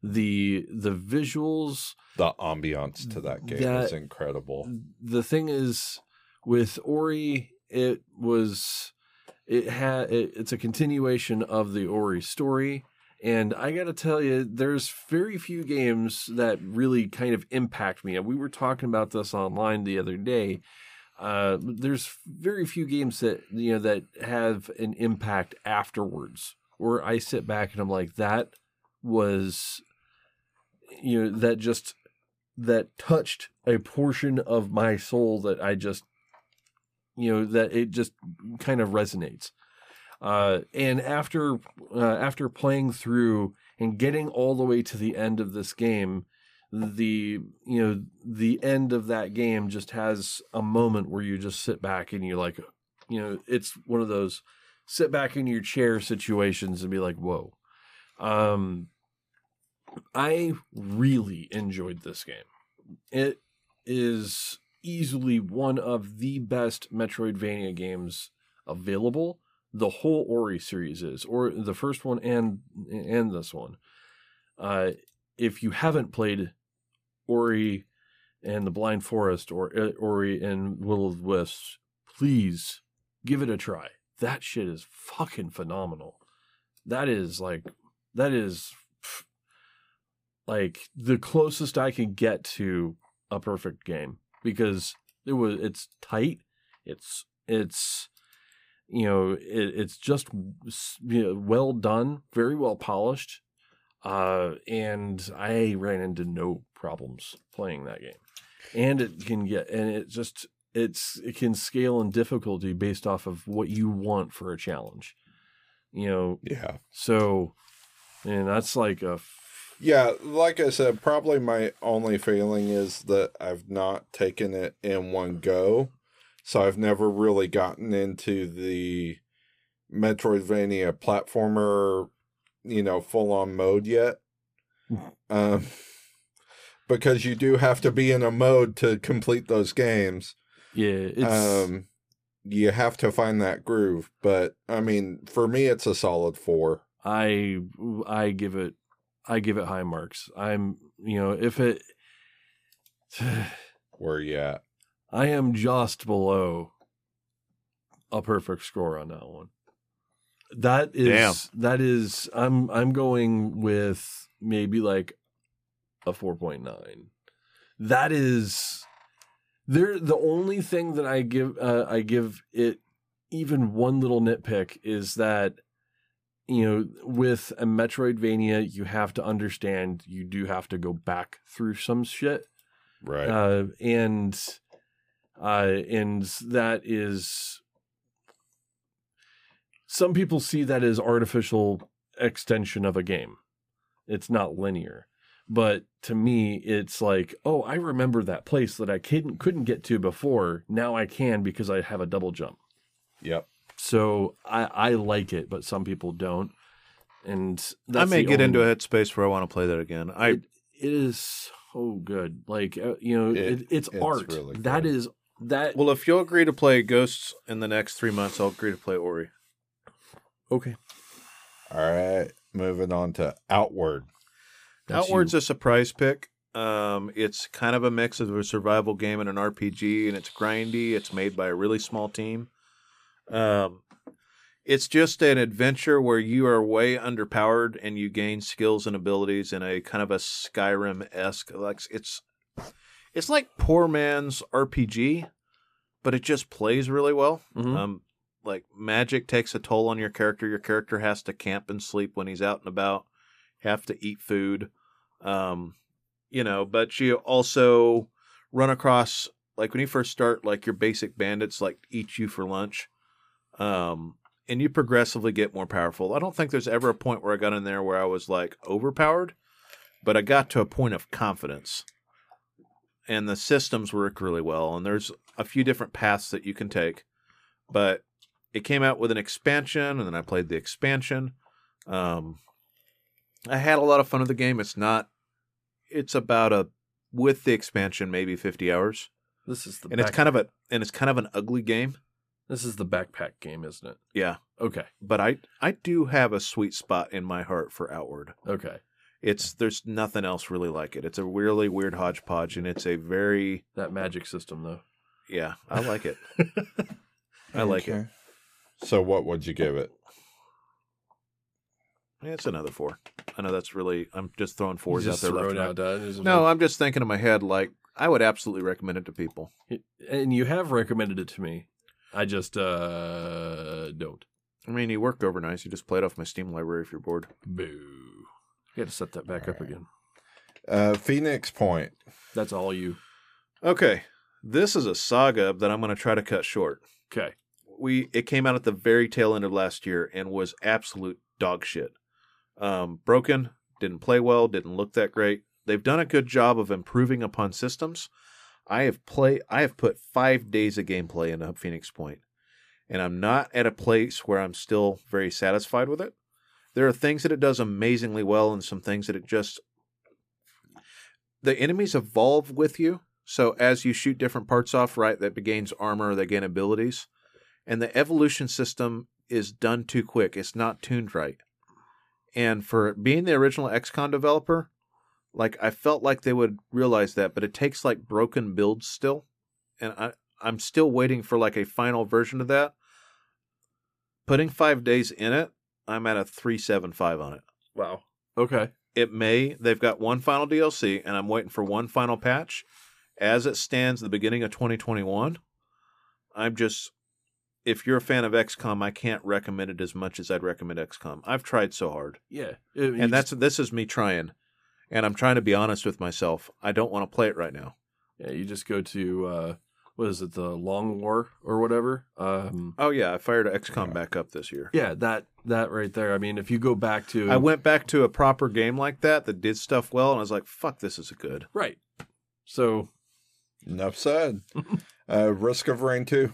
Speaker 2: the the visuals.
Speaker 4: the ambiance to that game
Speaker 2: That-
Speaker 4: is incredible.
Speaker 2: The thing is, with Ori, it was it had it, it's a continuation of the Ori story. And I got to tell you, there's very few games that really kind of impact me. And we were talking about this online the other day. Uh, there's very few games that you know that have an impact afterwards, where I sit back and I'm like, that was, you know, that just that touched a portion of my soul that I just, you know, that it just kind of resonates. Uh, and after uh, after playing through and getting all the way to the end of this game, the you know the end of that game just has a moment where you just sit back and you're like, you know, it's one of those sit back in your chair situations and be like, whoa. Um, I really enjoyed this game. It is easily one of the best Metroidvania games available. The whole Ori series is, or the first one and and this one. Uh, if you haven't played Ori and the Blind Forest or uh, Ori and Will of the Wisps, please give it a try. That shit is fucking phenomenal. That is like that is like the closest I can get to a perfect game because it was it's tight, it's it's you know it, it's just you know, well done, very well polished, uh, and I ran into no problems playing that game, and it can get and it just it's it can scale in difficulty based off of what you want for a challenge, you know.
Speaker 4: Yeah.
Speaker 2: So, and that's like a
Speaker 4: Yeah, like I said, probably my only failing is that I've not taken it in one go. So I've never really gotten into the Metroidvania platformer, you know, full on mode yet. (laughs) um, because you do have to be in a mode to complete those games.
Speaker 2: yeah. It's
Speaker 4: Um, you have to find that groove. But I mean, for me, it's a solid four.
Speaker 2: I I give it I give it high marks. I'm you know if it (sighs)
Speaker 4: Where you at?
Speaker 2: I am just below a perfect score on that one. That is
Speaker 1: Damn.
Speaker 2: that is I'm I'm going with maybe like a 4.9. That is there the only thing that I give uh, I give it even one little nitpick is that you know with a Metroidvania you have to understand you do have to go back through some shit
Speaker 4: Right.
Speaker 2: uh, and uh, and that is some people see that as artificial extension of a game. It's not linear, but to me, it's like, oh, I remember that place that I couldn't couldn't get to before. Now I can because I have a double jump.
Speaker 4: yep.
Speaker 2: So I I like it, but some people don't. And
Speaker 1: I may
Speaker 2: the
Speaker 1: get into a headspace where I want to play that again. I
Speaker 2: it, it is so good. Like uh, you know,
Speaker 4: It-
Speaker 2: it, it's,
Speaker 4: it's
Speaker 2: art.
Speaker 4: really
Speaker 2: That
Speaker 4: good.
Speaker 2: that.
Speaker 1: well, if you'll agree to play Ghosts in the next three months, I'll agree to play Ori.
Speaker 2: okay.
Speaker 4: All right. Moving on to Outward.
Speaker 2: That's
Speaker 1: Outward's
Speaker 2: you.
Speaker 1: a surprise pick. Um, it's kind of a mix of a survival game and an RPG, and it's grindy. It's made by a really small team. Um, it's just an adventure where you are way underpowered and you gain skills and abilities in a kind of a Skyrim esque. Like it's, it's like poor man's RPG, but it just plays really well.
Speaker 2: Mhm.
Speaker 1: Um, like magic takes a toll on your character. Your character has to camp and sleep when he's out and about. Have to eat food, um, you know. But you also run across like when you first start, like your basic bandits like eat you for lunch, um, and you progressively get more powerful. I don't think there's ever a point where I got in there where I was like overpowered, but I got to a point of confidence. And the systems work really well, and there's a few different paths that you can take. But it came out with an expansion, and then I played the expansion. Um, I had a lot of fun with the game. It's not. It's about a with the expansion maybe fifty hours,
Speaker 2: This is the
Speaker 1: and it's kind of a and it's kind of an ugly game.
Speaker 2: This is the backpack game, isn't it?
Speaker 1: Yeah,
Speaker 2: Okay.
Speaker 1: but I I do have a sweet spot in my heart for Outward.
Speaker 2: Okay.
Speaker 1: It's there's nothing else really like it. It's a really weird hodgepodge, and it's a very
Speaker 2: That magic system though.
Speaker 1: yeah. I like it. (laughs) I like it.
Speaker 4: So, what would you give it?
Speaker 1: It's another four. I know that's really. I'm just throwing fours
Speaker 2: Just
Speaker 1: out there. Left and
Speaker 2: out,
Speaker 1: right.
Speaker 2: Dad. There's a-
Speaker 1: No, I'm just thinking in my head like I would absolutely recommend it to people.
Speaker 2: and you have recommended it to me. I just uh don't.
Speaker 1: I mean, you work overnight. You just play it off my Steam library if you're bored.
Speaker 2: Boo. Got to set that back up
Speaker 4: Alright.
Speaker 2: again.
Speaker 4: Uh, Phoenix Point.
Speaker 2: That's all you.
Speaker 1: Okay, this is a saga that I'm going to try to cut short.
Speaker 2: Okay.
Speaker 1: We it came out at the very tail end of last year and was absolute dog shit. Um, broken, didn't play well, didn't look that great. They've done a good job of improving upon systems. I have play I have put five days of gameplay into Phoenix Point, and I'm not at a place where I'm still very satisfied with it. There are things that it does amazingly well, and some things that it just the enemies evolve with you. So as you shoot different parts off, right, that gains armor, they gain abilities, and the evolution system is done too quick. It's not tuned right. And for being the original XCOM developer, like I felt like they would realize that, but it takes like broken builds still, and I I'm still waiting for like a final version of that. Putting five days in it, I'm at a three seven five on it.
Speaker 2: Wow. Okay.
Speaker 1: it may. They've got one final DLC, and I'm waiting for one final patch. As it stands, the beginning of 2021, I'm just. If you're a fan of XCOM, I can't recommend it as much as I'd recommend XCOM. I've tried so hard,
Speaker 2: Yeah, It-
Speaker 1: and that's this is me trying, and I'm trying to be honest with myself. I don't want to play it right now.
Speaker 2: Yeah, you just go to uh what is it, the Long War or whatever. Um
Speaker 1: Oh yeah, I fired XCOM back up this year.
Speaker 2: yeah, that that right there. I mean, if you go back to
Speaker 1: I went back to a proper game like that that did stuff well, and I was like, "Fuck, this is good."
Speaker 2: right. So
Speaker 4: Enough said. (laughs) uh, Risk of Rain 2.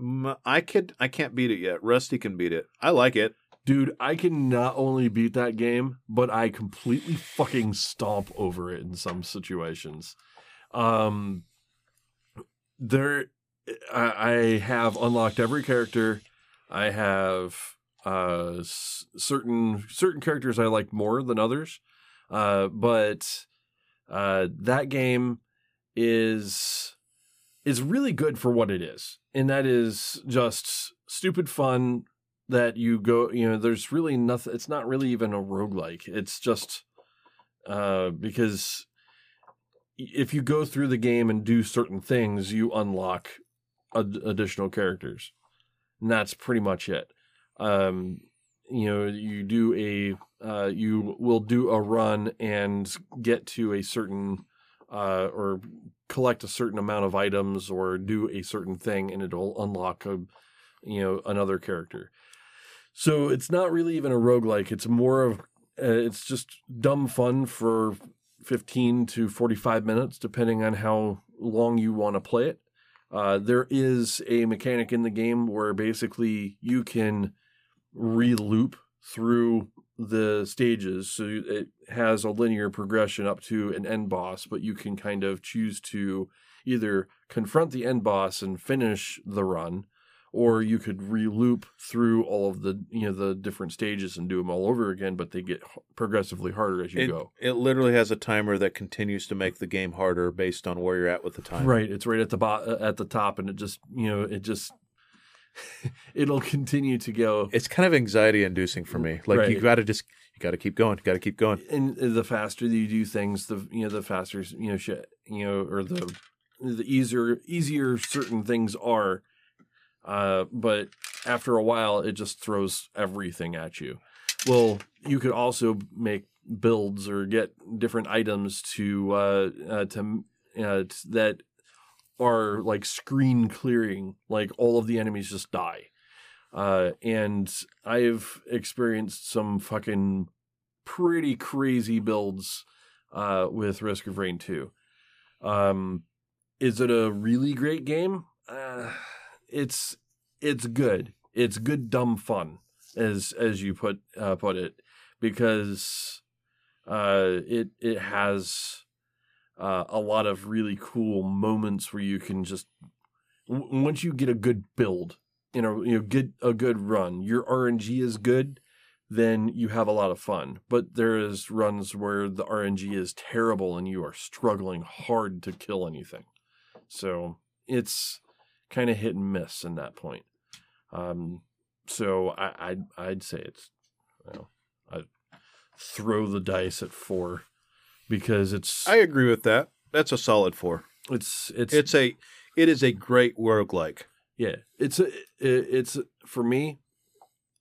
Speaker 1: Mm, I could, I can't beat it yet. Rusty can beat it. I like it.
Speaker 2: Dude, I can not only beat that game, but I completely fucking stomp over it in some situations. Um there I, I have unlocked every character. I have uh s- certain certain characters I like more than others. Uh but uh that game is is really good for what it is. And that is just stupid fun that you go, you know, there's really nothing it's not really even a roguelike. It's just uh because if you go through the game and do certain things, you unlock ad- additional characters. And that's pretty much it. Um, you know, you do a, uh, you will do a run and get to a certain, uh, or collect a certain amount of items or do a certain thing and it'll unlock a, you know, another character. So it's not really even a roguelike. It's more of, uh, it's just dumb fun for 15 to 45 minutes, depending on how long you want to play it. Uh, there is a mechanic in the game where basically you can re-loop through the stages. So it has a linear progression up to an end boss, but you can kind of choose to either confront the end boss and finish the run, or you could re-loop through all of the you know the different stages and do them all over again. But they get progressively harder as you
Speaker 1: It,
Speaker 2: go.
Speaker 1: it literally has a timer that continues to make the game harder based on where you're at with the time.
Speaker 2: Right, it's right at the bo- uh, at the top, and it just you know it just (laughs) it'll continue to go.
Speaker 1: It's kind of anxiety inducing for me. Like you got to just, you got to keep going. You got to keep going.
Speaker 2: and uh, the faster that you do things, the you know the faster you know shit you know or the the easier easier certain things are. Uh, but after a while, it just throws everything at you. Well, you could also make builds or get different items to uh, uh to uh, that are like screen clearing, like all of the enemies just die. Uh, and I've experienced some fucking pretty crazy builds uh, with Risk of Rain 2. Um, is it a really great game? Uh, it's it's good. It's good dumb fun, as as you put uh, put it, because uh, it it has uh, a lot of really cool moments where you can just w- once you get a good build, you know, you know, get a good run. Your RNG is good then you have a lot of fun. But there is runs where the RNG is terrible and you are struggling hard to kill anything. So it's kind of hit and miss in that point. Um, so I, I'd I'd say it's you know I throw the dice at four because it's
Speaker 1: I agree with that. That's a solid four.
Speaker 2: it's it's
Speaker 1: It's a, it is a great roguelike.
Speaker 2: Yeah, it's a, it, it's for me.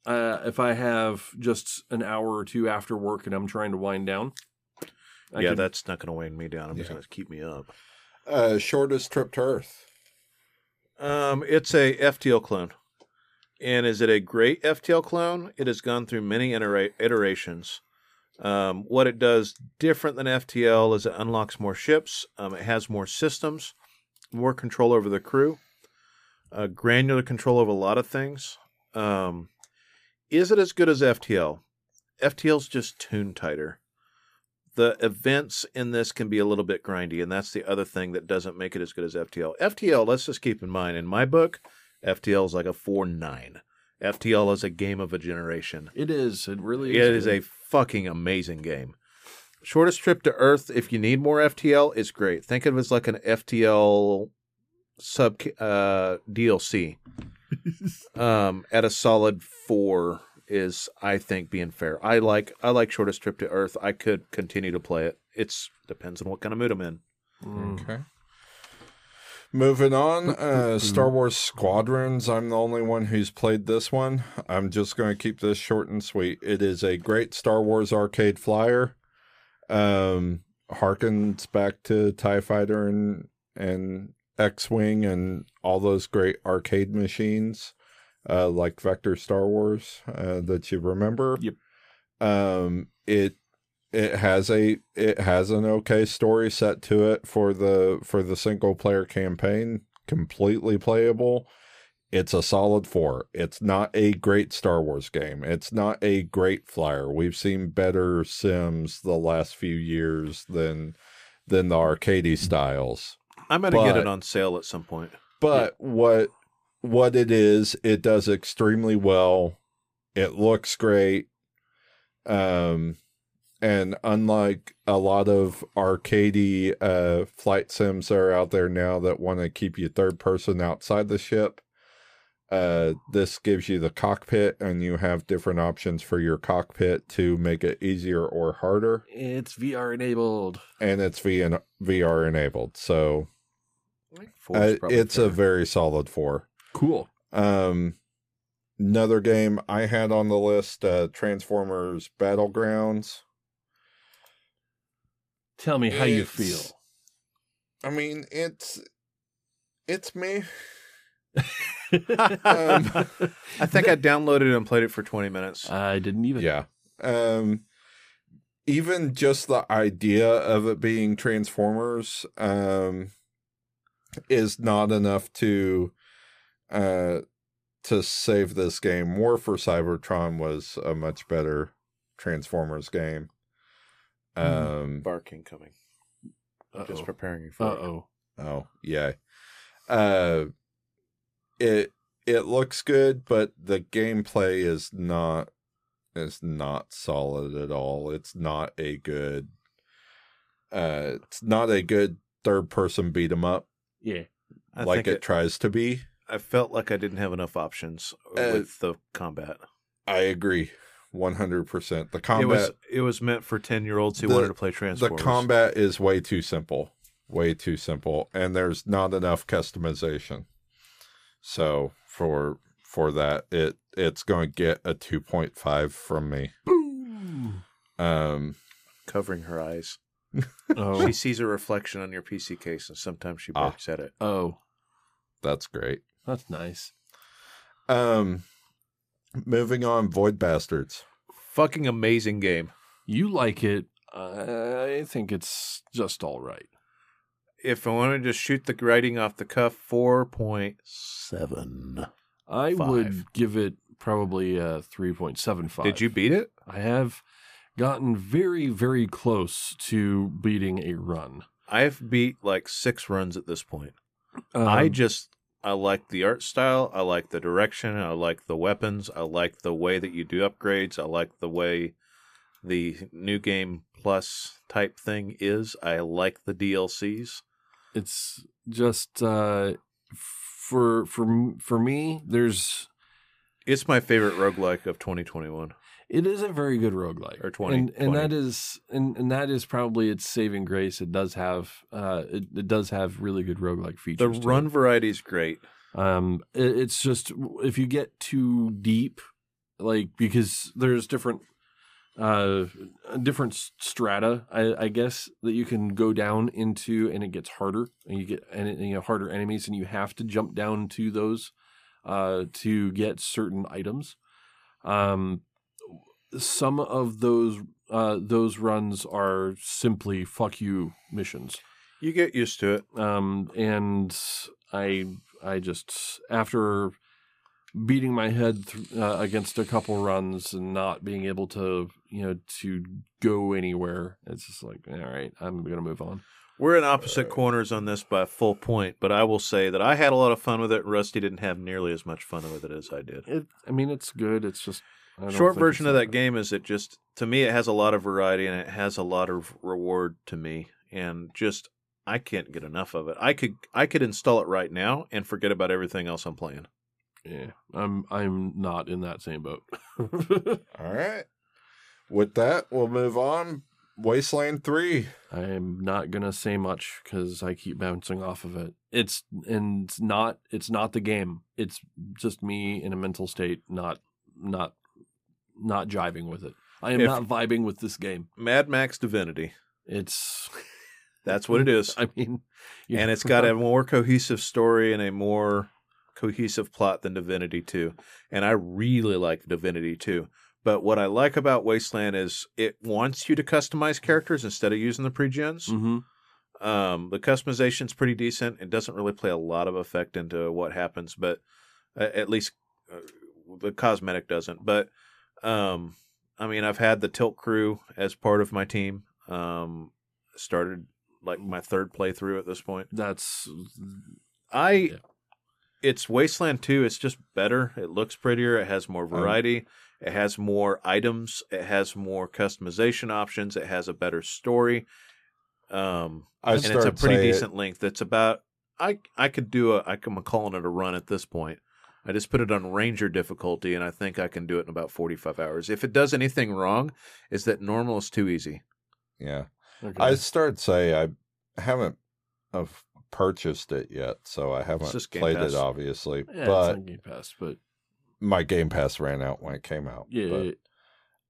Speaker 2: Uh, if I have just an hour or two after work and I'm trying to wind down, I
Speaker 1: yeah,
Speaker 2: could-
Speaker 1: that's not going to wind me down. I'm just going to keep me up.
Speaker 4: Uh, shortest trip to Earth.
Speaker 1: Um, it's a FTL clone. And is it a great FTL clone? It has gone through many itera- iterations. Um, what it does different than FTL is it unlocks more ships. Um, it has more systems, more control over the crew, uh, granular control over a lot of things. Um, is it as good as FTL? FTL's just tuned tighter. The events in this can be a little bit grindy, and that's the other thing that doesn't make it as good as FTL. FTL, let's just keep in mind, in my book, FTL is like a 4 9. FTL is a game of a generation.
Speaker 2: it is. It really is.
Speaker 1: It
Speaker 2: is.
Speaker 1: a fucking amazing game. Shortest trip to Earth, if you need more FTL, is great. Think of it as like an FTL sub uh, DLC (laughs) um, at a solid four is I think being fair. I like I like Shortest Trip to Earth. I could continue to play it. It's depends on what kind of mood I'm in.
Speaker 2: Mm.
Speaker 3: Okay. Moving on, uh, Star Wars Squadrons. I'm the only one who's played this one. I'm just going to keep this short and sweet. It is a great Star Wars arcade flyer. Um, harkens back to Tie Fighter and and X Wing and all those great arcade machines, uh, like Vector Star Wars uh, that you remember.
Speaker 2: Yep.
Speaker 3: Um, it it has a it has an okay story set to it for the for the single player campaign completely playable. It's a solid 4 it's not a great star wars game. It's not a great flyer. We've seen better sims the last few years than than the arcadey styles.
Speaker 1: I'm gonna get it on sale at some point.
Speaker 3: but what what it is it does extremely well. It looks great. Um and unlike a lot of arcadey uh flight sims that are out there now that want to keep you third person outside the ship uh this gives you the cockpit and you have different options for your cockpit to make it easier or harder.
Speaker 2: It's VR enabled.
Speaker 3: and it's vr enabled so uh, it's a very solid four
Speaker 2: Cool.
Speaker 3: Um, another game I had on the list, uh, Transformers Battlegrounds.
Speaker 2: Tell me how you feel.
Speaker 3: I mean, it's it's me. (laughs)
Speaker 1: Um, I think I downloaded it and played it for 20 minutes.
Speaker 2: I didn't even.
Speaker 3: Yeah. Um, even just the idea of it being Transformers, um, is not enough to, uh, to save this game. War for Cybertron was a much better Transformers game. Um,
Speaker 1: Barking coming. Just
Speaker 2: Uh
Speaker 1: preparing you for it.
Speaker 2: oh.
Speaker 3: Oh, yeah. Uh it it looks good, but the gameplay is not is not solid at all. It's not a good uh it's not a good third person beat 'em up
Speaker 2: Yeah.
Speaker 1: I
Speaker 3: like
Speaker 1: think
Speaker 3: it,
Speaker 1: it,
Speaker 3: tries to be.
Speaker 1: I felt like I didn't have enough options
Speaker 3: Uh,
Speaker 1: with the combat.
Speaker 3: I agree. 100%. The
Speaker 1: It
Speaker 3: combat
Speaker 1: was it was meant for 10 year olds who
Speaker 3: The-
Speaker 1: wanted to play Transformers.
Speaker 3: the combat is way too simple. Way too simple and there's not enough customization. So for for that it it's going to get a 2.5 from me.
Speaker 2: Boom.
Speaker 3: Um
Speaker 1: covering her eyes. (laughs)
Speaker 2: Oh.
Speaker 1: She sees a reflection on your PC case and sometimes she
Speaker 3: Ah.
Speaker 1: barks at it.
Speaker 2: oh.
Speaker 3: that's great.
Speaker 2: That's nice.
Speaker 3: Um moving on Void Bastards.
Speaker 1: Fucking amazing game.
Speaker 2: You like it. I think it's just all right.
Speaker 1: If I want to just shoot the writing off the cuff, 4.7.
Speaker 2: I
Speaker 1: Five.
Speaker 2: would give it probably a 3.75.
Speaker 1: Did you beat it?
Speaker 2: I have gotten very, very close to beating a run.
Speaker 1: I've beat like six runs at this point.
Speaker 2: Um,
Speaker 1: I just I like the art style. I like the direction. I like the weapons. I like the way that you do upgrades. I like the way the new game plus type thing is. I like the DLCs.
Speaker 2: it's just uh, for for for me. There's
Speaker 1: It's my favorite roguelike of 2021.
Speaker 2: It is a very good roguelike
Speaker 1: Or 20,
Speaker 2: and, and
Speaker 1: 20.
Speaker 2: that is and, and that is probably its saving grace. It does have uh, it, it does have really good roguelike features. The
Speaker 1: run
Speaker 2: it.
Speaker 1: variety is great.
Speaker 2: Um, it, it's just if you get too deep, like because there's different, uh, different strata, I, I guess that you can go down into, and it gets harder, and you get and it- you know harder enemies, and you have to jump down to those, uh, to get certain items. Um, some of those uh those runs are simply fuck you missions
Speaker 1: You get used to it.
Speaker 2: um, and I I just after beating my head th- uh, against a couple runs and not being able to you know to go anywhere, it's just like all right, I'm gonna move on.
Speaker 1: We're in opposite corners on this by a full point, but I will say that I had a lot of fun with it. Rusty didn't have nearly as much fun with it as I did.
Speaker 2: It, I mean, it's good. It's just
Speaker 1: Short version of
Speaker 2: that
Speaker 1: that
Speaker 2: good.
Speaker 1: game is it just to me it has a lot of variety and it has a lot of reward to me and just I can't get enough of it. I could I could install it right now and forget about everything else I'm playing.
Speaker 2: Yeah, I'm I'm not in that same boat. (laughs)
Speaker 4: All right. With that, we'll move on. Wasteland 3.
Speaker 2: I am not gonna say much because I keep bouncing off of it. It's and it's not it's not the game. It's just me in a mental state, not not not jiving with it. I am
Speaker 1: If-
Speaker 2: not vibing with this game.
Speaker 1: Mad Max Divinity.
Speaker 2: It's (laughs)
Speaker 1: That's what it is. (laughs)
Speaker 2: I mean,
Speaker 1: and
Speaker 2: know,
Speaker 1: it's got a more cohesive story and a more cohesive plot than Divinity 2. And I really like Divinity 2. But what I like about Wasteland is it wants you to customize characters instead of using the pre-gens.
Speaker 2: Mhm.
Speaker 1: Um, the customization's pretty decent. It doesn't really play a lot of effect into what happens, but uh, at least uh, the cosmetic doesn't. But um, I mean, I've had the Tilt crew as part of my team. Um, started like my third playthrough at this point.
Speaker 2: That's
Speaker 1: I
Speaker 2: Yeah.
Speaker 1: it's Wasteland 2, it's just better. It looks prettier, it has more variety, it has more items, it has more customization options, it has a better story. Um
Speaker 4: I
Speaker 1: and it's a pretty
Speaker 4: saying-
Speaker 1: decent length. It's about I I could do a I'm calling it a run at this point. I just put it on Ranger difficulty and I think I can do it in about 45 hours. If it does anything wrong, is that normal is too easy.
Speaker 4: Yeah.
Speaker 2: okay.
Speaker 4: I started say I haven't have purchased it yet, so I haven't played
Speaker 1: Pass.
Speaker 4: it obviously.
Speaker 2: yeah,
Speaker 4: but
Speaker 2: Game Pass, but
Speaker 4: my Game Pass ran out when it came out.
Speaker 2: yeah,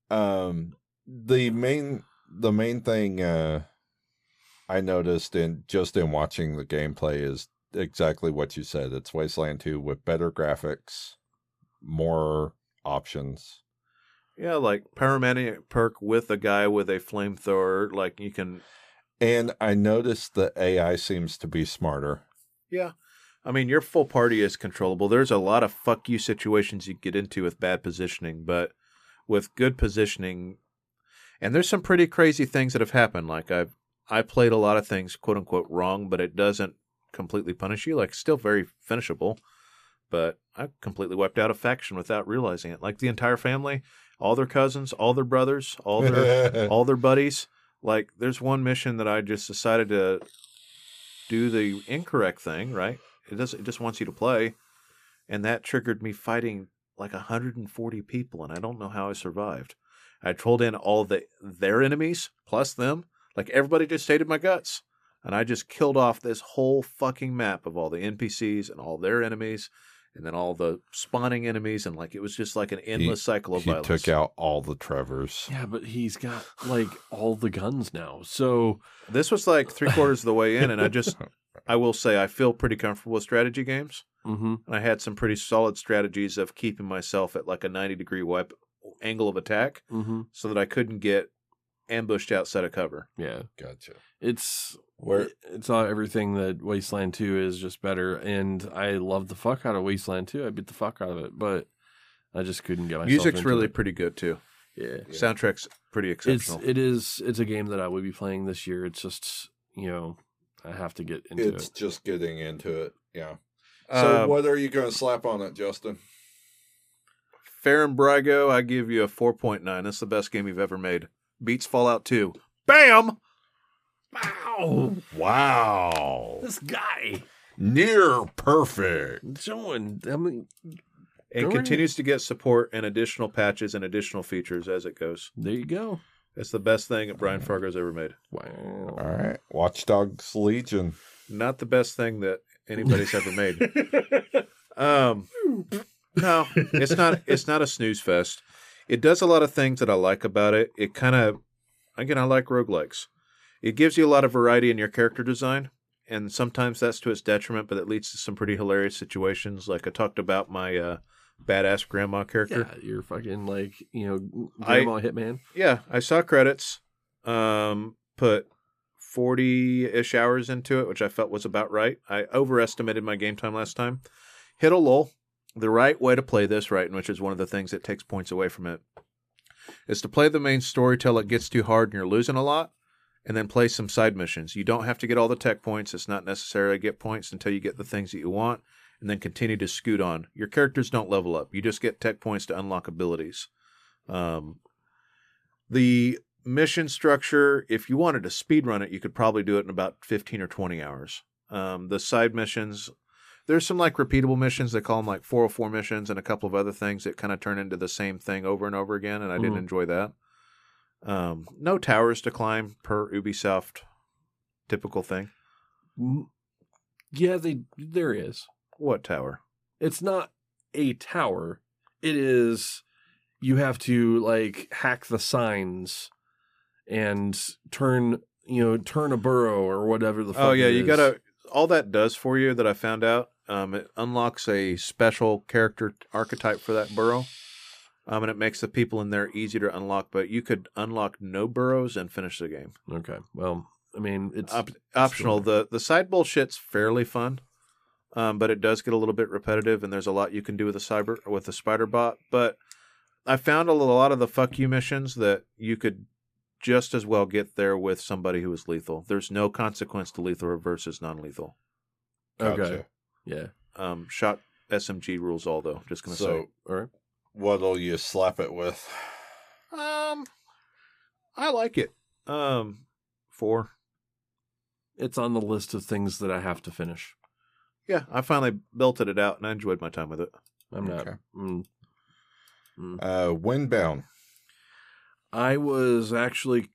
Speaker 4: But, um the main the main thing uh I noticed in just in watching the gameplay is exactly what you said. It's Wasteland 2 with better graphics, more options.
Speaker 1: Yeah, like paramedic perk with a guy with a flamethrower like you can
Speaker 4: And I noticed the AI seems to be smarter.
Speaker 1: Yeah. I mean, your full party is controllable. There's a lot of fuck you situations you get into with bad positioning, but with good positioning, and there's some pretty crazy things that have happened. Like I've I played a lot of things quote unquote wrong, but it doesn't completely punish you. Like still very finishable, but I completely wiped out a faction without realizing it. Like the entire family, all their cousins, all their brothers, all their (laughs) all their buddies. Like, there's one mission that I just decided to do the incorrect thing. Right? It does. It just wants you to play, and that triggered me fighting like 140 people, and I don't know how I survived. I trolled in all the their enemies plus them. Like everybody just hated my guts, and I just killed off this whole fucking map of all the NPCs and all their enemies. And then all the spawning enemies, and like it was just like an endless cycle of
Speaker 4: he
Speaker 1: violence.
Speaker 4: took out all the Trevors.
Speaker 2: yeah, but he's got like all the guns now. So
Speaker 1: This was like three quarters of the way in, and I just, (laughs) I will say, I feel pretty comfortable with strategy games.
Speaker 2: hmm
Speaker 1: And I had some pretty solid strategies of keeping myself at like a 90 degree wipe angle of attack
Speaker 2: hmm
Speaker 1: so that I couldn't get ambushed outside of cover.
Speaker 2: yeah,
Speaker 4: Gotcha.
Speaker 2: it's
Speaker 4: Where
Speaker 2: it's all everything that Wasteland Two is just better, and I love the fuck out of Wasteland Two. I beat the fuck out of it, but I just couldn't get myself.
Speaker 1: Music's
Speaker 2: into
Speaker 1: really
Speaker 2: it.
Speaker 1: pretty good too.
Speaker 2: yeah.
Speaker 1: Soundtrack's pretty
Speaker 2: It's
Speaker 1: exceptional.
Speaker 2: it is it's a game that I would be playing this year. It's just you know I have to get into
Speaker 4: it's
Speaker 2: it.
Speaker 4: just getting into it. Yeah. So
Speaker 1: Uh,
Speaker 4: what are you going to slap on it, Justin?
Speaker 1: Brian Fargo, I give you a 4.9. That's the best game you've ever made. Beats Fallout 2. Bam!
Speaker 2: Wow,
Speaker 4: Wow.
Speaker 2: this guy
Speaker 4: Near perfect.
Speaker 2: showing. I mean,
Speaker 1: And
Speaker 2: Alright.
Speaker 1: continues to get support and additional patches and additional features as it goes.
Speaker 2: there you go.
Speaker 1: It's the best thing that Brian Fargo's ever made.
Speaker 2: Wow.
Speaker 4: All right. Watch Dogs Legion.
Speaker 1: Not the best thing that anybody's ever made. (laughs) Um, no, it's not. It's not a snooze fest. It does a lot of things that I like about it. It kind of, again, I like roguelikes. It gives you a lot of variety in your character design, and sometimes that's to its detriment, but it leads to some pretty hilarious situations. Like I talked about my uh, badass grandma character.
Speaker 2: Yeah, you're fucking like you know
Speaker 1: I-
Speaker 2: grandma hitman.
Speaker 1: Yeah, I saw credits. Um, put forty ish hours into it, which I felt was about right. I overestimated my game time last time. Hit a lull. The right way to play this, right, and which is one of the things that takes points away from it, is to play the main story till it gets too hard and you're losing a lot, and then play some side missions. You don't have to get all the tech points. It's not necessary to get points until you get the things that you want, and then continue to scoot on. Your characters don't level up. You just get tech points to unlock abilities. Um, the mission structure, if you wanted to speed run it, you could probably do it in about 15 or 20 hours. Um, the side missions, There's some like repeatable missions. They call them like 404 missions and a couple of other things that kind of turn into the same thing over and over again. And I didn't
Speaker 2: Mhm.
Speaker 1: enjoy that. Um, no towers to climb per Ubisoft. Typical thing.
Speaker 2: Yeah, they there is.
Speaker 1: What tower?
Speaker 2: It's not a tower. It is you have to like hack the signs and turn you know turn a borough or whatever the. Fuck
Speaker 1: Oh yeah, you gotta. All that does for you that I found out. Um, it unlocks a special character archetype for that borough. Um, and it makes the people in there easy to unlock. But you could unlock no boroughs and finish the game.
Speaker 2: Okay, well, I mean it's
Speaker 1: Op- optional. The the side bullshit's fairly fun, um, but it does get a little bit repetitive, and there's a lot you can do with a cyber with a spider bot. But I found a a lot of the fuck you missions that you could just as well get there with somebody who is lethal. There's no consequence to lethal versus non lethal.
Speaker 2: okay.
Speaker 3: Gotcha.
Speaker 2: Yeah.
Speaker 1: Um, shot SMG rules all though. Just gonna
Speaker 3: So,
Speaker 2: All right.
Speaker 3: what'll you slap it with?
Speaker 1: um, I like it. Um, four.
Speaker 2: It's on the list of things that I have to finish.
Speaker 1: Yeah, I finally belted it out, and I enjoyed my time with it.
Speaker 2: I'm not.
Speaker 3: Okay.
Speaker 2: Mm, mm.
Speaker 3: Uh, Windbound.
Speaker 2: I was actually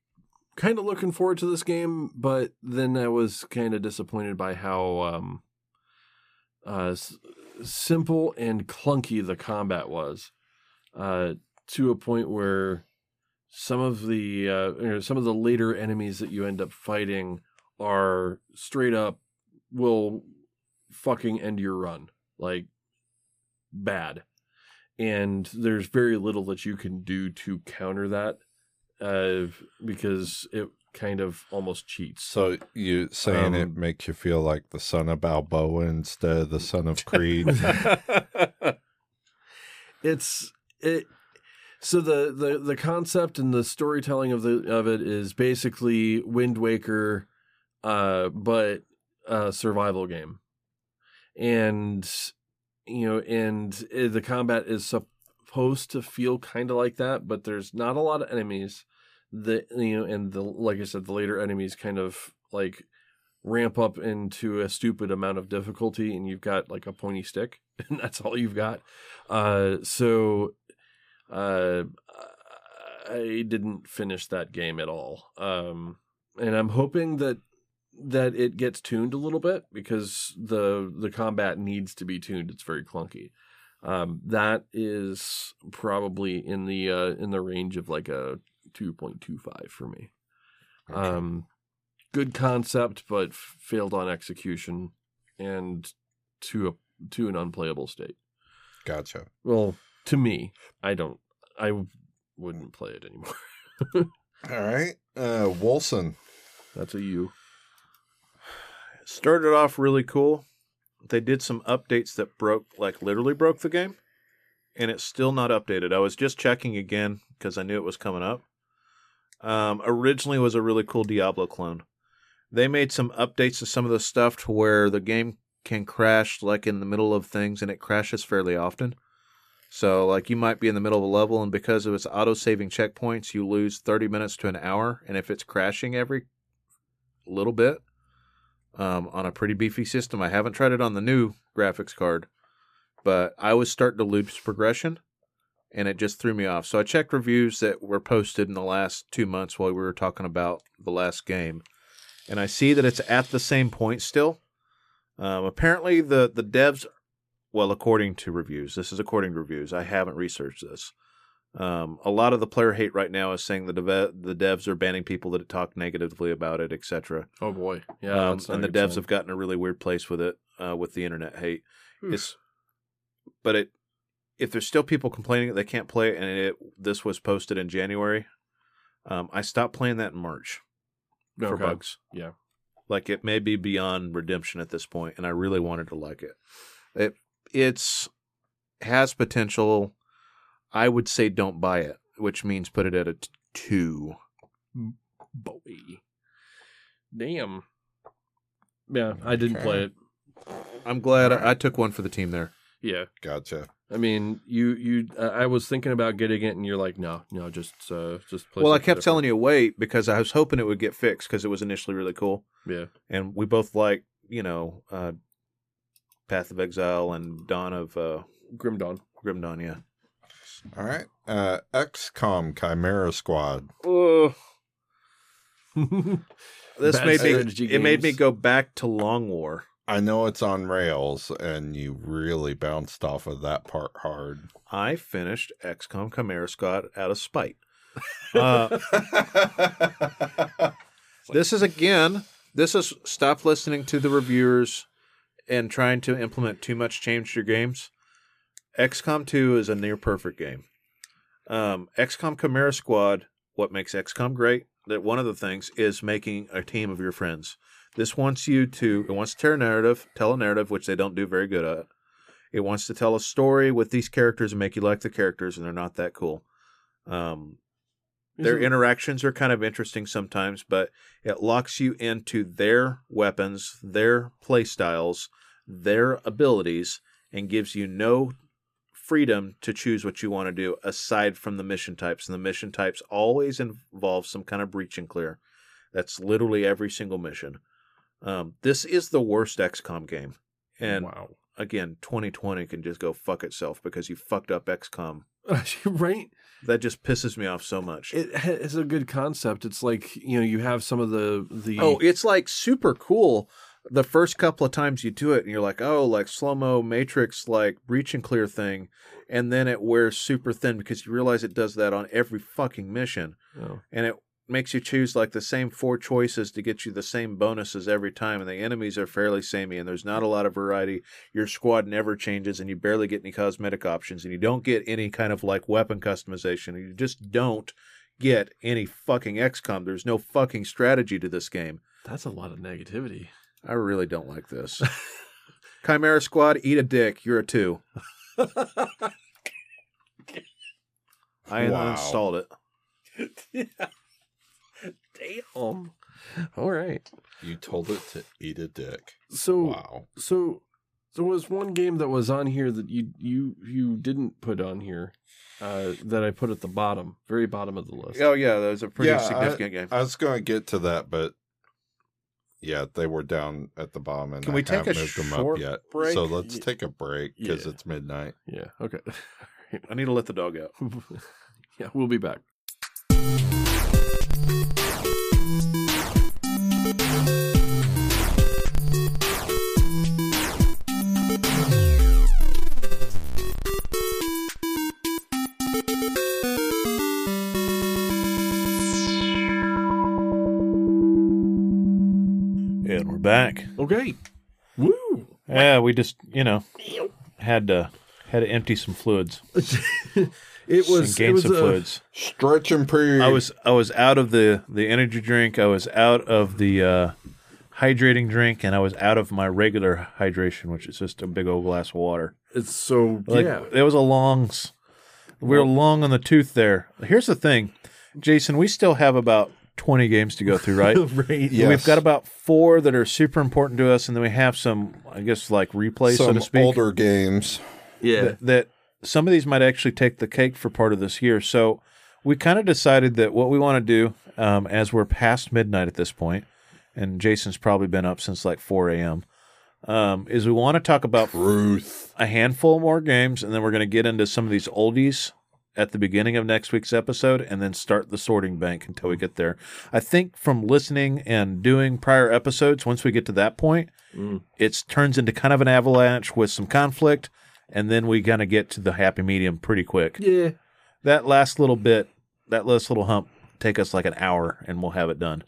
Speaker 2: kind of looking forward to this game, but then I was kind of disappointed by how um, uh, simple and clunky the combat was, uh, to a point where some of the uh, you know, some of the later enemies that you end up fighting are straight up will fucking end your run like bad. And there's very little that you can do to counter that uh, because it kind of almost cheats.
Speaker 3: So you saying it
Speaker 2: Um,
Speaker 3: makes you feel like the son of Balboa instead of the son of (laughs) Creed? (laughs)
Speaker 2: It's it. So the, the the concept and the storytelling of the of it is basically Wind Waker, uh, but a survival game, and you know, and uh, the combat is supposed to feel kind of like that, but there's not a lot of enemies. The you know, and the like I said, the later enemies kind of like ramp up into a stupid amount of difficulty, and you've got like a pointy stick, (laughs) and that's all you've got. Uh, so uh, I didn't finish that game at all. Um, and I'm hoping that that it gets tuned a little bit because the the combat needs to be tuned. It's very clunky. Um, that is probably in the uh, in the range of like a 2.25 for me. Um, good concept, but f- failed on execution and to a to an unplayable state.
Speaker 3: Gotcha.
Speaker 2: Well, to me, I don't. I wouldn't play it anymore. (laughs)
Speaker 3: All right. Uh, Wolcen.
Speaker 2: That's a U.
Speaker 1: started off really cool. They did some updates that broke, like literally broke the game, and it's still not updated. I was just checking again because I knew it was coming up. Um, originally was a really cool Diablo clone. They made some updates to some of the stuff to where the game can crash like in the middle of things, and it crashes fairly often. So, like, you might be in the middle of a level, and because of its auto saving checkpoints, you lose 30 minutes to an hour. And if it's crashing every little bit, um, on a pretty beefy system. I haven't tried it on the new graphics card, but I was starting to lose progression, and it just threw me off. So I checked reviews that were posted in the last two months while we were talking about the last game, and I see that it's at the same point still. Um, apparently, the the devs, well, according to reviews, this is according to reviews. I haven't researched this. Um, a lot of the player hate right now is saying the dev- the devs are banning people that talk negatively about it, etc.
Speaker 2: Oh boy, yeah.
Speaker 1: Um, and the devs have gotten a really weird place with it, uh, with the internet hate.
Speaker 2: Hmm.
Speaker 1: It's, but it, if there's still people complaining that they can't play it, and it this was posted in January, um, I stopped playing that in March for bugs.
Speaker 2: Yeah.
Speaker 1: Like it may be beyond redemption at this point, and I really wanted to like it. It it's has potential. I would say don't buy it, which means put it at a t- two.
Speaker 2: Boy, damn. Yeah, I didn't
Speaker 3: Okay.
Speaker 2: play it.
Speaker 1: I'm glad I, I took one for the team there.
Speaker 2: Yeah,
Speaker 3: Gotcha.
Speaker 2: I mean, you you. Uh, I was thinking about getting it, and you're like, no, no, just uh, just play.
Speaker 1: well, I
Speaker 2: something
Speaker 1: kept telling you wait because I was hoping it would get fixed because it was initially really cool,
Speaker 2: Yeah,
Speaker 1: and we both like you know uh, Path of Exile and Dawn of uh,
Speaker 2: Grim Dawn.
Speaker 1: Grim Dawn. Yeah.
Speaker 4: All right. Uh, XCOM Chimera Squad.
Speaker 1: Oh, (laughs) this
Speaker 2: Bad
Speaker 1: made me.
Speaker 2: strategy
Speaker 1: It made me go back to Long War.
Speaker 4: I know it's on rails, and you really bounced off of that part hard.
Speaker 1: I finished XCOM Chimera Squad out of spite. (laughs) Uh, this is again. This is stop listening to the reviewers and trying to implement too much change to your games. XCOM 2 is a near perfect game. Um, XCOM Chimera Squad. What makes XCOM great? That one of the things is making a team of your friends. This wants you to. It wants to tell a narrative, tell a narrative, which they don't do very good at. It wants to tell a story with these characters and make you like the characters, and they're not that cool. Um, their interactions are kind of interesting sometimes, but it locks you into their weapons, their play styles, their abilities, and gives you no freedom to choose what you want to do aside from the mission types. And the mission types always involve some kind of breach and clear. That's literally every single mission. Um, this is the worst XCOM game. And
Speaker 2: wow.
Speaker 1: again, 2020 can just go fuck itself because you fucked up XCOM. (laughs)
Speaker 2: right?
Speaker 1: That just pisses me off so much.
Speaker 2: It it's a good concept. It's like you know you have some of the the
Speaker 1: Oh, it's like super cool. The first couple of times you do it, and you're like, oh, like slow mo matrix, like breach and clear thing, and then it wears super thin because you realize it does that on every fucking mission,
Speaker 2: Oh.
Speaker 1: and it makes you choose like the same four choices to get you the same bonuses every time, and the enemies are fairly samey, and there's not a lot of variety. Your squad never changes, and you barely get any cosmetic options, and you don't get any kind of like weapon customization. You just don't get any fucking XCOM. There's no fucking strategy to this game.
Speaker 2: that's a lot of negativity.
Speaker 1: I really don't like this. (laughs) Chimera Squad, eat a dick. You're a two. (laughs) I
Speaker 4: Wow.
Speaker 1: installed it. (laughs)
Speaker 2: Damn. All right.
Speaker 4: You told it to eat a dick.
Speaker 2: So
Speaker 4: Wow.
Speaker 2: so there was one game that was on here that you you you didn't put on here uh, that I put at the bottom, very bottom of the list.
Speaker 1: Oh yeah, that was a pretty
Speaker 4: Yeah,
Speaker 1: significant game.
Speaker 4: I was going to get to that, but yeah, they were down at the bottom, and
Speaker 1: Can
Speaker 4: I
Speaker 1: we take
Speaker 4: haven't
Speaker 1: a
Speaker 4: moved them up yet.
Speaker 1: break?
Speaker 4: So let's
Speaker 2: Ye-
Speaker 4: take a break because
Speaker 2: Yeah.
Speaker 4: it's midnight.
Speaker 2: Yeah. Okay. (laughs)
Speaker 1: I need to let the dog out. (laughs)
Speaker 2: yeah, we'll be back.
Speaker 1: And we're back.
Speaker 2: Okay. Woo.
Speaker 1: Yeah, we just you know had to had to empty some fluids. (laughs)
Speaker 2: It was.
Speaker 1: and gain
Speaker 2: it was
Speaker 1: some
Speaker 2: a,
Speaker 1: fluids.
Speaker 4: Stretch and pre.
Speaker 1: I was I was out of the the energy drink. I was out of the uh, hydrating drink, and I was out of my regular hydration, which is just a big old glass of water.
Speaker 2: It's so
Speaker 1: Like
Speaker 2: yeah.
Speaker 1: it was a long. s- We were long on the tooth there. Here's the thing, Jason. We still have about twenty games to go through, right? (laughs)
Speaker 2: right.
Speaker 4: Yes.
Speaker 1: We've got about four that are super important to us, and then we have some, I guess, like replays, so
Speaker 4: some
Speaker 1: to speak.
Speaker 4: older games.
Speaker 2: Yeah.
Speaker 1: that, that some of these might actually take the cake for part of this year. So we kind of decided that what we want to do, um, as we're past midnight at this point, and Jason's probably been up since like 4 a.m., um, is we want to talk about
Speaker 4: Ruth.
Speaker 1: a handful more games, and then we're going to get into some of these oldies at the beginning of next week's episode, and then start the sorting bank until we get there. I think from listening and doing prior episodes, once we get to that point,
Speaker 2: Mm.
Speaker 1: it turns into kind of an avalanche with some conflict, and then we kind of get to the happy medium pretty quick.
Speaker 2: Yeah.
Speaker 1: That last little bit, that last little hump, take us like an hour, and we'll have it done.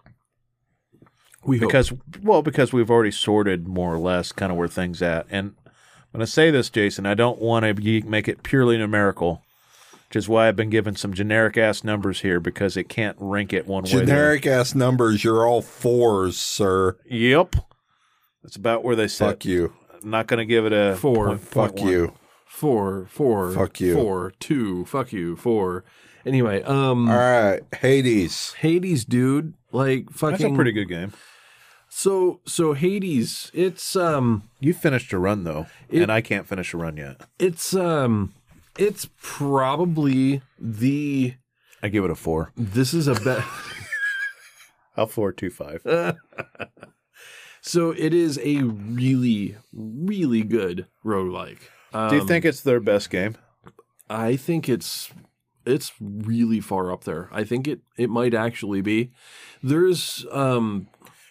Speaker 2: We hope.
Speaker 1: Because well, because we've already sorted more or less kind of where things at. And I'm going to say this, Jason. I don't want to make it purely numerical, which is why I've been given some generic ass numbers here because it can't rank it one way. or the other.
Speaker 4: Generic ass numbers. You're all fours, sir.
Speaker 1: Yep. That's about where they sit.
Speaker 4: Fuck you.
Speaker 1: I'm not going to give it a
Speaker 2: Four.
Speaker 1: point- point
Speaker 4: Fuck
Speaker 1: one.
Speaker 4: you.
Speaker 2: four, four,
Speaker 4: Fuck you.
Speaker 2: four, two, fuck you, four. Anyway, um,
Speaker 4: All right, Hades.
Speaker 2: Hades, dude, like fucking
Speaker 1: That's a pretty good game.
Speaker 2: So, so Hades, it's um,
Speaker 1: You finished a run though,
Speaker 2: It-
Speaker 1: and I can't finish a run yet.
Speaker 2: it's um, it's probably the.
Speaker 1: I give it a four.
Speaker 2: This is a bet. (laughs)
Speaker 1: I'll four two five. (laughs)
Speaker 2: So it is a really, really good roguelike. Um,
Speaker 1: Do you think it's their best game?
Speaker 2: I think it's it's really far up there. I think it it might actually be. There's um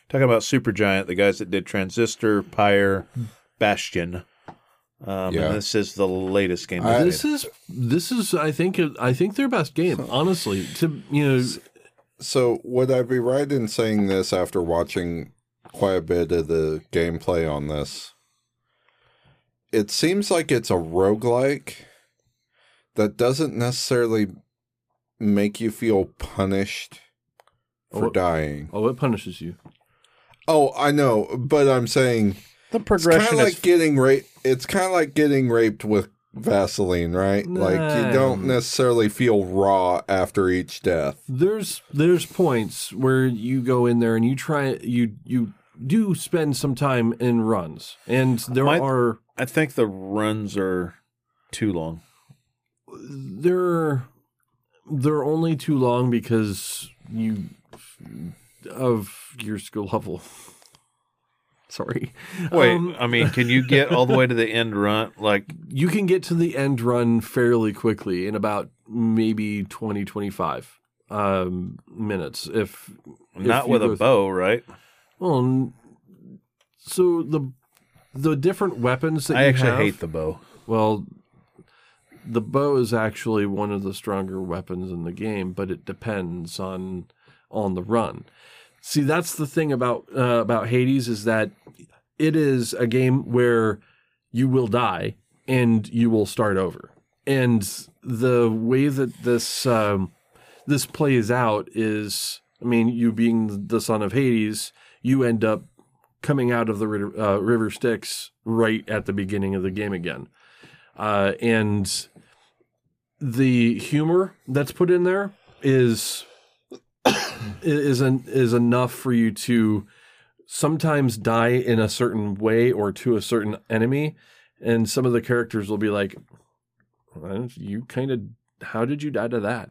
Speaker 1: Talking about Supergiant, the guys that did Transistor, Pyre, Bastion. Um,
Speaker 3: Yeah.
Speaker 1: And this is the latest game.
Speaker 3: I-
Speaker 2: this is this is I think I think their best game. (laughs) Honestly, to you know,
Speaker 4: So would I be right in saying this after watching quite a bit of the gameplay on this? It seems like it's a roguelike that doesn't necessarily make you feel punished oh, for
Speaker 2: Oh.
Speaker 4: dying.
Speaker 2: oh, it punishes you.
Speaker 4: Oh, I know, but I'm saying
Speaker 1: the progression
Speaker 4: it's kind
Speaker 1: progression
Speaker 4: of
Speaker 1: is
Speaker 4: like getting raped. It's kind of like getting raped with Vaseline, right? Like you don't necessarily feel raw after each death.
Speaker 2: There's there's points where you go in there and you try you you do spend some time in runs, and there
Speaker 1: My-
Speaker 2: are
Speaker 1: I think the runs are too long.
Speaker 2: they're they're only too long because you of your skill level. (laughs) Sorry.
Speaker 1: Wait,
Speaker 2: Um,
Speaker 1: I mean, can you get all the way to the end run? (laughs) Like,
Speaker 2: you can get to the end run fairly quickly in about maybe 20 25 um, minutes if if
Speaker 1: not
Speaker 2: you
Speaker 1: with a bow, right?
Speaker 2: Well, so the the different weapons that
Speaker 1: I
Speaker 2: you
Speaker 1: actually
Speaker 2: have,
Speaker 1: hate the bow.
Speaker 2: Well, the bow is actually one of the stronger weapons in the game, but it depends on on the run. See, that's the thing about uh, about Hades is that it is a game where you will die and you will start over. And the way that this um, this plays out is, I mean, you being the son of Hades, you end up coming out of the river, uh, river Styx right at the beginning of the game again, uh, and the humor that's put in there is (coughs) is an, is enough for you to sometimes die in a certain way or to a certain enemy, and some of the characters will be like, "Well, "You kind of, how did you die to that?"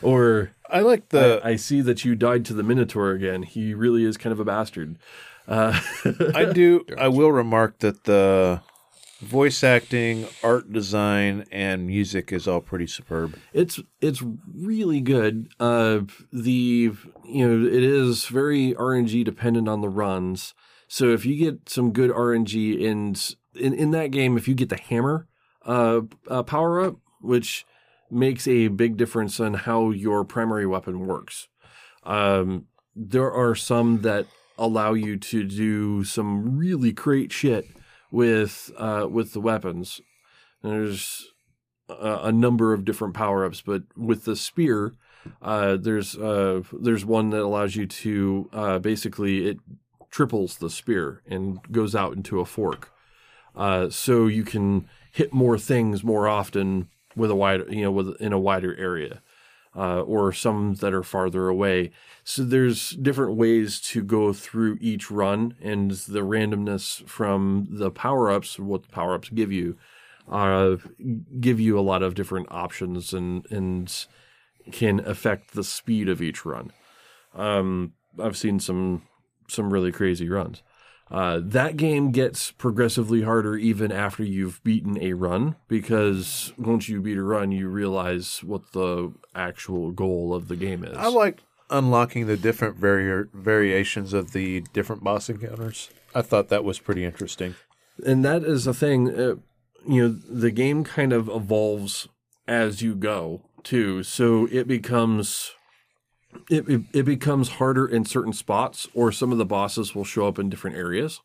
Speaker 2: Or
Speaker 1: I like the.
Speaker 2: I, I see that you died to the Minotaur again. He really is kind of a bastard. Uh, (laughs)
Speaker 1: I do. I will remark that the voice acting, art design, and music is all pretty superb.
Speaker 2: it's it's really good. Uh, the you know it is very RNG dependent on the runs. So if you get some good RNG in in, in that game, if you get the hammer uh, uh, power up, which makes a big difference on how your primary weapon works. Um, there are some that allow you to do some really great shit with uh, with the weapons. There's a, a number of different power ups, but with the spear, uh, there's uh, there's one that allows you to uh, basically it triples the spear and goes out into a fork, uh, so you can hit more things more often with a wider you know with in a wider area. Uh, or some that are farther away. So there's different ways to go through each run, and the randomness from the power ups, what the power ups give you, uh, give you a lot of different options and and can affect the speed of each run. Um, I've seen some some really crazy runs. Uh, that game gets progressively harder even after you've beaten a run because once you beat a run, you realize what the actual goal of the game is.
Speaker 1: I like unlocking the different vari- variations of the different boss encounters. I thought that was pretty interesting.
Speaker 2: and that is a thing. Uh, you know, the game kind of evolves as you go too, so it becomes it, it it becomes harder in certain spots, or some of the bosses will show up in different areas.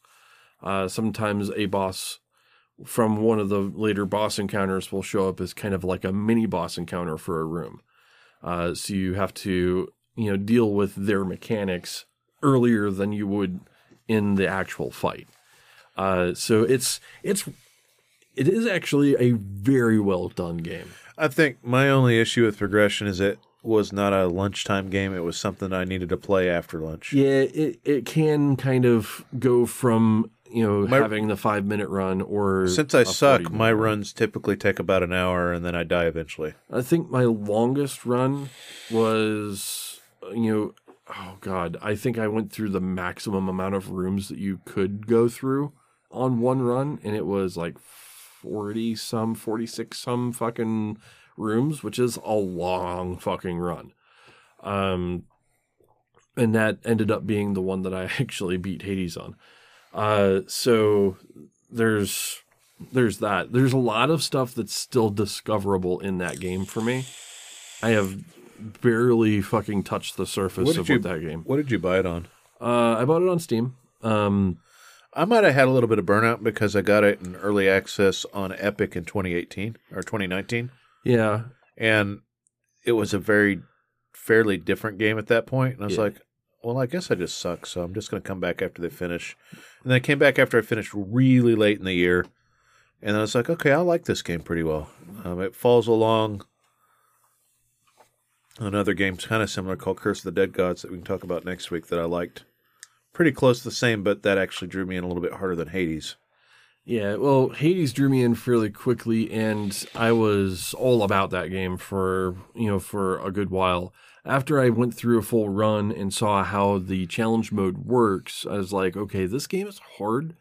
Speaker 2: Uh, sometimes a boss from one of the later boss encounters will show up as kind of like a mini boss encounter for a room. Uh, so you have to you know deal with their mechanics earlier than you would in the actual fight. Uh, so it's it's it is actually a very well done game.
Speaker 1: I think my only issue with progression is it was not a lunchtime game. It was something I needed to play after lunch.
Speaker 2: Yeah, it it can kind of go from you know
Speaker 1: My-
Speaker 2: having the five minute run or
Speaker 1: Since I suck, my
Speaker 2: run.
Speaker 1: runs typically take about an hour and then I die eventually.
Speaker 2: I think my longest run was you know oh god, I think I went through the maximum amount of rooms that you could go through on one run, and it was like forty some, forty six some fucking rooms, which is a long fucking run. Um, and that ended up being the one that I (laughs) actually beat Hades on. Uh, so there's there's that. There's a lot of stuff that's still discoverable in that game for me. I have barely fucking touched the surface
Speaker 1: What
Speaker 2: of
Speaker 1: you-
Speaker 2: that game.
Speaker 1: What did you buy it on?
Speaker 2: Uh, I bought it on Steam. Um,
Speaker 1: I might have had a little bit of burnout because I got it in early access on Epic in 2018 or 2019,
Speaker 2: yeah,
Speaker 1: and it was a very fairly different game at that point. And I was
Speaker 2: Yeah.
Speaker 1: like, "Well, I guess I just suck, so I'm just going to come back after they finish." And then I came back after I finished really late in the year, and I was like, "Okay, I like this game pretty well." Um, it falls along another game kind of similar called Curse of the Dead Gods that we can talk about next week that I liked. Pretty close to the same, but that actually drew me in a little bit harder than Hades.
Speaker 2: Yeah. Well, Hades drew me in fairly quickly, and I was all about that game for you know for a good while. After I went through a full run and saw how the challenge mode works, I was like, okay, this game is hard,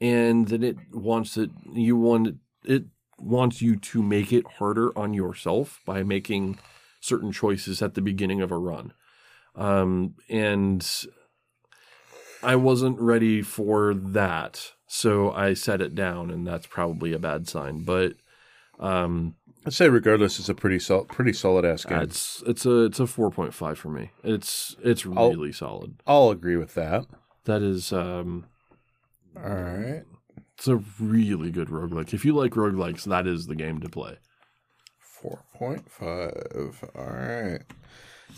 Speaker 2: and then it wants it. You want it wants you to make it harder on yourself by making certain choices at the beginning of a run. Um, and I wasn't ready for that, so I set it down, and that's probably a bad sign. But um,
Speaker 1: I'd say regardless, it's a pretty sol- pretty solid ass game.
Speaker 2: it's it's a it's a four point five for me. It's it's
Speaker 1: I'll-
Speaker 2: really solid.
Speaker 1: I'll agree with that.
Speaker 2: That is um,
Speaker 3: All right.
Speaker 2: it's a really good roguelike. If you like roguelikes, that is the game to play.
Speaker 3: 4.5. All right.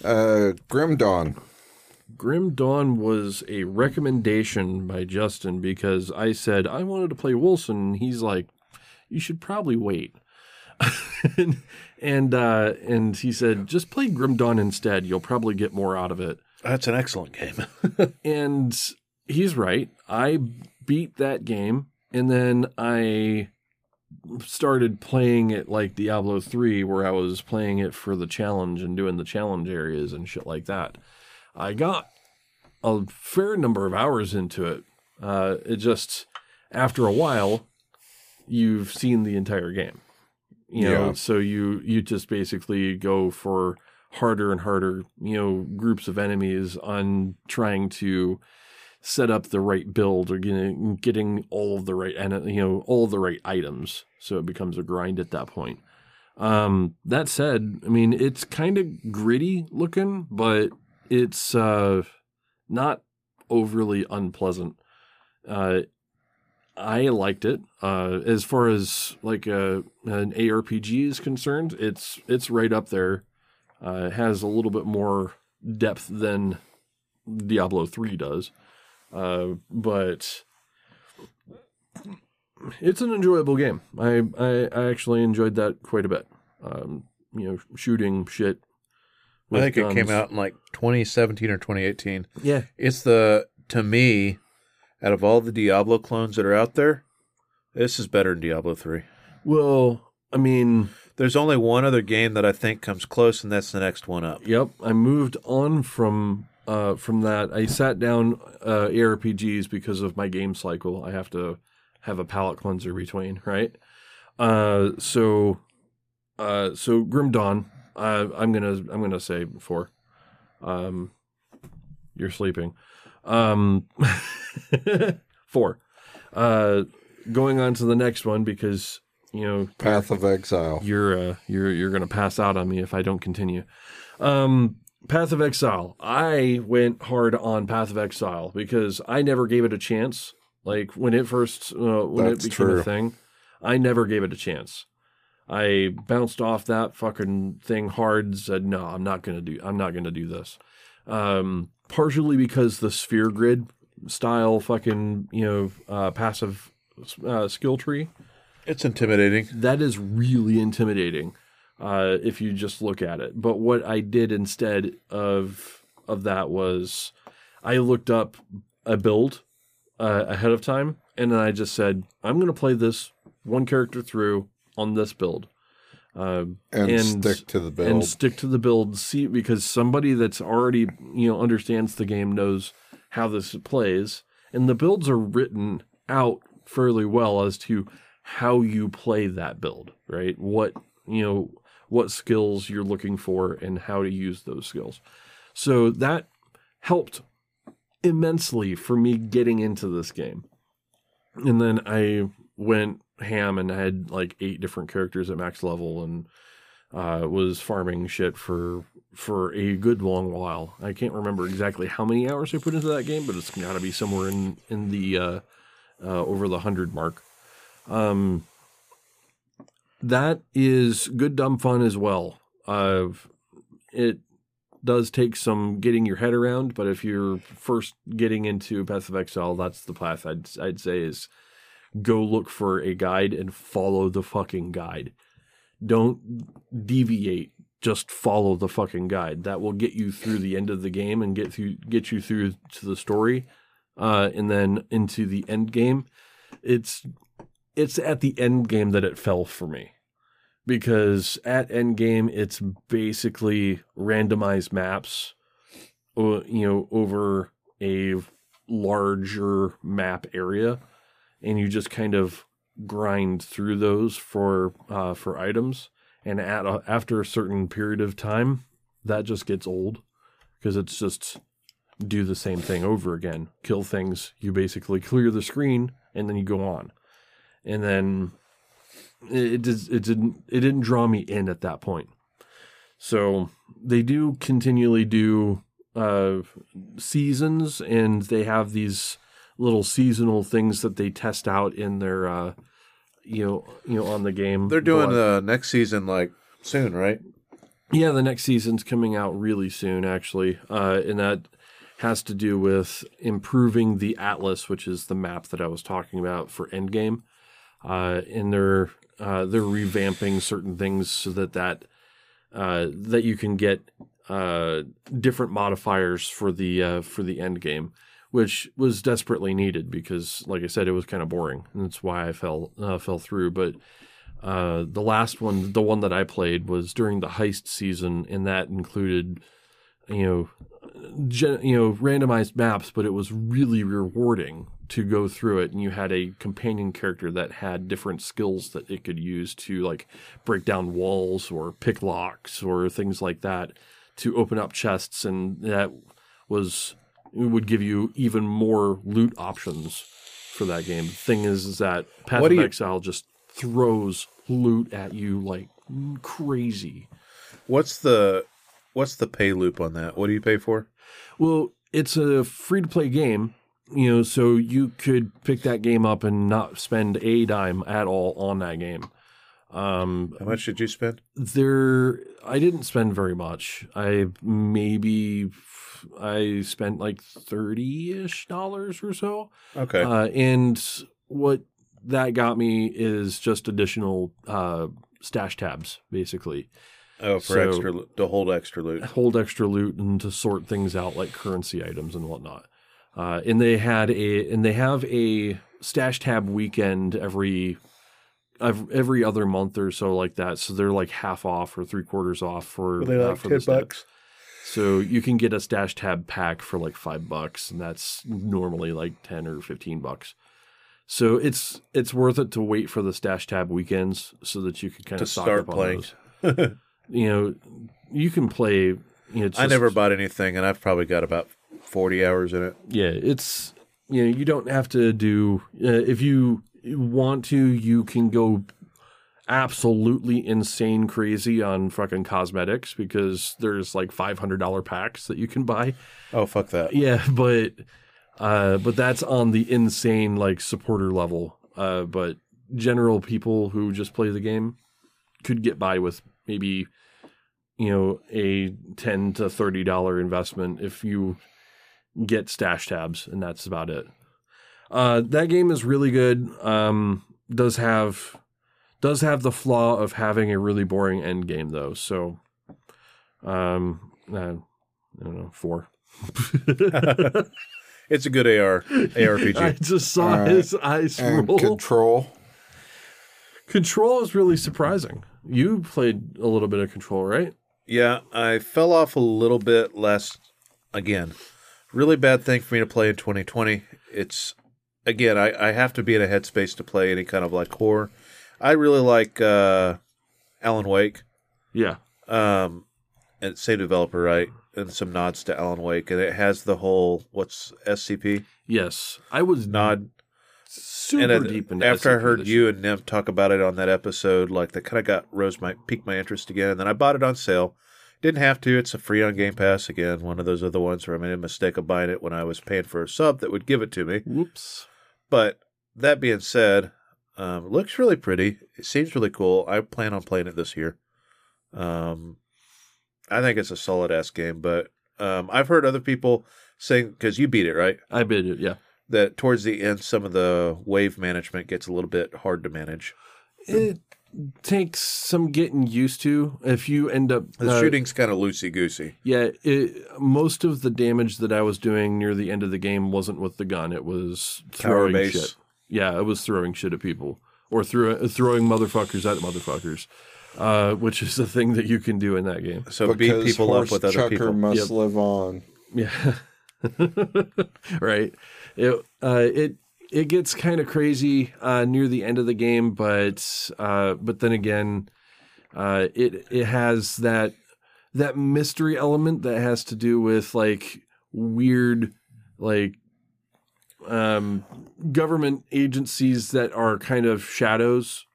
Speaker 3: Uh, Grim Dawn.
Speaker 2: Grim Dawn was a recommendation by Justin because I said I wanted to play Wolcen. And he's like, "You should probably wait." and (laughs) and, uh, and he said, "Just play Grim Dawn instead. You'll probably get more out of it."
Speaker 1: That's an excellent game. (laughs)
Speaker 2: And he's right. I beat that game, and then I started playing it like Diablo 3, where I was playing it for the challenge and doing the challenge areas and shit like that. I got a fair number of hours into it. Uh, it just, after a while, you've seen the entire game. You know,
Speaker 3: Yeah.
Speaker 2: so you you just basically go for harder and harder, you know, groups of enemies on trying to set up the right build or getting getting all of the right and you know all the right items. So it becomes a grind at that point. Um, that said, I mean it's kind of gritty looking, but it's uh, not overly unpleasant. Uh, I liked it. Uh, as far as like a, an ARPG is concerned, it's it's right up there. Uh, it has a little bit more depth than Diablo three does, uh, but it's an enjoyable game. I, I I actually enjoyed that quite a bit. Um, you know, shooting shit.
Speaker 1: I think it came out in like 2017 or 2018.
Speaker 2: Yeah,
Speaker 1: It's the to me, out of all the Diablo clones that are out there, this is better than Diablo 3.
Speaker 2: Well, I mean,
Speaker 1: There's only one other game that I think comes close, and that's the next one up.
Speaker 2: Yep, I moved on from uh, from that. I sat down uh, ARPGs because of my game cycle. I have to have a palate cleanser between, right? Uh, so, uh, so Grim Dawn. Uh, I'm gonna I'm gonna say four. Um, you're sleeping. Um, (laughs) four. Uh, going on to the next one because you know
Speaker 3: Path of Exile.
Speaker 2: you're uh, you're you're gonna pass out on me if I don't continue. Um, Path of Exile. I went hard on Path of Exile because I never gave it a chance. Like when it first uh, when
Speaker 3: That's
Speaker 2: it became
Speaker 3: true.
Speaker 2: a thing, I never gave it a chance. I bounced off that fucking thing hard. Said no, I'm not gonna do. I'm not gonna do this. Um, partially because the sphere grid style fucking you know uh, passive uh, skill tree
Speaker 1: It's intimidating.
Speaker 2: that is really intimidating uh, if you just look at it. But what I did instead of of that was I looked up a build uh, ahead of time, and then I just said I'm going to play this one character through on this build. uh,
Speaker 3: and,
Speaker 2: And-
Speaker 3: stick to the build.
Speaker 2: and stick to the build. See, because somebody that's already you know understands the game knows how this plays, and the builds are written out fairly well as to how you play that build, right? What you know, what skills you're looking for, and how to use those skills. So that helped immensely for me getting into this game. And then I went ham and had like eight different characters at max level and uh, was farming shit for for a good long while. I can't remember exactly how many hours I put into that game, but it's got to be somewhere in in the uh, uh, over the hundred mark. Um, that is good dumb fun as well. Uh, it does take some getting your head around, but if you're first getting into Path of Exile, that's the path I'd I'd say is go look for a guide and follow the fucking guide. Don't deviate. Just follow the fucking guide. That will get you through the end of the game and get through get you through to the story, uh, and then into the end game. It's it's at the end game that it fell for me because at end game it's basically randomized maps uh, you know over a larger map area and you just kind of grind through those for uh, for items. And at a, after a certain period of time that just gets old because it's just do the same thing over again. Kill things. You basically clear the screen and then you go on. And then it, just- it didn't it didn't draw me in at that point. So they do continually do uh, seasons and they have these little seasonal things that they test out in their uh, you know you know on the game
Speaker 1: They're doing
Speaker 2: But-
Speaker 1: the next season like soon, right?
Speaker 2: yeah, the next season's coming out really soon, actually, uh, and that has to do with improving the atlas, which is the map that I was talking about for Endgame. Uh, and they're uh, they're revamping certain things so that that uh, that you can get uh, different modifiers for the uh, for the end game, which was desperately needed because, like I said, it was kind of boring, and that's why I fell uh, fell through. But uh, the last one, the one that I played, was during the heist season, and that included, you know, gen- you know, randomized maps, but it was really rewarding to go through it. And you had a companion character that had different skills that it could use to like break down walls or pick locks or things like that to open up chests, and that was would give you even more loot options for that game. The thing is, is that Path
Speaker 1: What
Speaker 2: of
Speaker 1: you-
Speaker 2: Exile just throws loot at you like crazy.
Speaker 1: What's the what's the pay loop on that? What do you pay for?
Speaker 2: Well, it's a free to play game, you know, so you could pick that game up and not spend a dime at all on that game. Um,
Speaker 1: How much did you spend?
Speaker 2: there, I didn't spend very much. I maybe I spent like thirty ish dollars or so.
Speaker 1: Okay.
Speaker 2: Uh, and what that got me is just additional uh, stash tabs, basically.
Speaker 1: oh, for
Speaker 2: so-
Speaker 1: extra to hold extra loot.
Speaker 2: hold extra loot and to sort things out like currency items and whatnot. Uh, and they had a and they have a stash tab weekend every every other month or so like that. So they're like half off or three quarters off for uh, for the stats. So you can get a stash tab pack for like five bucks, and that's normally like ten or fifteen bucks. So it's it's worth it to wait for the stash tab weekends so that you can kind
Speaker 1: To
Speaker 2: of stock
Speaker 1: start
Speaker 2: up on
Speaker 1: playing.
Speaker 2: those. (laughs) you know, you can play. You know, it's
Speaker 1: I never bought anything, and I've probably got about forty hours in it.
Speaker 2: Yeah, it's you know you don't have to do uh, if you want to. You can go absolutely insane crazy on fucking cosmetics because there's like five hundred dollar packs that you can buy.
Speaker 1: Oh fuck that!
Speaker 2: Yeah, but uh, but that's on the insane like supporter level. Uh, but general people who just play the game could get by with maybe you know a ten to thirty dollar investment if you get stash tabs, and that's about it. Uh, that game is really good. Um, does have does have the flaw of having a really boring end game though. So, um, uh, I don't know four. (laughs)
Speaker 1: It's a good AR ARPG.
Speaker 2: I just saw
Speaker 3: All right.
Speaker 2: his eyes
Speaker 3: And
Speaker 2: roll.
Speaker 3: control.
Speaker 2: Control is really surprising. You played a little bit of Control, right?
Speaker 1: Yeah, I fell off a little bit last. Again, really bad thing for me to play in 2020. It's again, I, I have to be in a headspace to play any kind of like horror. I really like uh, Alan Wake.
Speaker 2: Yeah.
Speaker 1: Um, and same developer, right? And some nods to Alan Wake, and it has the whole what's SCP
Speaker 2: Yes. I was
Speaker 1: nod.
Speaker 2: super
Speaker 1: and
Speaker 2: deep into
Speaker 1: after I heard you and Nev talk about it on that episode, like that kind of got rose my piqued my interest again. And then I bought it on sale. Didn't have to. It's a free on Game Pass again. One of those other ones where I made a mistake of buying it when I was paying for a sub that would give it to me.
Speaker 2: Whoops.
Speaker 1: But that being said, um, looks really pretty. It seems really cool. I plan on playing it this year. Um, I think it's a solid ass game, but um, I've heard other people saying because you beat it right
Speaker 2: I bid it, yeah.
Speaker 1: that towards the end some of the wave management gets a little bit hard to manage.
Speaker 2: It takes some getting used to. If you end up
Speaker 1: The
Speaker 2: uh,
Speaker 1: shooting's kind of loosey goosey.
Speaker 2: Yeah, it, most of the damage that I was doing near the end of the game wasn't with the gun. It was throwing shit. Yeah, I was throwing shit at people or throw, throwing motherfuckers at motherfuckers, uh, which is the thing that you can do in that game.
Speaker 1: So beat
Speaker 4: Because
Speaker 1: people up
Speaker 4: Horse
Speaker 1: with other
Speaker 4: Chucker
Speaker 1: people.
Speaker 4: must
Speaker 2: Yep.
Speaker 4: live on.
Speaker 2: Yeah, (laughs) right. It uh, it it gets kind of crazy uh, near the end of the game, but uh, but then again, uh, it it has that that mystery element that has to do with like weird like um, government agencies that are kind of shadows,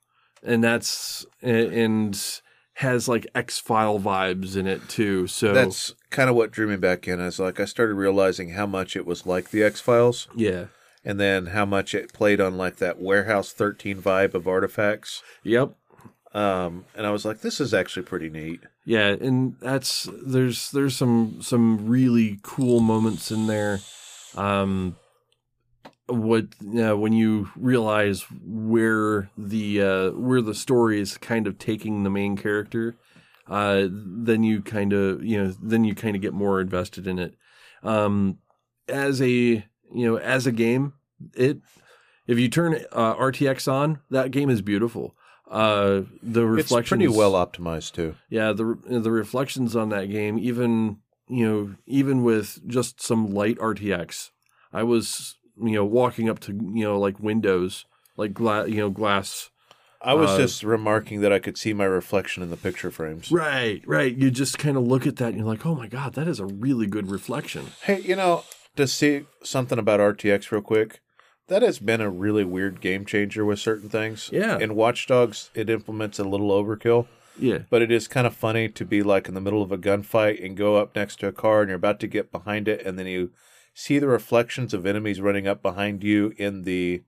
Speaker 2: and that's and has like X File vibes in it too. So
Speaker 1: That's kind of what drew me back in. Is like I started realizing how much it was like the X Files,
Speaker 2: yeah,
Speaker 1: and then how much it played on like that Warehouse 13 vibe of artifacts.
Speaker 2: yep.
Speaker 1: Um, and I was like, this is actually pretty neat.
Speaker 2: Yeah, and that's there's there's some some really cool moments in there. Um, what uh, when you realize where the uh, where the story is kind of taking the main character, uh, then you kind of you know then you kind of get more invested in it. Um, as a you know as a game, it if you turn uh, RTX on, that game is beautiful. Uh, the
Speaker 1: It's
Speaker 2: reflections
Speaker 1: pretty well optimized too.
Speaker 2: yeah the the reflections on that game even you know even with just some light rtx i was you know walking up to you know like windows like glass you know glass
Speaker 1: I was
Speaker 2: Uh,
Speaker 1: just remarking that I could see my reflection in the picture frames.
Speaker 2: right right you just kind of look at that and you're like oh my god that is a really good reflection
Speaker 1: Hey, you know, to see something about RTX real quick, that has been a really weird game changer with certain things.
Speaker 2: Yeah.
Speaker 1: In Watch Dogs, it implements a little overkill,
Speaker 2: yeah
Speaker 1: but it is kind of funny to be like in the middle of a gunfight and go up next to a car and you're about to get behind it, and then you see the reflections of enemies running up behind you in the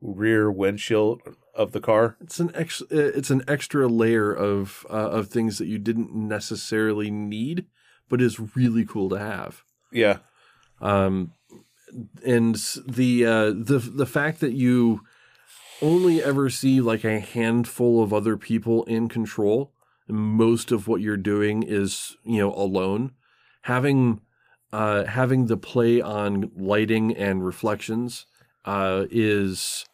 Speaker 1: rear windshield of the car.
Speaker 2: it's an ex- uh, it's an extra layer of uh, of things that you didn't necessarily need but is really cool to have
Speaker 1: Yeah.
Speaker 2: um, and the uh, the the fact that you only ever see like a handful of other people in control, and most of what you're doing is you know alone. Having uh, having the play on lighting and reflections uh, is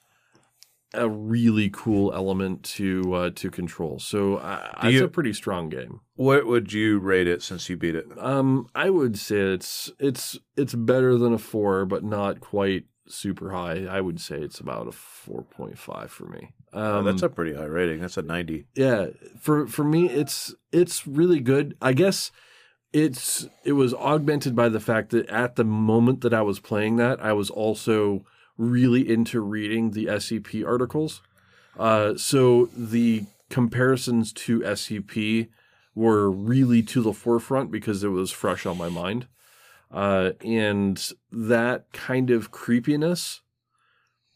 Speaker 2: a really cool element to uh, to control. So
Speaker 1: Do
Speaker 2: it's
Speaker 1: you-
Speaker 2: a pretty strong game.
Speaker 1: What would you rate it since you beat it?
Speaker 2: Um, I would say it's it's it's better than a four, but not quite super high. I would say it's about a four point five for me. Um,
Speaker 1: Oh, that's a pretty high rating. That's a 90.
Speaker 2: yeah. For for me, it's it's really good. I guess it's it was augmented by the fact that at the moment that I was playing that, I was also really into reading the SCP articles. Uh, so the comparisons to SCP were really to the forefront because it was fresh on my mind. Uh, and that kind of creepiness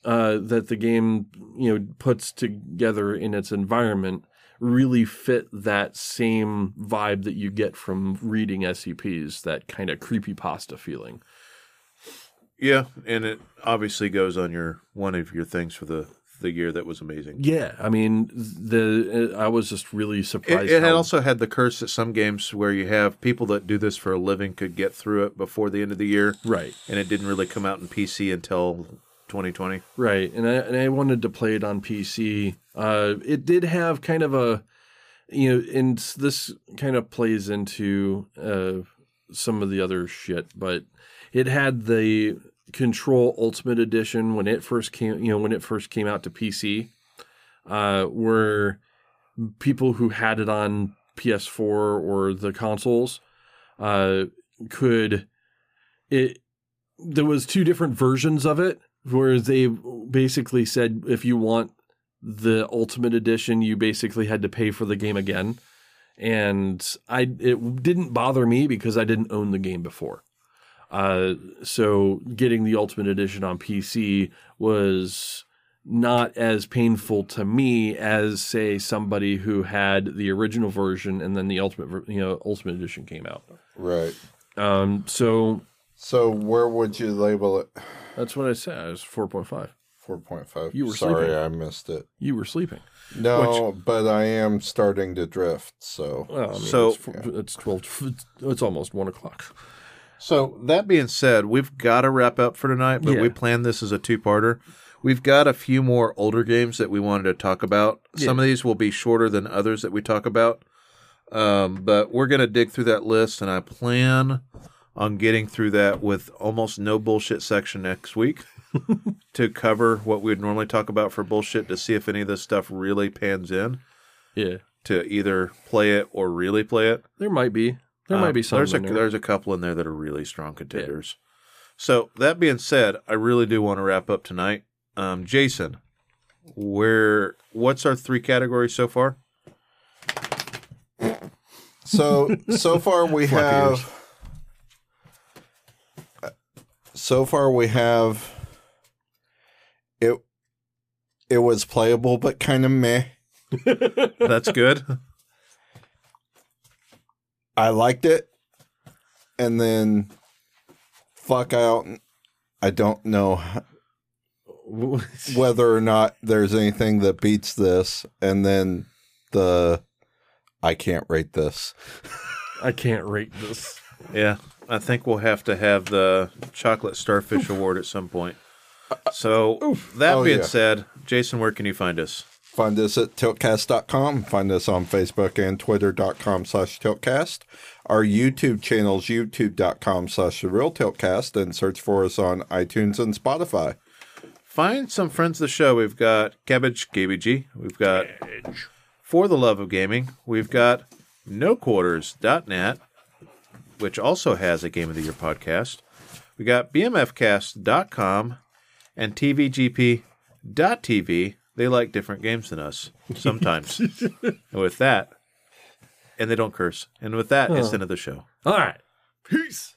Speaker 2: uh, that the game you know puts together in its environment really fit that same vibe that you get from reading SCPs, that kind of creepy pasta feeling.
Speaker 1: Yeah, and it obviously goes on your one of your things for the the year that was amazing.
Speaker 2: Yeah, I mean, the I was just really surprised.
Speaker 1: it had also had the curse that some games where you have people that do this for a living could get through it before the end of the year,
Speaker 2: right.
Speaker 1: and it didn't really come out in PC until 2020.
Speaker 2: Right, and I and I wanted to play it on PC. Uh, it did have kind of a, you know, and this kind of plays into uh, some of the other shit, but it had the Control Ultimate Edition when it first came, you know, when it first came out to PC, uh, where people who had it on PS4 or the consoles uh, could it. There was two different versions of it where they basically said if you want the ultimate edition you basically had to pay for the game again. And i it didn't bother me because i didn't own the game before. Uh, so getting the ultimate edition on pc was not as painful to me as say somebody who had the original version and then the ultimate you know ultimate edition came out.
Speaker 3: Right.
Speaker 2: um, so
Speaker 3: So where would you label it?
Speaker 2: that's what i said it was 4.5
Speaker 3: Four point five.
Speaker 2: You were
Speaker 3: sorry,
Speaker 2: sleeping.
Speaker 3: I missed it.
Speaker 2: you were sleeping
Speaker 3: No, but I am starting to drift. So
Speaker 2: Well, I mean,
Speaker 1: So-
Speaker 2: it's, four- it's twelve. It's, it's almost one o'clock.
Speaker 1: So that being said, we've got to wrap up for tonight, but
Speaker 2: Yeah.
Speaker 1: we planned this as a two-parter. We've got a few more older games that we wanted to talk about. Some of these will be shorter than others that we talk about. Um, but we're going to dig through that list, and I plan on getting through that with almost no bullshit section next week (laughs) to cover what we would normally talk about for bullshit to see if any of this stuff really pans in
Speaker 2: Yeah,
Speaker 1: to either play it or really play it.
Speaker 2: there might be. There
Speaker 1: Um,
Speaker 2: might be some.
Speaker 1: There's a
Speaker 2: there.
Speaker 1: there's a couple in there that are really strong contenders. So that being said, I really do want to wrap up tonight. Um, Jason, where what's our three categories so far?
Speaker 3: so so far we (laughs)
Speaker 2: Floppy
Speaker 3: have so far we have it it was playable but kind of meh (laughs)
Speaker 1: That's good.
Speaker 3: i liked it and then fuck out i don't know (laughs) whether or not there's anything that beats this and then the i can't rate this
Speaker 2: I can't rate this.
Speaker 1: yeah, I think we'll have to have the chocolate starfish award at some point. Uh, so uh, that
Speaker 3: Oh,
Speaker 1: being
Speaker 3: yeah.
Speaker 1: said, Jason, where can you find us?
Speaker 3: Find us at tiltcast.com. Find us on Facebook and twitter.com slash tiltcast. Our YouTube channel is youtube.com slash the real tiltcast and search for us on iTunes and Spotify.
Speaker 1: Find some friends of the show. We've got Cabbage KBG. We've got For the Love of Gaming. We've got NoQuarters.net, which also has a Game of the Year podcast. We got BMFcast.com and TVGP.tv. They like different games than us sometimes. and (laughs) with that, and they don't curse. And with that, it's the end of the show.
Speaker 2: All right. Peace.